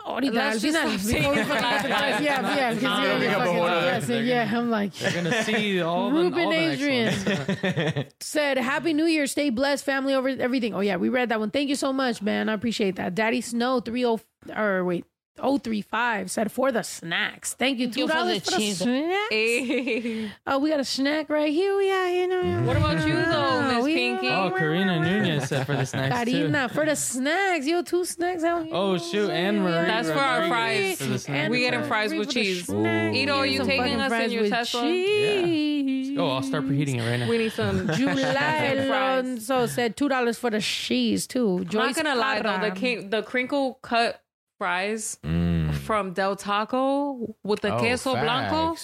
Ahorita, Let's al just final, stop before we saying fucking- it. yeah, yeah, because Nah, you're bring up fucking whole other- Yeah, I'm like, They're gonna see all the Ruben all the next Adrian. ones. said, Happy New Year, stay blessed, family over everything. Oh, yeah, we read that one. Thank you so much, man. I appreciate that. Daddy Snow 30 or wait, 035 said for the snacks. Thank you. $2 for for the the, snacks. Hey. Oh, we got a snack right here. Yeah, you know. What about you though, Miss Pinky? Oh, Karina Nunez said for the snacks too. Karina, for the snacks. Yo, two snacks out here. Oh, shoot, and Marie That's for our fries. for the snacks. We getting fries with cheese. snacks. Ito, are you Some taking us in your with Tesla? cheese. Oh, I'll start preheating it right now. We need some July fries. Alonso said two dollars for the cheese too. I'm not gonna lie though, the king, the crinkle cut fries Mm. from Del Taco with the Oh, queso blanco.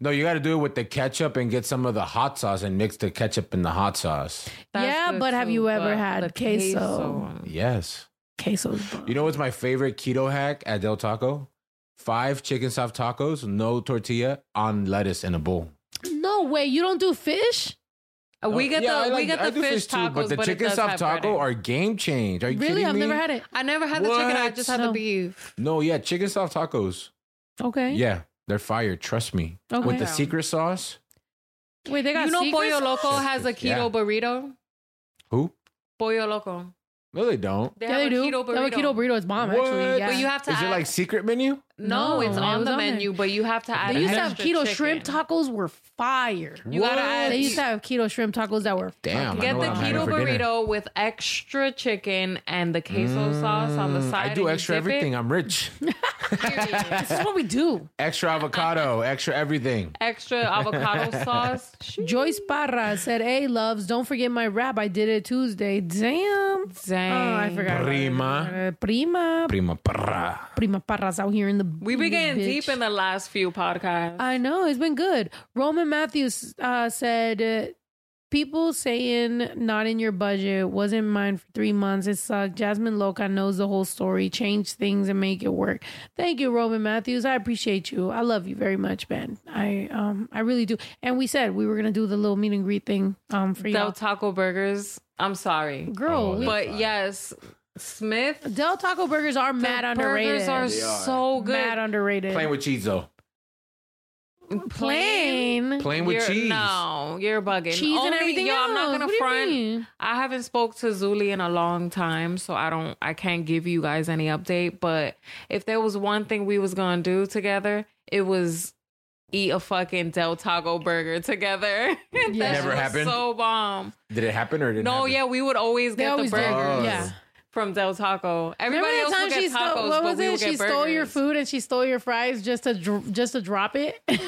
No, you got to do it with the ketchup and get some of the hot sauce and mix the ketchup and the hot sauce. That's Yeah, good but have you ever had the queso? Yes. Queso's bomb. You know what's my favorite keto hack at Del Taco? Five chicken soft tacos, no tortilla, on lettuce in a bowl. No way, you don't do fish? Uh, we get Yeah, I the we like- get the do fish, too, tacos, but the it chicken does soft taco breading. are game change. Are you Really? kidding I've me? never had it. I never had the chicken. I just had No. the beef. No, yeah, chicken soft tacos. Okay. Yeah, they're fire. Trust me. Okay. With the secret sauce. Wait, they got You know, secret Pollo? Loco has a keto Yeah. burrito. Who? Pollo Loco. No, they don't. They Yeah, have they a do. keto They have a burrito. keto burrito. It's bomb, actually. Yeah. But you have to Is add, it like secret menu? no, No, it's it on was the on there. menu, but you have to add. they used to have extra keto chicken. shrimp tacos were fire. You gotta What? add. They used to have keto shrimp tacos that were Damn, I Get know the what I'm having keto for dinner. burrito with extra chicken and the queso sauce on the Mm, side. I do and you extra dip it. everything. I'm rich. This is what we do. extra avocado, extra everything. extra avocado sauce. Joyce Parra said, Hey, loves, don't forget my rap. I did it Tuesday. Damn. Dang. Oh, I forgot. Prima. Uh, Prima. Prima Parra, Prima Parra's out here in the. We be getting bitch. deep in the last few podcasts. I know it's been good. Roman Matthews uh, said, uh, "People saying not in your budget wasn't mine for three months. It sucked. Jasmine Loca knows the whole story. Change things and make it work. Thank you, Roman Matthews. I appreciate you. I love you very much, man. I um I really do. And we said we were gonna do the little meet and greet thing um for y'all. Taco Burgers. I'm sorry, Girl, Oh, we- but yes, Smith Del Taco burgers are mad the underrated. Burgers are are. so good. mad underrated. Playing with cheese though. Plain. Plain with You're- cheese. No, you're bugging. Cheese and everything yo, else. I'm not gonna do you front. I haven't spoke to Zuli in a long time, so I don't. I can't give you guys any update. But if there was one thing we was gonna do together, it was eat a fucking Del Taco burger together. That Yeah. shit Never happened? So bomb. Did it happen or did No, happen? yeah, we would always They get always the burger. burgers. Yeah. Oh. From Del Taco. Everybody Remember else the time would she get tacos, stole? What was it? She get stole your food and she stole your fries just to dr- just to drop it. oh,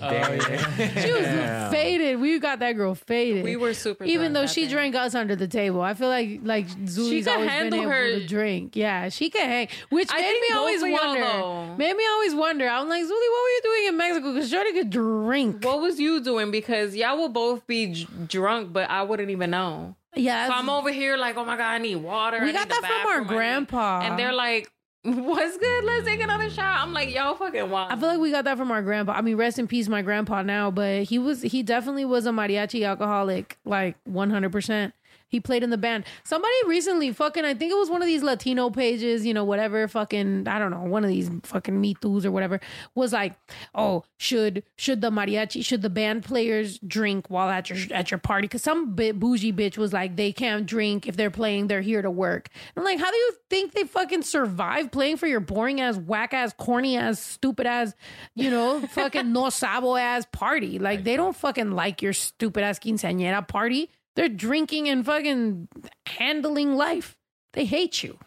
yeah. she was Damn. faded. We got that girl faded. We were super. even drunk though that she day. drank us under the table. I feel like like Zuli's could always been handle able her- to drink. Yeah, she can hang, which I made me always wonder. though. Made me always wonder. I'm like Zuli, what were you doing in Mexico? Because Shorty could drink. What was you doing? Because y'all will both be j- drunk, but I wouldn't even know. Yeah, So I'm over here like, oh my god, I need water. We I got that from our bathroom, I need- grandpa. and they're like, "What's good? Let's take another shot." I'm like, "Y'all fucking wild." I feel like we got that from our grandpa. I mean, rest in peace, my grandpa now, but he was he definitely was a mariachi alcoholic, like one hundred percent. He played in the band. Somebody recently, fucking, I think it was one of these Latino pages, you know, whatever, fucking, I don't know, one of these fucking Me Too's or whatever, was like, oh, should should the mariachi, should the band players drink while at your at your party? Because some bit bougie bitch was like, they can't drink if they're playing, they're here to work. I'm like, how do you think they fucking survive playing for your boring ass, whack ass, corny ass, stupid ass, you know, fucking no sabo ass party? Like they don't fucking like your stupid ass quinceañera party. They're drinking and fucking handling life. They hate you.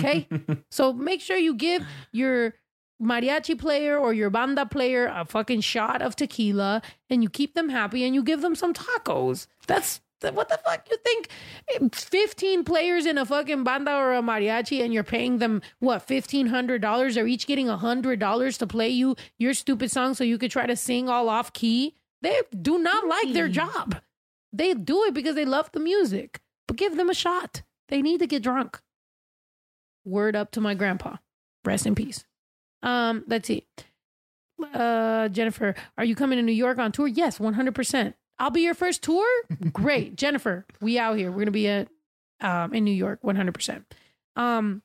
Okay? so make sure you give your mariachi player or your banda player a fucking shot of tequila and you keep them happy and you give them some tacos. That's what the fuck you think 15 players in a fucking banda or a mariachi and you're paying them what $1500 they're each getting $100 to play you your stupid song so you could try to sing all off key they do not like their job they do it because they love the music but give them a shot. They need to get drunk. Word up to my grandpa. Rest in peace. Um let's see. Uh jennifer are you coming to new york on tour? Yes 100% i'll be your first tour? Great. Jennifer we out here. We're gonna be at um in new york 100% um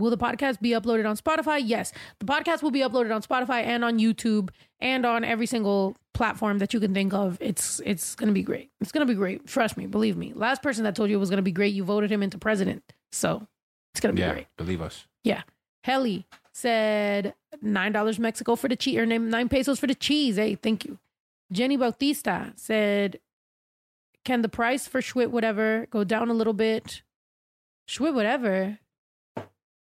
will the podcast be uploaded on spotify yes the podcast will be uploaded on spotify and on youtube and on every single platform that you can think of it's it's gonna be great it's gonna be great trust me believe me last person that told you it was gonna be great you voted him into president so it's gonna be Yeah, great believe us. Yeah. Helly said nine dollars Mexico for the cheese or nine nine pesos for the cheese. Hey, thank you. Jenny Bautista said, "Can the price for Schwit whatever go down a little bit?" Schwit whatever.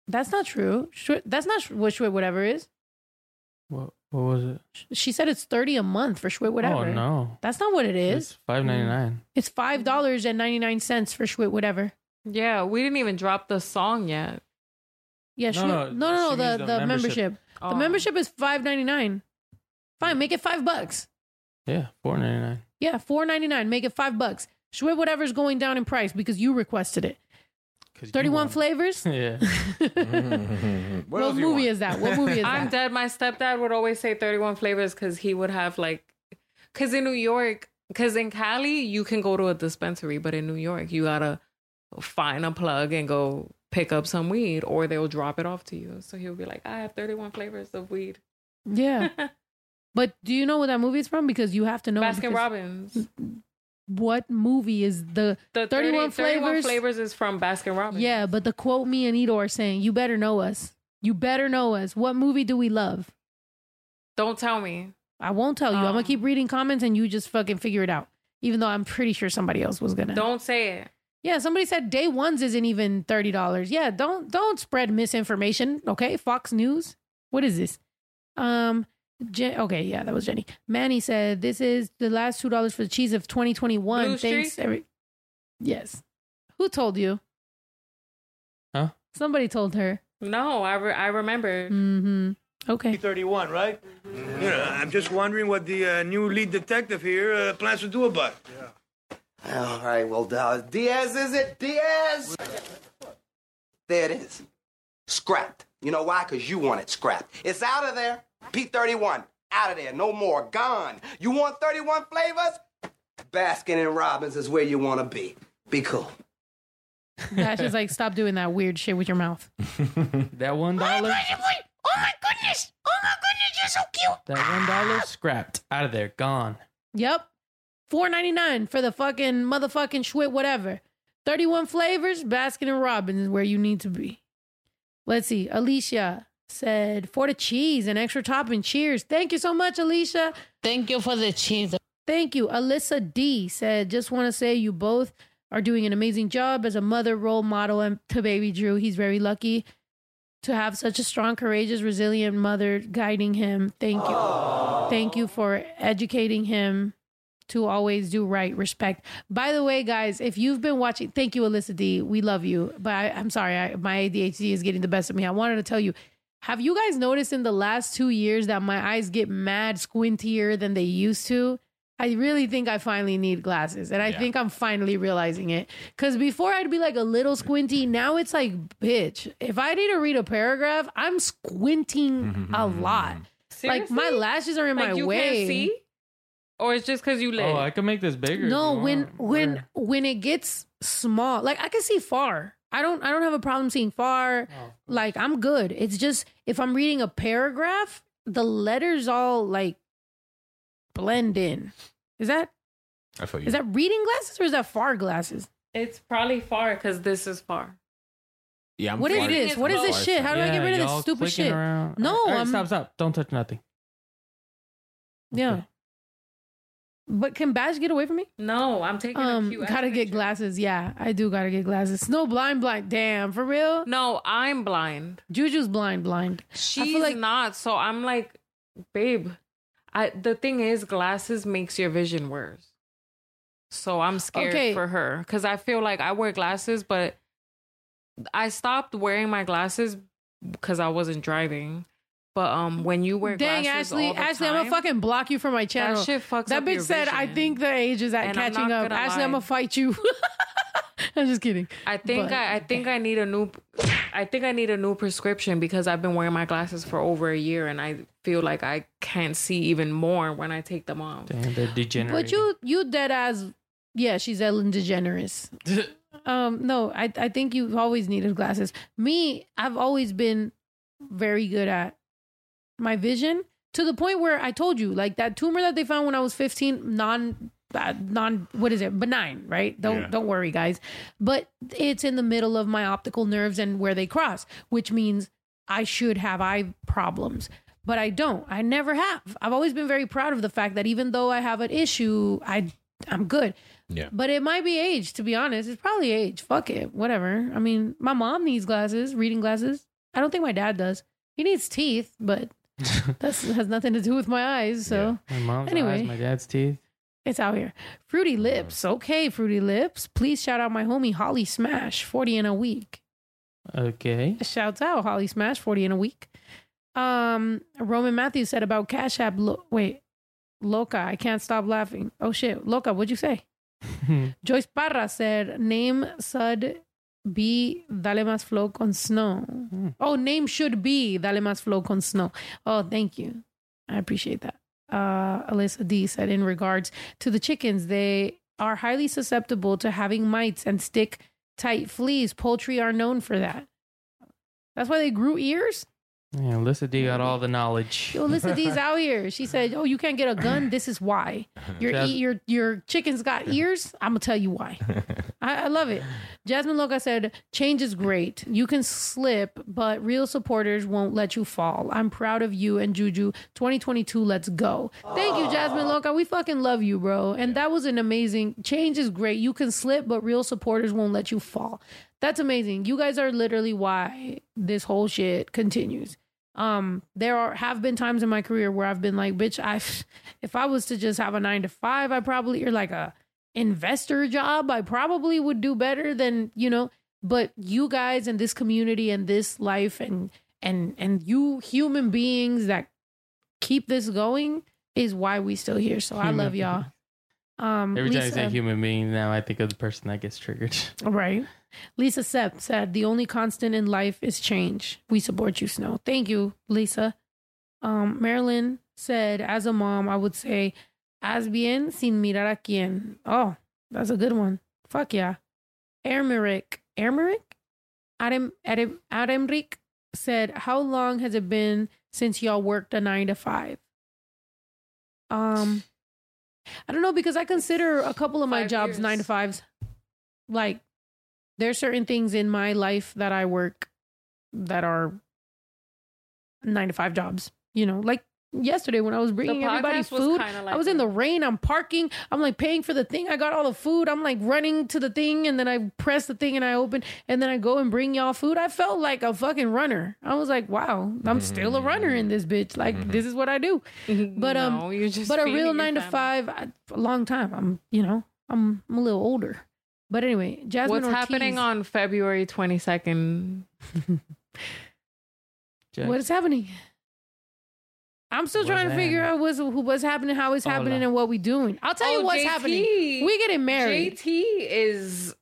That's not true. Schwit, that's not what Schwit whatever is. What, what was it? She said it's thirty a month for Schwit whatever. Oh no, That's not what it is. it's five ninety nine. It's five dollars and ninety nine cents for Schwit whatever. yeah, we didn't even drop the song yet. Yeah, No, no, no, no, no, the, the, the membership. membership. Oh. The membership is five ninety nine. Fine, make it five bucks. Yeah, four ninety nine. Yeah, four ninety nine. Make it five bucks. Schwit whatever's going down in price because you requested it. Thirty one flavors. Yeah, mm-hmm. what what else do you movie is that? What movie is that? I'm dead. My stepdad would always say 31 flavors because he would have like, because in New York, because in Cali, you can go to a dispensary, but in New York, you gotta find a plug and go pick up some weed or they'll drop it off to you. So he'll be like, I have 31 flavors of weed. Yeah, but do you know what that movie is from? Because you have to know. Baskin because Robbins. What movie is the? The 31 31 31 flavors? flavors is from Baskin Robbins. Yeah, but the quote me and Ito are saying, "You better know us. You better know us. What movie do we love?" Don't tell me. I won't tell you. I'm gonna Um. keep reading comments and you just fucking figure it out. Even though I'm pretty sure somebody else was gonna. Don't say it. Yeah, somebody said day ones isn't even thirty dollars. Yeah, don't don't spread misinformation. Okay, Fox News. What is this? Um, Je- okay, yeah, that was Jenny. Manny said this is the last two dollars for the cheese of 2021. Blue Thanks, Streak? every. Yes, who told you? Huh? Somebody told her. No, I, re- I remember. Mm-hmm. Okay. 31, right? You know, I'm just wondering what the uh, new lead detective here uh, plans to do about it. All right, well, uh, Diaz, is it? Diaz? There it is. Scrapped. You know why? Because you want it scrapped. It's out of there. P31, out of there. No more. Gone. You want 31 flavors? Baskin and Robbins is where you want to be. Be cool. That's just like stop doing that weird shit with your mouth. that one dollar. Oh my goodness! Oh my goodness! You're so cute. That one ah! dollar scrapped out of there, gone. Yep. Four ninety nine for the fucking motherfucking schwit, whatever. Thirty one flavors. Baskin and Robbins is where you need to be. Let's see. Alicia said for the cheese and extra topping. Cheers. Thank you so much, Alicia. Thank you for the cheese. Thank you. Alyssa D said, just want to say you both are doing an amazing job as a mother role model and to baby Drew. He's very lucky to have such a strong, courageous, resilient mother guiding him. Thank you. Thank you for educating him to always do right, respect. By the way, guys, if you've been watching, thank you, Alyssa D. We love you. But I, I'm sorry, I, my ADHD is getting the best of me. I wanted to tell you, have you guys noticed in the last two years that my eyes get mad squintier than they used to? I really think I finally need glasses. And I think I'm finally realizing it. Because before I'd be like a little squinty. Now it's like, bitch, if I need to read a paragraph, I'm squinting a lot. Like my lashes are in Like my you way. can't see, or it's just because you oh, lit. Oh, I can make this bigger. No, when want. when Where? when it gets small, like I can see far. I don't I don't have a problem seeing far. Oh, Like I'm good. It's just if I'm reading a paragraph, the letters all like blend in. Is that I feel you. is that reading glasses or is that far glasses? It's probably far because this is far. yeah, I'm What is far- this? What is this far shit? How do I get rid of this y'all stupid clicking shit? around. No, All right, I'm- stop, stop. Don't touch nothing. Yeah. But can Bash get away from me? No, I'm taking a Um, gotta get picture. glasses. Yeah, I do gotta get glasses. Snow blind, blind. Damn, for real. No, I'm blind. Juju's blind, blind. She's like- not. So I'm like, babe. I the thing is, glasses makes your vision worse. So I'm scared Okay. for her because I feel like I wear glasses, but I stopped wearing my glasses because I wasn't driving. But um, when you wear Dang, glasses, Ashley, all the Ashley, I'm gonna fucking block you from my channel. That shit fucks That up bitch your said, "I vision." think the age is at And I'm catching not up." gonna Ashley, I'm gonna fight you. I'm just kidding. I think But- I, I think I need a new I think I need a new prescription because I've been wearing my glasses for over a year and I feel like I can't see even more when I take them off. Damn, they're degenerating. But you, you dead as, yeah, she's Ellen DeGeneres. Um, no, I, I think you've always needed glasses. Me, I've always been very good at my vision to the point where I told you, like that tumor that they found when I was 15, non, uh, non, what is it, benign, right? Don't, Yeah. don't worry, guys. But it's in the middle of my optical nerves and where they cross, which means I should have eye problems. But I don't. I never have. I've always been very proud of the fact that even though I have an issue, I I'm good. Yeah. But it might be age, to be honest. It's probably age. Fuck it. Whatever. I mean, my mom needs glasses, reading glasses. I don't think my dad does. He needs teeth, but that has nothing to do with my eyes. So my mom's Anyway. eyes, my dad's teeth. it's out here. Fruity Lips. Okay, Fruity Lips. Please shout out my homie Holly Smash, 40 in a week. Okay. Shouts out Holly Smash, 40 in a week. Um, Roman Matthews said about Cash App. Lo- wait, Loca, I can't stop laughing. Oh shit, Loca, what'd you say? Joyce Parra said, name Sud be Dale Más Flow con Snow. Oh, name should be Dale Más Flow con Snow. Oh, thank you. I appreciate that. Uh, Alyssa D said, in regards to the chickens, they are highly susceptible to having mites and stick tight fleas. Poultry are known for that. That's why they grew ears. Yeah, Alyssa D got all the knowledge. Yo, Alyssa D's out here. She said, "Oh, you can't get a gun. This is why. Your Jas- e- your your chickens got ears. I'm gonna tell you why. I, I love it." Jasmine Loca said, "Change is great. You can slip, but real supporters won't let you fall. I'm proud of you and Juju. 2022, let's go. Thank you, Jasmine Loca. We fucking love you, bro. And that was an amazing. Change is great. You can slip, but real supporters won't let you fall. That's amazing. You guys are literally why this whole shit continues. Um, there are have been times in my career where I've been like, bitch, I if I was to just have a nine to five, I probably or like a investor job, I probably would do better than, you know, but you guys and this community and this life and and and you human beings that keep this going is why we still here. So I love y'all. Um Every time I say human being, now I think of the person that gets triggered. Right. Lisa Sepp said, the only constant in life is change. We support you, Snow. Thank you, Lisa. Um, Marilyn said, as a mom, I would say, as bien sin mirar a quien. Oh, that's a good one. Fuck yeah. Ermeric. Ermeric? Adam, Adam, Adamrick said, how long has it been since y'all worked a nine to five? Um, I don't know because I consider a couple of my Five jobs years. nine to fives. Like, there's certain things in my life that I work that are nine to five jobs. You know, like yesterday when I was bringing everybody podcast was food. like I was in the rain. I'm parking. I'm like paying for the thing. I got all the food. I'm like running to the thing, and then I press the thing and I open, and then I go and bring y'all food. I felt like a fucking runner. I was like, wow, I'm still a runner in this bitch. Like this is what I do. But um, No, you're just but a real your nine to five, I, a long time. I'm you know I'm I'm a little older. But anyway, Jasmine What's happening on February twenty second? what is happening? I'm still What's trying to figure happening? out what's who- what's happening, how it's happening, Hola. and what we doing. I'll tell you Oh, what's JT. happening. We getting married. JT is.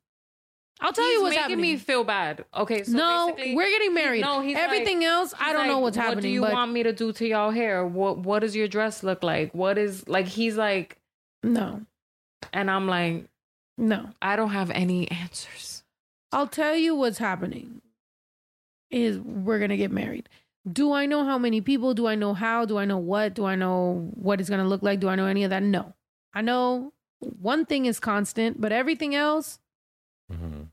I'll tell you what's making happening. me feel bad. Okay, so no, we're getting married. No, he's everything like- else. I don't know like, what's happening. What do you but want me to do to y'all hair? What What does your dress look like? What is like? He's like, no, and I'm like, no. I don't have any answers. I'll tell you what's happening. Is we're gonna get married. Do I know how many people? Do I know how? Do I know what? Do I know what it's gonna look like? Do I know any of that? No. I know one thing is constant, but everything else, Mhm.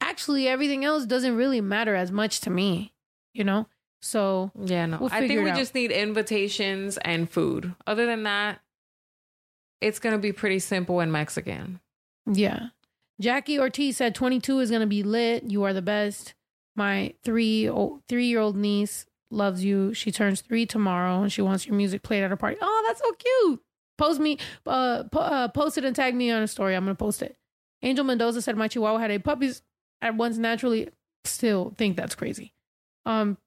actually, everything else doesn't really matter as much to me. You know. So Yeah, no. We'll I think we out. just need invitations and food. Other than that, it's gonna be pretty simple and Mexican. Yeah. Jackie Ortiz said 22 is going to be lit. You are the best. My three three year old niece loves you. She turns three tomorrow and she wants your music played at her party. Oh, that's so cute. Post me, uh, po- uh, post it and tag me on a story. I'm going to post it. Angel Mendoza said my chihuahua had eight puppies at once naturally. Still think that's crazy. Um,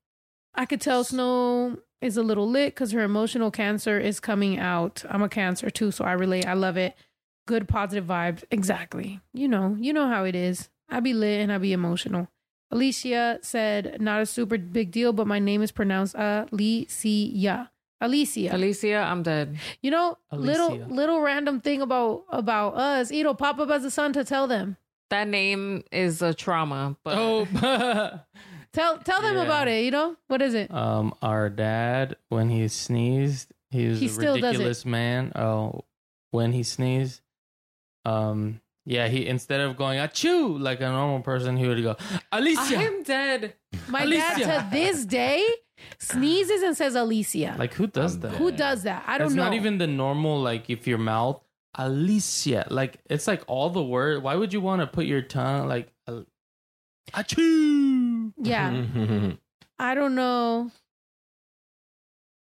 I could tell Snow is a little lit because her emotional cancer is coming out. I'm a cancer too, so I relate. I love it good positive vibes. Exactly. You know, you know how it is. I be lit and I be emotional. Alicia said, not a super big deal, but my name is pronounced Alicia. Alicia. Alicia, I'm dead. you know, little Alicia. little random thing about about us. It'll pop up as a son to tell them. That name is a trauma, but Oh, Tell tell them Yeah. about it, you know? What is it? um, our dad when he sneezed, he was He a still does it. ridiculous man. Oh, when he sneezed, um, yeah, he instead of going achoo like a normal person, he would go Alicia. I'm dead. My Alicia. dad to this day sneezes and says Alicia. Like who does that? Who does that? I don't it's know. It's not even the normal like if your mouth Alicia like it's like all the word. Why would you want to put your tongue like al- achoo? yeah. I don't know.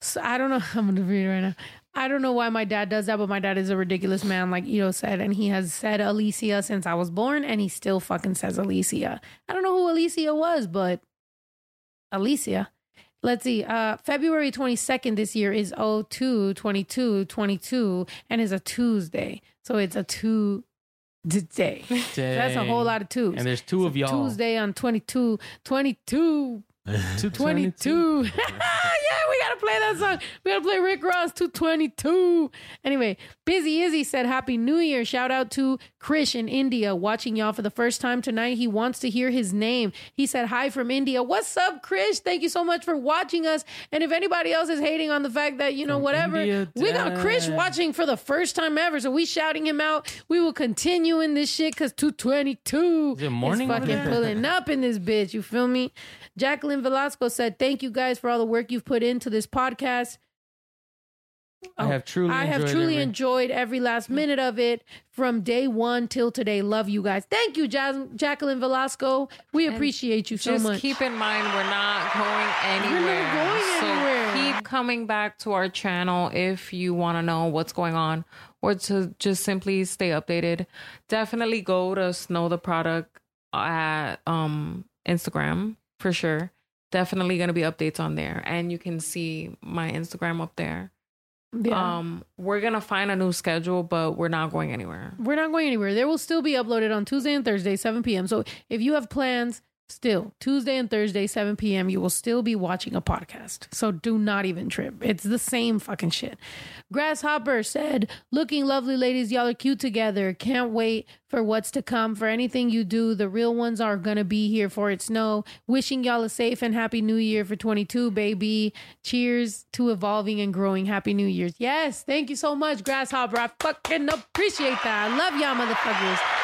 So I don't know. I'm gonna read it right now. I don't know why my dad does that, but my dad is a ridiculous man, like Ito said, and he has said Alicia since I was born, and he still fucking says Alicia. I don't know who Alicia was, but Alicia. Let's see. Uh, February 22nd this year is 02 22 22 and is a Tuesday. So it's a two day. That's a whole lot of twos. And there's two of y'all. Tuesday on 22 22 222. yeah, we gotta play that song. We gotta play Rick Ross 222. Anyway, Busy Izzy said Happy New Year. Shout out to Krish in India watching y'all for the first time tonight. He wants to hear his name. He said hi from India. What's up, Krish? Thank you so much for watching us. And if anybody else is hating on the fact that, you know, From whatever, India, we got Krish watching for the first time ever. So we shouting him out. We will continue in this shit because 222 Is morning over fucking pulling up in this bitch. You feel me? Jacqueline Velasco said, "Thank you guys for all the work you've put into this podcast. I have truly I have enjoyed truly every- enjoyed every last minute of it from day one till today. Love you guys. Thank you, Jas- Jacqueline Velasco. We appreciate you so Just much. keep in mind we're not going anywhere. going so anywhere. keep coming back to our channel if you want to know what's going on or to just simply stay updated. Definitely go to Snow Tha Product at um Instagram for sure. Definitely gonna be updates on there. And you can see my Instagram up there. yeah. Um we're gonna find a new schedule, but we're not going anywhere. We're not going anywhere. There will still be uploaded on Tuesday and Thursday, 7 p.m. So if you have plans, Still, Tuesday and Thursday, 7 p.m., you will still be watching a podcast. So do not even trip. It's the same fucking shit. Grasshopper said, Looking lovely, ladies. Y'all are cute together. Can't wait for what's to come. For anything you do, the real ones are going to be here for it snow. Wishing y'all a safe and happy new year for 22, baby. Cheers to evolving and growing. Happy New Year's. Yes. Thank you so much, Grasshopper. I fucking appreciate that. I love y'all, motherfuckers.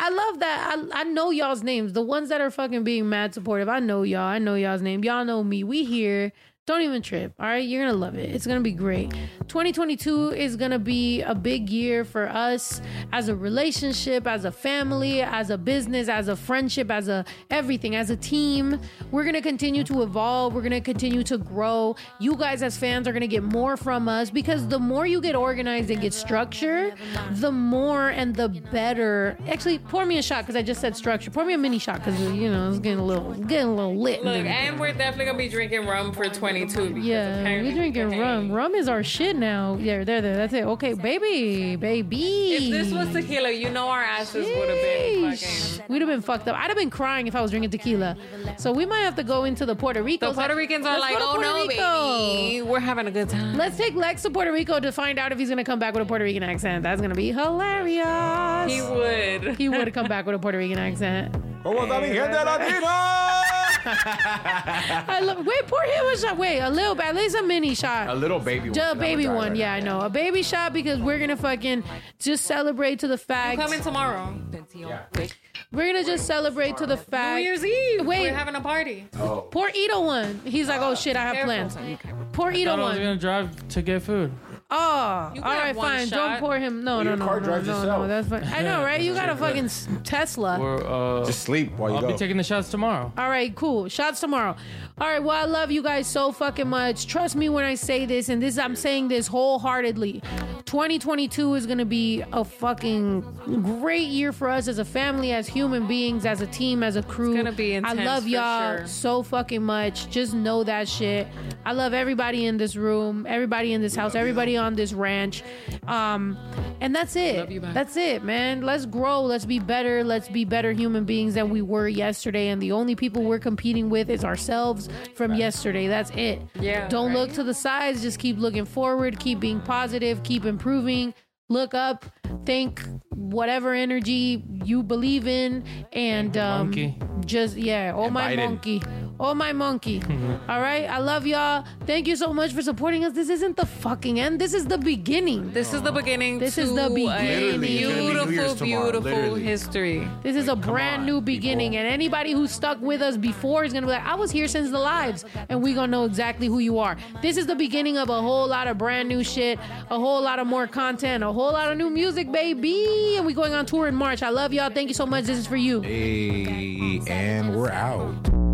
I love that. I, I know y'all's names. The ones that are fucking being mad supportive. I know y'all. I know y'all's name. Y'all know me. We here. Don't even trip. All right. You're going to love it. It's going to be great. 2022 is going to be a big year for us as a relationship, as a family, as a business, as a friendship, as a everything, as a team. We're going to continue to evolve. We're going to continue to grow. You guys, as fans, are going to get more from us because the more you get organized and get structure, the more and the better. Actually, pour me a shot because I just said structure. Pour me a mini shot because, you know, it's getting a little, getting a little lit. Look, and we're definitely gonna be drinking rum for 22. because Yeah, apparently we're drinking we rum. Rum is our shit now. Yeah, there, there. That's it. Okay, baby, baby. If this was tequila, you know our asses would have been Sheesh. fucking. We'd have been fucked up. I'd have been crying if I was drinking tequila. So we might have to go into the Puerto Rico. The Puerto Ricans are like, oh no, Rico." baby, we're having a good time. Let's take Lex to Puerto Rico to find out if he's gonna come back with a Puerto Rican accent. That's gonna be hilarious. He would. He would come back with a Puerto Rican accent. ¿Cómo está mi gente latina? I love. Wait, pour him a shot. Wait, a little bit. At least a mini shot. A little baby one. A baby one, right yeah, now. I know. A baby shot because we're gonna fucking just celebrate to the fact. Coming tomorrow. We're gonna just celebrate to the fact. New. Year's Eve. Wait. We're having a party. Pour Ito one. He's like, oh shit, I have plans. Pour I Ito thought I was one. gonna drive to get food. Oh, all You can right, have one fine. shot. Don't pour him. No, no, your no, car no, drives no, no. itself. That's fine. I know, right? You got a fucking s- Tesla. We're uh, Just sleep while you I'll go. be taking the shots tomorrow. All right, cool. Shots tomorrow. All right, well, I love you guys so fucking much. Trust me when I say this, and this I'm saying this wholeheartedly. 2022 is gonna be a fucking great year for us as a family, as human beings, as a team, as a crew. It's gonna be intense. I love for y'all sure. so fucking much. Just know that shit. I love everybody in this room, everybody in this house, everybody on this ranch. Um, and that's it. you back. That's it, man. Let's grow. Let's be better. Let's be better human beings than we were yesterday. And the only people we're competing with is ourselves from yesterday. That's it. Yeah, Don't right. look to the sides. Just keep looking forward. Keep being positive. Keep improving. Look up. Think whatever energy you believe in, and um, monkey. just yeah. Oh my Biden. monkey. Oh my monkey. All right. I love y'all. Thank you so much for supporting us. This isn't the fucking end. This is the beginning. This is the beginning. This to is the beginning. Literally, be Beautiful, tomorrow, beautiful literally. history. This is a brand on, new people. beginning, and anybody who stuck with us before is gonna be like, "I was here since the lives," and we gonna know exactly who you are. This is the beginning of a whole lot of brand new shit, a whole lot of more content, a whole lot of new music, baby. And we going on tour in March. I love y'all. Thank you so much. This is for you. Hey, and we're out.